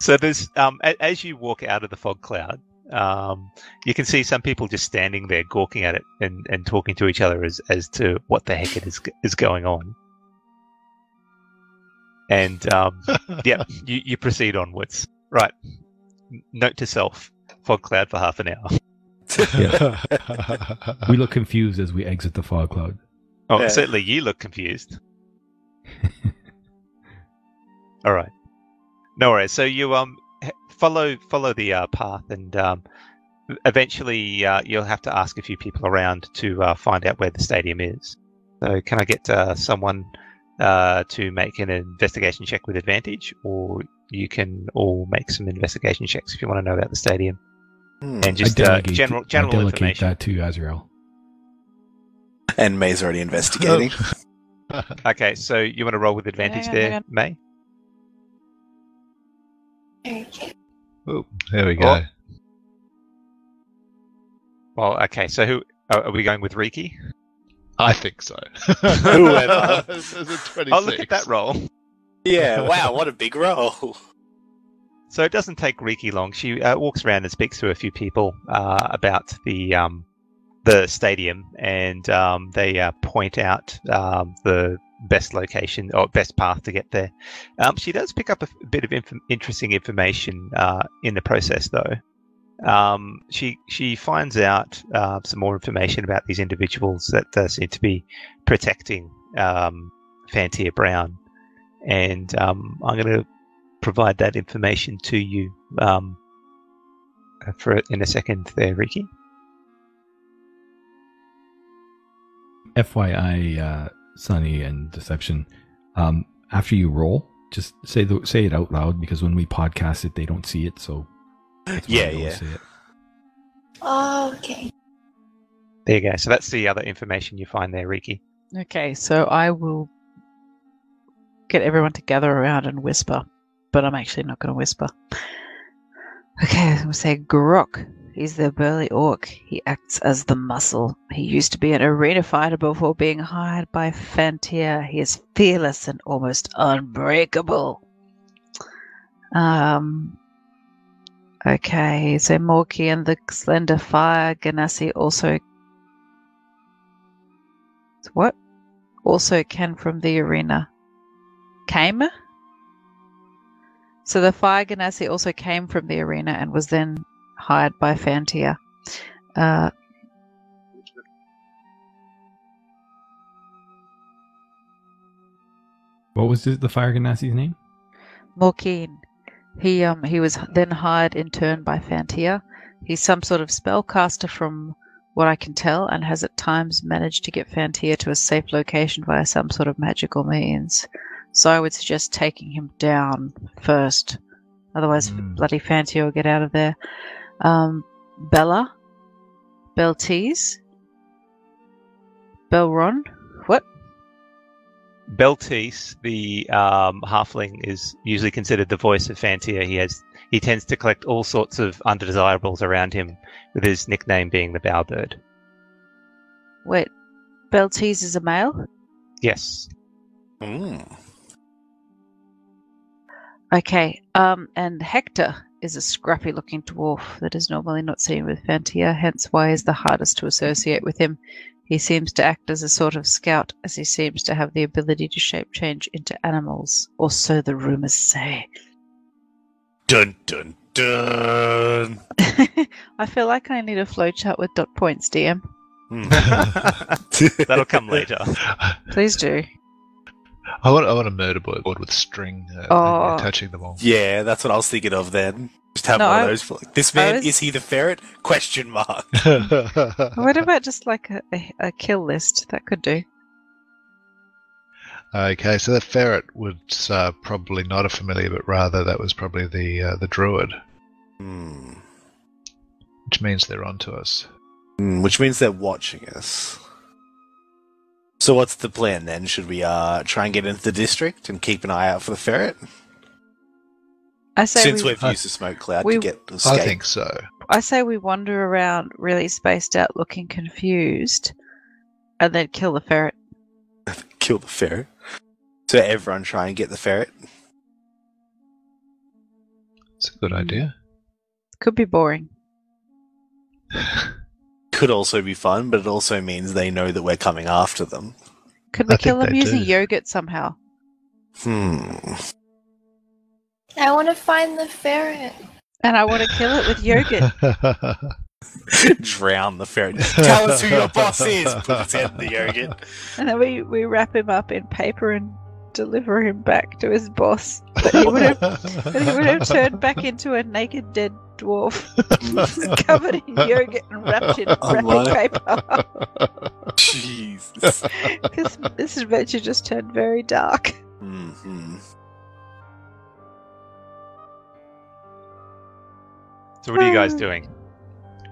So there's um, a- as you walk out of the fog cloud, um, you can see some people just standing there gawking at it and, and talking to each other as, as to what the heck it is is going on. And um, yeah, you, you proceed onwards. Right. Note to self: fog cloud for half an hour. we look confused as we exit the fog cloud. Oh, Yeah. certainly you look confused. [LAUGHS] All right, no worries. So you um follow follow the uh, path, and um, eventually uh, you'll have to ask a few people around to uh, find out where the stadium is. So can I get uh, someone uh, to make an investigation check with advantage, or you can all make some investigation checks if you want to know about the stadium Hmm. and just I uh, delegate, general I delegate information. that to Azrael. [LAUGHS] And May's already investigating. [LAUGHS] Okay, so you want to roll with advantage Hang on, there, hang. May? Okay. Oh, there we go. Well, okay. So who are are we going with Riki? I think so. [LAUGHS] Whoever. There's a 26. Oh, look at that roll. yeah, wow, what a big roll. So it doesn't take Riki long. She uh, walks around and speaks to a few people uh, about the um, the stadium, and um, they uh, point out um, the best location or best path to get there. Um, she does pick up a bit of inf- interesting information uh, in the process, though. Um, she she finds out uh, some more information about these individuals that uh, seem to be protecting um, Fantia Brown, and um, I'm going to provide that information to you um, for in a second, there, Riki. FYI, uh, Sunny and Deception. Um, after you roll, just say the, say it out loud because when we podcast it, they don't see it. So Yeah, yeah. Say it. Oh, okay. There you go. So that's the other information you find there, Riki. Okay, so I will get everyone to gather around and whisper, but I'm actually not going to whisper. Okay, I'm going to say Grok. He's the burly orc. He acts as the muscle. He used to be an arena fighter before being hired by Fantia. He is fearless and almost unbreakable. Um. Okay, so Morky and the Slender Fire Genasi also. What? also can from the arena. Came? So the Fire Genasi also came from the arena and was then hired by Fantia. Uh, What was the, the Fire Genasi's name? Morkeen. He um he was then hired in turn by Fantia. He's some sort of spellcaster from what I can tell, and has at times managed to get Fantia to a safe location via some sort of magical means. So I would suggest taking him down first. Otherwise, Hmm. bloody Fantia will get out of there. Um, Bella, Beltees, Belron. What? Beltis, the um, halfling, is usually considered the voice of Fantia. He has he tends to collect all sorts of undesirables around him, with his nickname being the Bowbird. Wait, Beltees is a male. Yes. Mm. Okay. Um, and Hector is a scrappy looking dwarf that is normally not seen with Fantia, hence why is the hardest to associate with him. He seems to act as a sort of scout, as he seems to have the ability to shape change into animals, or so the rumors say. Dun dun dun. [LAUGHS] I feel like I need a flowchart with dot points, DM. Hmm. [LAUGHS] That'll come later. Please do. I want I want a murder board with string uh, Oh. attaching them all. Yeah, that's what I was thinking of then. Just have No, one I- of those. For, like, this man was- is he the ferret? Question mark. [LAUGHS] What about just like a, a, a kill list? That could do. okay, so the ferret was uh, probably not a familiar, but rather that was probably the uh, the druid, Hmm. which means they're onto us. Hmm, which means they're watching us. So what's the plan then? Should we uh try and get into the district and keep an eye out for the ferret? I say Since we, we've I- used the smoke cloud we- to get escape. I think so. I say we wander around really spaced out, looking confused, and then kill the ferret. [LAUGHS] kill the ferret. So everyone try and get the ferret. It's a good idea. Could be boring. [LAUGHS] Could also be fun, but it also means they know that we're coming after them. Could we I kill them using do. yogurt somehow? Hmm. I want to find the ferret. And I want to kill it with yogurt. [LAUGHS] Drown the ferret. [LAUGHS] Tell us who your boss is. Put his head in the yogurt. And then we, we wrap him up in paper and deliver him back to his boss. But he would have, but [LAUGHS] he would have turned back into a naked dead dwarf [LAUGHS] covered in yogurt and wrapped in [LAUGHS] wrapping my. paper. Jesus. Because this adventure just turned very dark. hmm So what are you guys doing?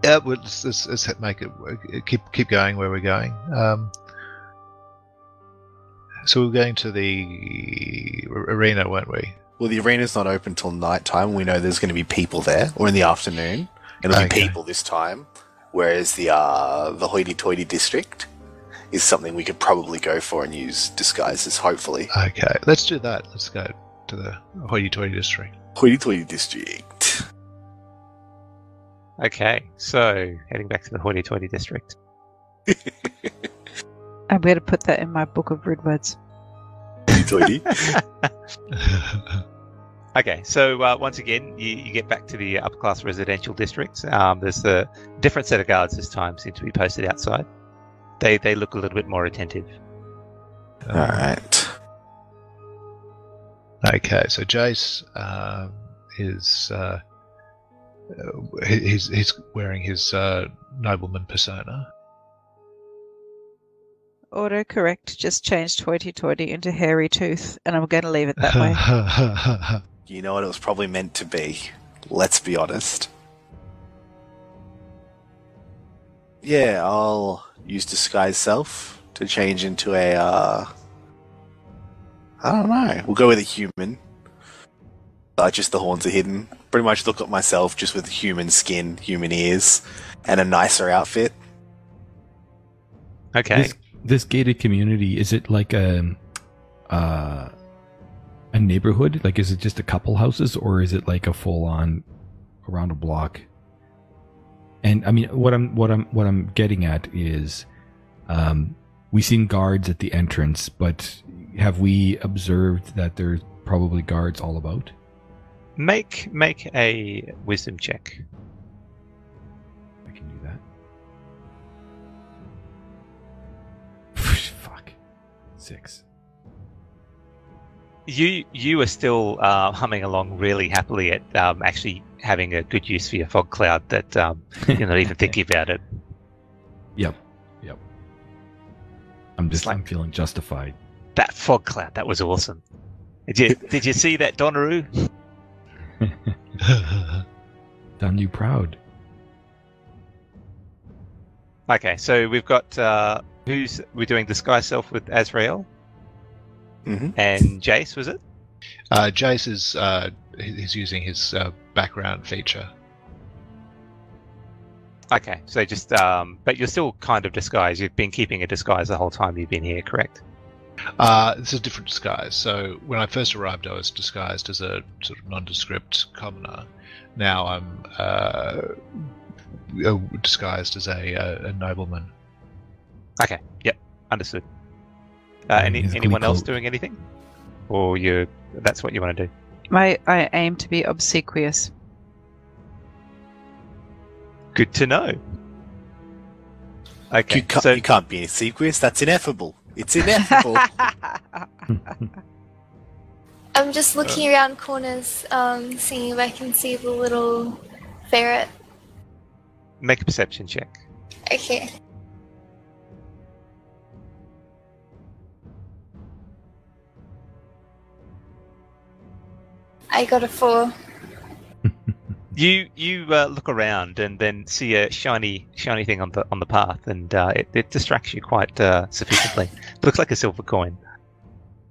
Yeah, well, let's, let's, let's make it keep keep going where we're going. Um, so we're going to the arena, weren't we? Well, the arena's not open till night time. We know there's going to be people there, or in the afternoon. It'll be people this time. Whereas the uh, the hoity-toity district is something we could probably go for and use disguises. Hopefully, Okay, let's do that. Let's go to the hoity-toity district. hoity-toity district. Okay, so heading back to the hoity-toity district. [LAUGHS] I'm going to put that in my book of rude words. [LAUGHS] [LAUGHS] Okay, so uh, once again, you, you get back to the upper class residential district. Um, there's a different set of guards this time, seem to be posted outside. They they look a little bit more attentive. All right. Okay, so Jace um, is uh, uh, he's he's wearing his uh, nobleman persona. Autocorrect just changed Hoity Toity into Hairy Tooth, and I'm going to leave it that way. [LAUGHS] You know what it was probably meant to be. Let's be honest. Yeah, I'll use disguise self to change into a. Uh, I don't know. We'll go with a human. Uh, just the horns are hidden. Pretty much look at myself just with human skin, human ears, and a nicer outfit. Okay, This, this gated community is it like a uh, a neighborhood? Like, is it just a couple houses, or is it like a full on around a block? And I mean, what I'm what I'm what I'm getting at is, um, we seen guards at the entrance, but have we observed that there's probably guards all about? make make a wisdom check. [LAUGHS] Fuck. Six. You you are still uh, humming along really happily at um, actually having a good use for your fog cloud. That um, you're not even [LAUGHS] thinking about it. Yep. Yep. I'm just like- I'm feeling justified. That fog cloud that was awesome. Did you [LAUGHS] did you see that Donnaroo? Done you proud. Okay, so we've got uh, who's we're doing disguise self with Azrael hmm and Jace, was it? uh, Jace is uh, he's using his uh, background feature. Okay, so just um, but you're still kind of disguised. You've been keeping a disguise the whole time you've been here, correct? Uh, it's a different disguise. So when I first arrived, I was disguised as a sort of nondescript commoner. Now I'm uh, uh, disguised as a, uh, a nobleman. Okay. Yep. Understood. Uh, Um, any anyone else doing anything? Or you? That's what you want to do? I, I aim to be obsequious. Good to know. Okay. You, can't, so you can't be obsequious. That's ineffable. It's ineffable. [LAUGHS] [LAUGHS] I'm just looking around corners, um, seeing if I can see the little ferret. make a perception check. Okay. I got a four. [LAUGHS] You you uh, look around and then see a shiny shiny thing on the on the path, and uh, it, it distracts you quite uh, sufficiently. looks like a silver coin.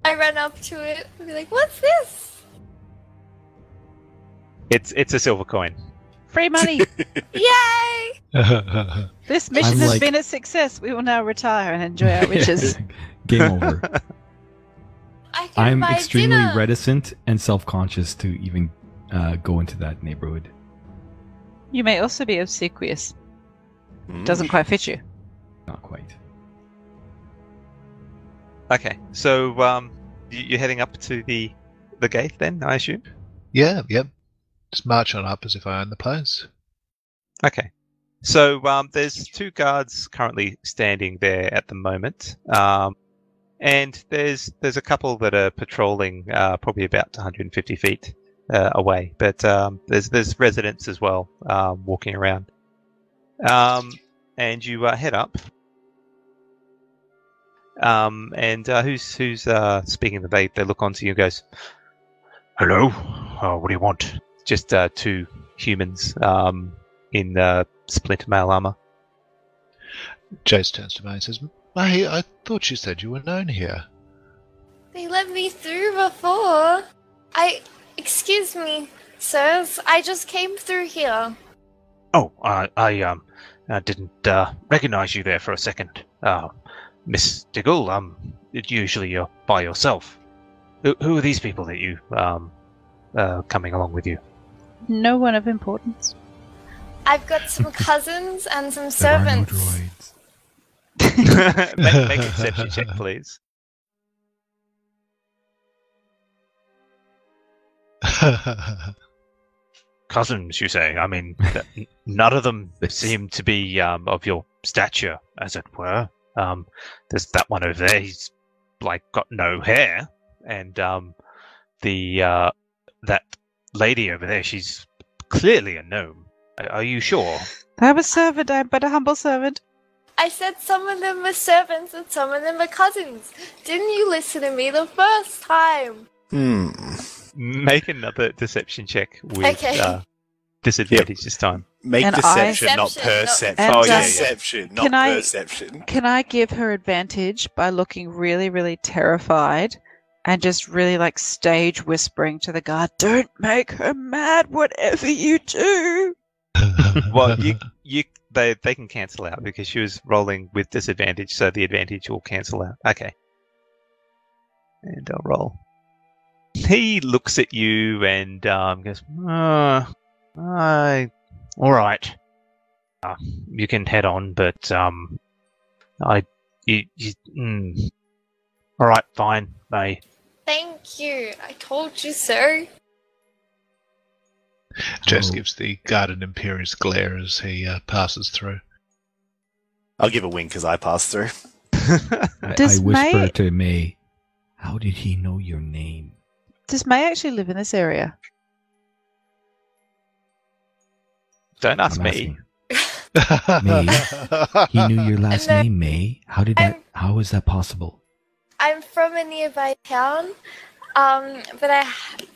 I run up to it and be like, "What's this?" It's it's a silver coin. Free money. [LAUGHS] Yay! this mission I'm has like- been a success. We will now retire and enjoy our riches. [LAUGHS] Game over. I can I'm buy extremely dinner. reticent and self-conscious to even uh, go into that neighborhood. you may also be obsequious. Hmm. Doesn't quite fit you. Not quite. Okay, so um, you, you're heading up to the the gate then, I assume. yeah, yep. Just march on up as if I own the place. Okay. So um, there's two guards currently standing there at the moment, um, and there's there's a couple that are patrolling uh, probably about 150 feet uh, away. But um, there's there's residents as well um, walking around. Um, and you uh, head up. Um, and uh, who's who's uh, speaking? They they look onto you and goes, "Hello, uh, what do you want?" Just uh, two humans um, in uh, splinter mail armor. Jace turns to me and says, May, I thought you said you were known here. They let me through before. I. Excuse me, sirs. I just came through here. Oh, I, I um, I didn't uh, recognize you there for a second, uh, Miss Diggle. Um, usually you're by yourself. Who, who are these people that you um, uh, coming along with you? No one of importance. I've got some [LAUGHS] cousins and some There are no servants. Droids. [LAUGHS] make, make [LAUGHS] a perception check, please. Cousins, you say? I mean, th- none of them [LAUGHS] seem to be um, of your stature, as it were. Um, there's that one over there. He's like got no hair, and um, the uh, that lady over there. She's clearly a gnome. Are- Are you sure? I'm a servant. I'm but a humble servant. I said some of them were servants and some of them were cousins. Didn't you listen to me the first time? Hmm. Make another deception check with Okay. uh, disadvantage this time. Make And I- deception, not Deception, not- perception. And, oh, uh, deception, not can I- perception. Can I give her advantage by looking really, really terrified and just really like stage whispering to the guard, Don't make her mad, whatever you do. [LAUGHS] Well, you you they they can cancel out because she was rolling with disadvantage, so the advantage will cancel out. Okay. And I'll roll. He looks at you and um, goes, uh, I, all right. Uh, you can head on, but um, I, you, you mm, all right, fine, May. Thank you. I told you so. Jace Oh. gives the guard an imperious glare as he uh, passes through. I'll give a wink as I pass through. [LAUGHS] I, I whisper May- to May, "How did he know your name?" Does May actually live in this area? Don't ask I'm me. asking. [LAUGHS] He knew your last then- name, May. How did that? I'm- How is that possible? I'm from a nearby town, um, but I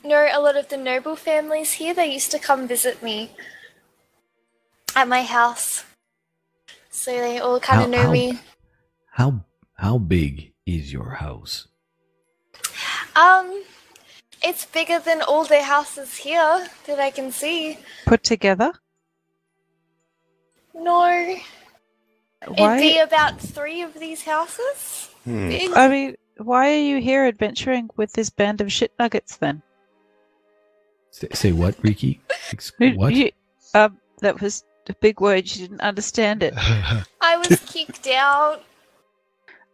know a lot of the noble families here. They used to come visit me at my house. So they all kind of know how- me. How how big is your house? Um, it's bigger than all the houses here that I can see. Put together? No, Why? it'd be about three of these houses. Hmm. I mean, why are you here adventuring with this band of shit nuggets then? Say, say what, Riki? Ex- What? you- um, that was a big word. You didn't understand it. [LAUGHS] I was kicked out.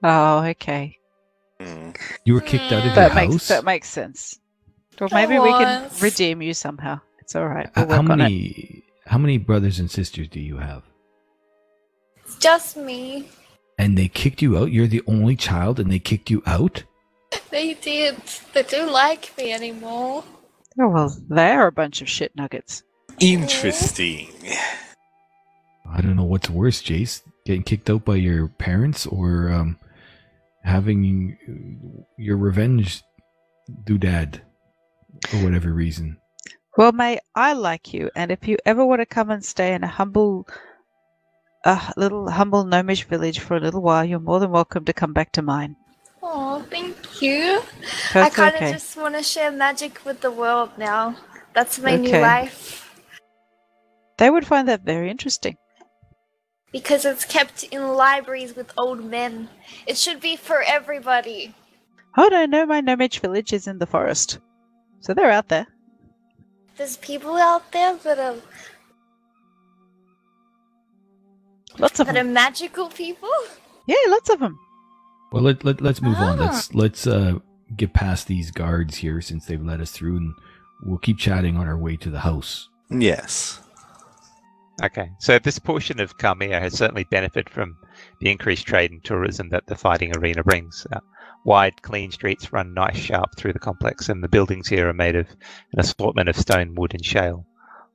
Oh, okay. Hmm. [LAUGHS] You were kicked out of your That makes house. that makes sense. Well, maybe we can redeem you somehow. It's all right. We'll how work on it. many? How many brothers and sisters do you have? It's just me. And they kicked you out. You're the only child, and they kicked you out. They did. They don't like me anymore. Oh well, they're a bunch of shit nuggets. Interesting. I don't know what's worse, Jace, getting kicked out by your parents or um, having your revenge doodad for whatever reason. Well, May, I like you, and if you ever want to come and stay in a humble, a little humble gnomish village for a little while, you're more than welcome to come back to mine. Oh, thank you. I kind of okay. just want to share magic with the world now. That's my new life. They would find that very interesting. Because it's kept in libraries with old men. It should be for everybody. Oh no, no, my gnomish village is in the forest, so they're out there. There's people out there that are Lots of that are magical people. Yeah, lots of them. Well, let, let let's move on. Ah. Let's let's uh, get past these guards here since they've let us through, and we'll keep chatting on our way to the house. Yes. Okay, so this portion of Carmia has certainly benefited from the increased trade and tourism that the fighting arena brings. Uh, wide, clean streets run nice sharp through the complex, and the buildings here are made of an assortment of stone, wood, and shale.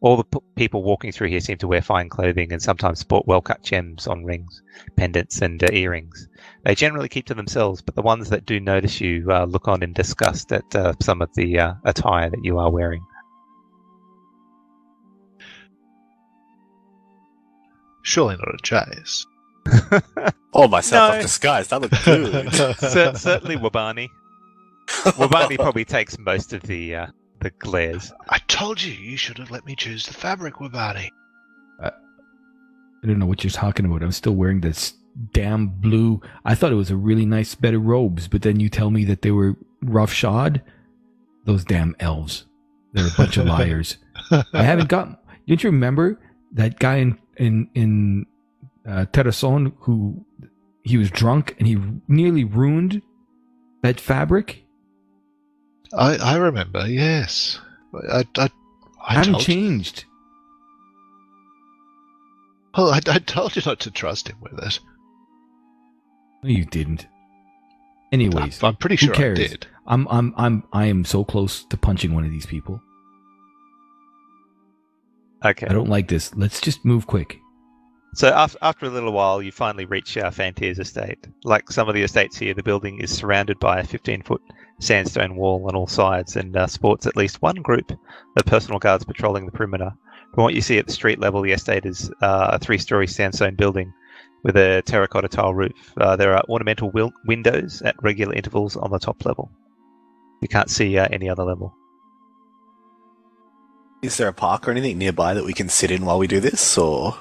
All the p- people walking through here seem to wear fine clothing and sometimes sport well cut gems on rings, pendants, and uh, earrings. They generally keep to themselves, but the ones that do notice you uh, look on in disgust at uh, some of the uh, attire that you are wearing. Surely not a chase. [LAUGHS] Oh, myself No. up disguised. That looked good. [LAUGHS] Cer- certainly Wabani. [LAUGHS] Wabani probably takes most of the uh, the glares. I told you you should have let me choose the fabric, Wabani. I don't know what you're talking about. I'm still wearing this damn blue. I thought it was a really nice bed of robes, but then you tell me that they were roughshod. Those damn elves. They're a bunch of [LAUGHS] liars. I haven't got. Didn't you remember that guy in in in uh, Terrason who he was drunk and he nearly ruined that fabric? I, I remember, yes. I, I, I, I haven't changed. well, I, I told you not to trust him with it. No, you didn't. Anyways, I'm, I'm pretty sure I cares? did. I'm I'm I'm I am so close to punching one of these people. Okay. I don't like this. Let's just move quick. So after, after a little while, you finally reach uh, Fantier's estate. Like some of the estates here, the building is surrounded by a 15-foot sandstone wall on all sides and uh, sports at least one group of personal guards patrolling the perimeter. From what you see at the street level, the estate is uh, a three-story sandstone building with a terracotta tile roof. Uh, there are ornamental wil- windows at regular intervals on the top level. You can't see uh, any other level. Is there a park or anything nearby that we can sit in while we do this, or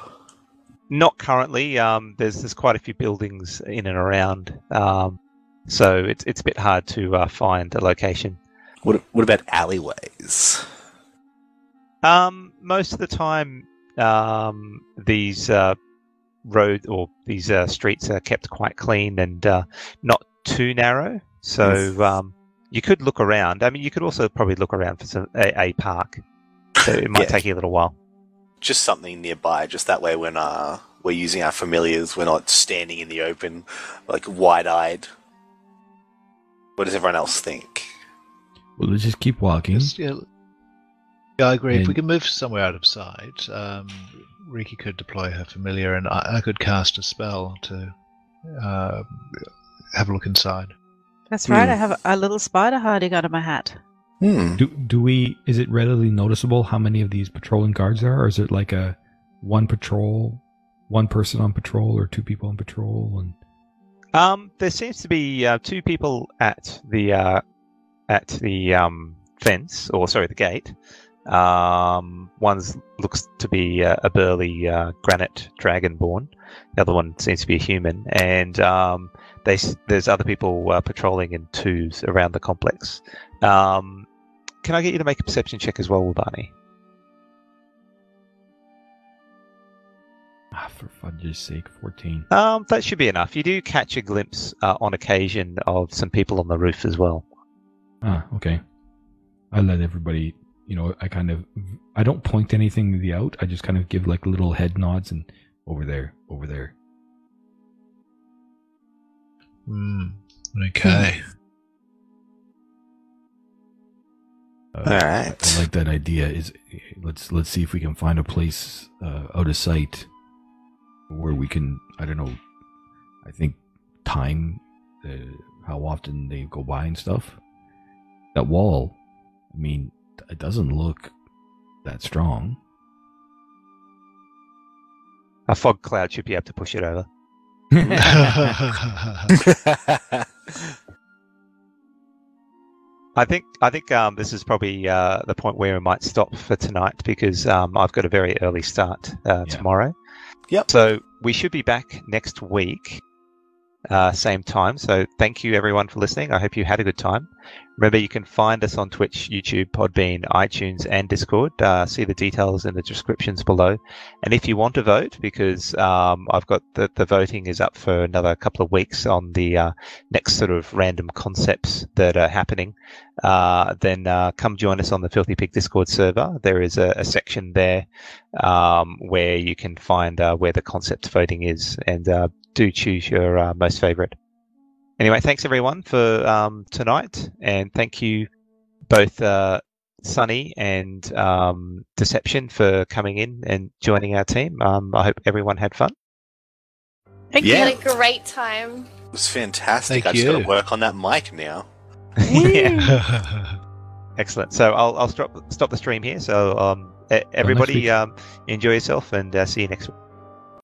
Not currently. Um, there's there's quite a few buildings in and around, um, so it's it's a bit hard to uh, find a location. what? What about alleyways? Um, most of the time, um, these uh, road or these uh, streets are kept quite clean and uh, not too narrow. So um, you could look around. I mean, you could also probably look around for some, a, a park. So it might Yeah. take you a little while. Just something nearby, just that way when uh, we're using our familiars, we're not standing in the open, like wide-eyed. What does everyone else think? Well, let's just keep walking. Just, yeah, yeah, I agree. if we can move somewhere out of sight, um, Riki could deploy her familiar, and I, I could cast a spell to uh, have a look inside. That's right. Hmm. I have a, a little spider hiding under my hat. Hmm. Do do we? Is it readily noticeable how many of these patrolling guards there are, or is it like a one patrol, one person on patrol, or two people on patrol? And Um, there seems to be uh, two people at the uh, at the um, fence, or sorry, the gate. Um, one's looks to be a, a burly uh, granite dragonborn. The other one seems to be a human, and um, they, there's other people uh, patrolling in twos around the complex. Um, can I get you to make a perception check as well, Wabani? Ah, for fudge's sake, 14. Um, that should be enough. You do catch a glimpse uh, on occasion of some people on the roof as well. Ah, okay. I let everybody, you know, I kind of, I don't point anything the out. I just kind of give like little head nods and over there, over there. Hmm. Okay. Uh, All right. I like that idea. Is let's let's see if we can find a place uh, out of sight where we can. I don't know. I think time, uh, how often they go by and stuff. That wall. I mean, it doesn't look that strong. A fog cloud should be able to push it over. [LAUGHS] [LAUGHS] [LAUGHS] I think I think um, this is probably uh, the point where we might stop for tonight because um, I've got a very early start uh, Yeah. tomorrow. Yep. So we should be back next week, uh, same time. So thank you everyone for listening. I hope you had a good time. Remember, you can find us on Twitch, YouTube, Podbean, iTunes, and Discord. Uh, see the details in the descriptions below. And if you want to vote, because um, I've got the, the voting is up for another couple of weeks on the uh, next sort of random concepts that are happening, uh, then uh, come join us on the Filthy Pig Discord server. There is a, a section there um, where you can find uh, where the concept voting is, and uh, do choose your uh, most favorite. Anyway, thanks everyone for um, tonight, and thank you both uh, Sunny and um, Deception for coming in and joining our team. Um, I hope everyone had fun. Thank Yeah. Had a great time. It was fantastic. Thank I just got to work on that mic now. [LAUGHS] yeah, [LAUGHS] excellent. So I'll, I'll stop stop the stream here. So um, e- everybody um, enjoy yourself and uh, see you next week.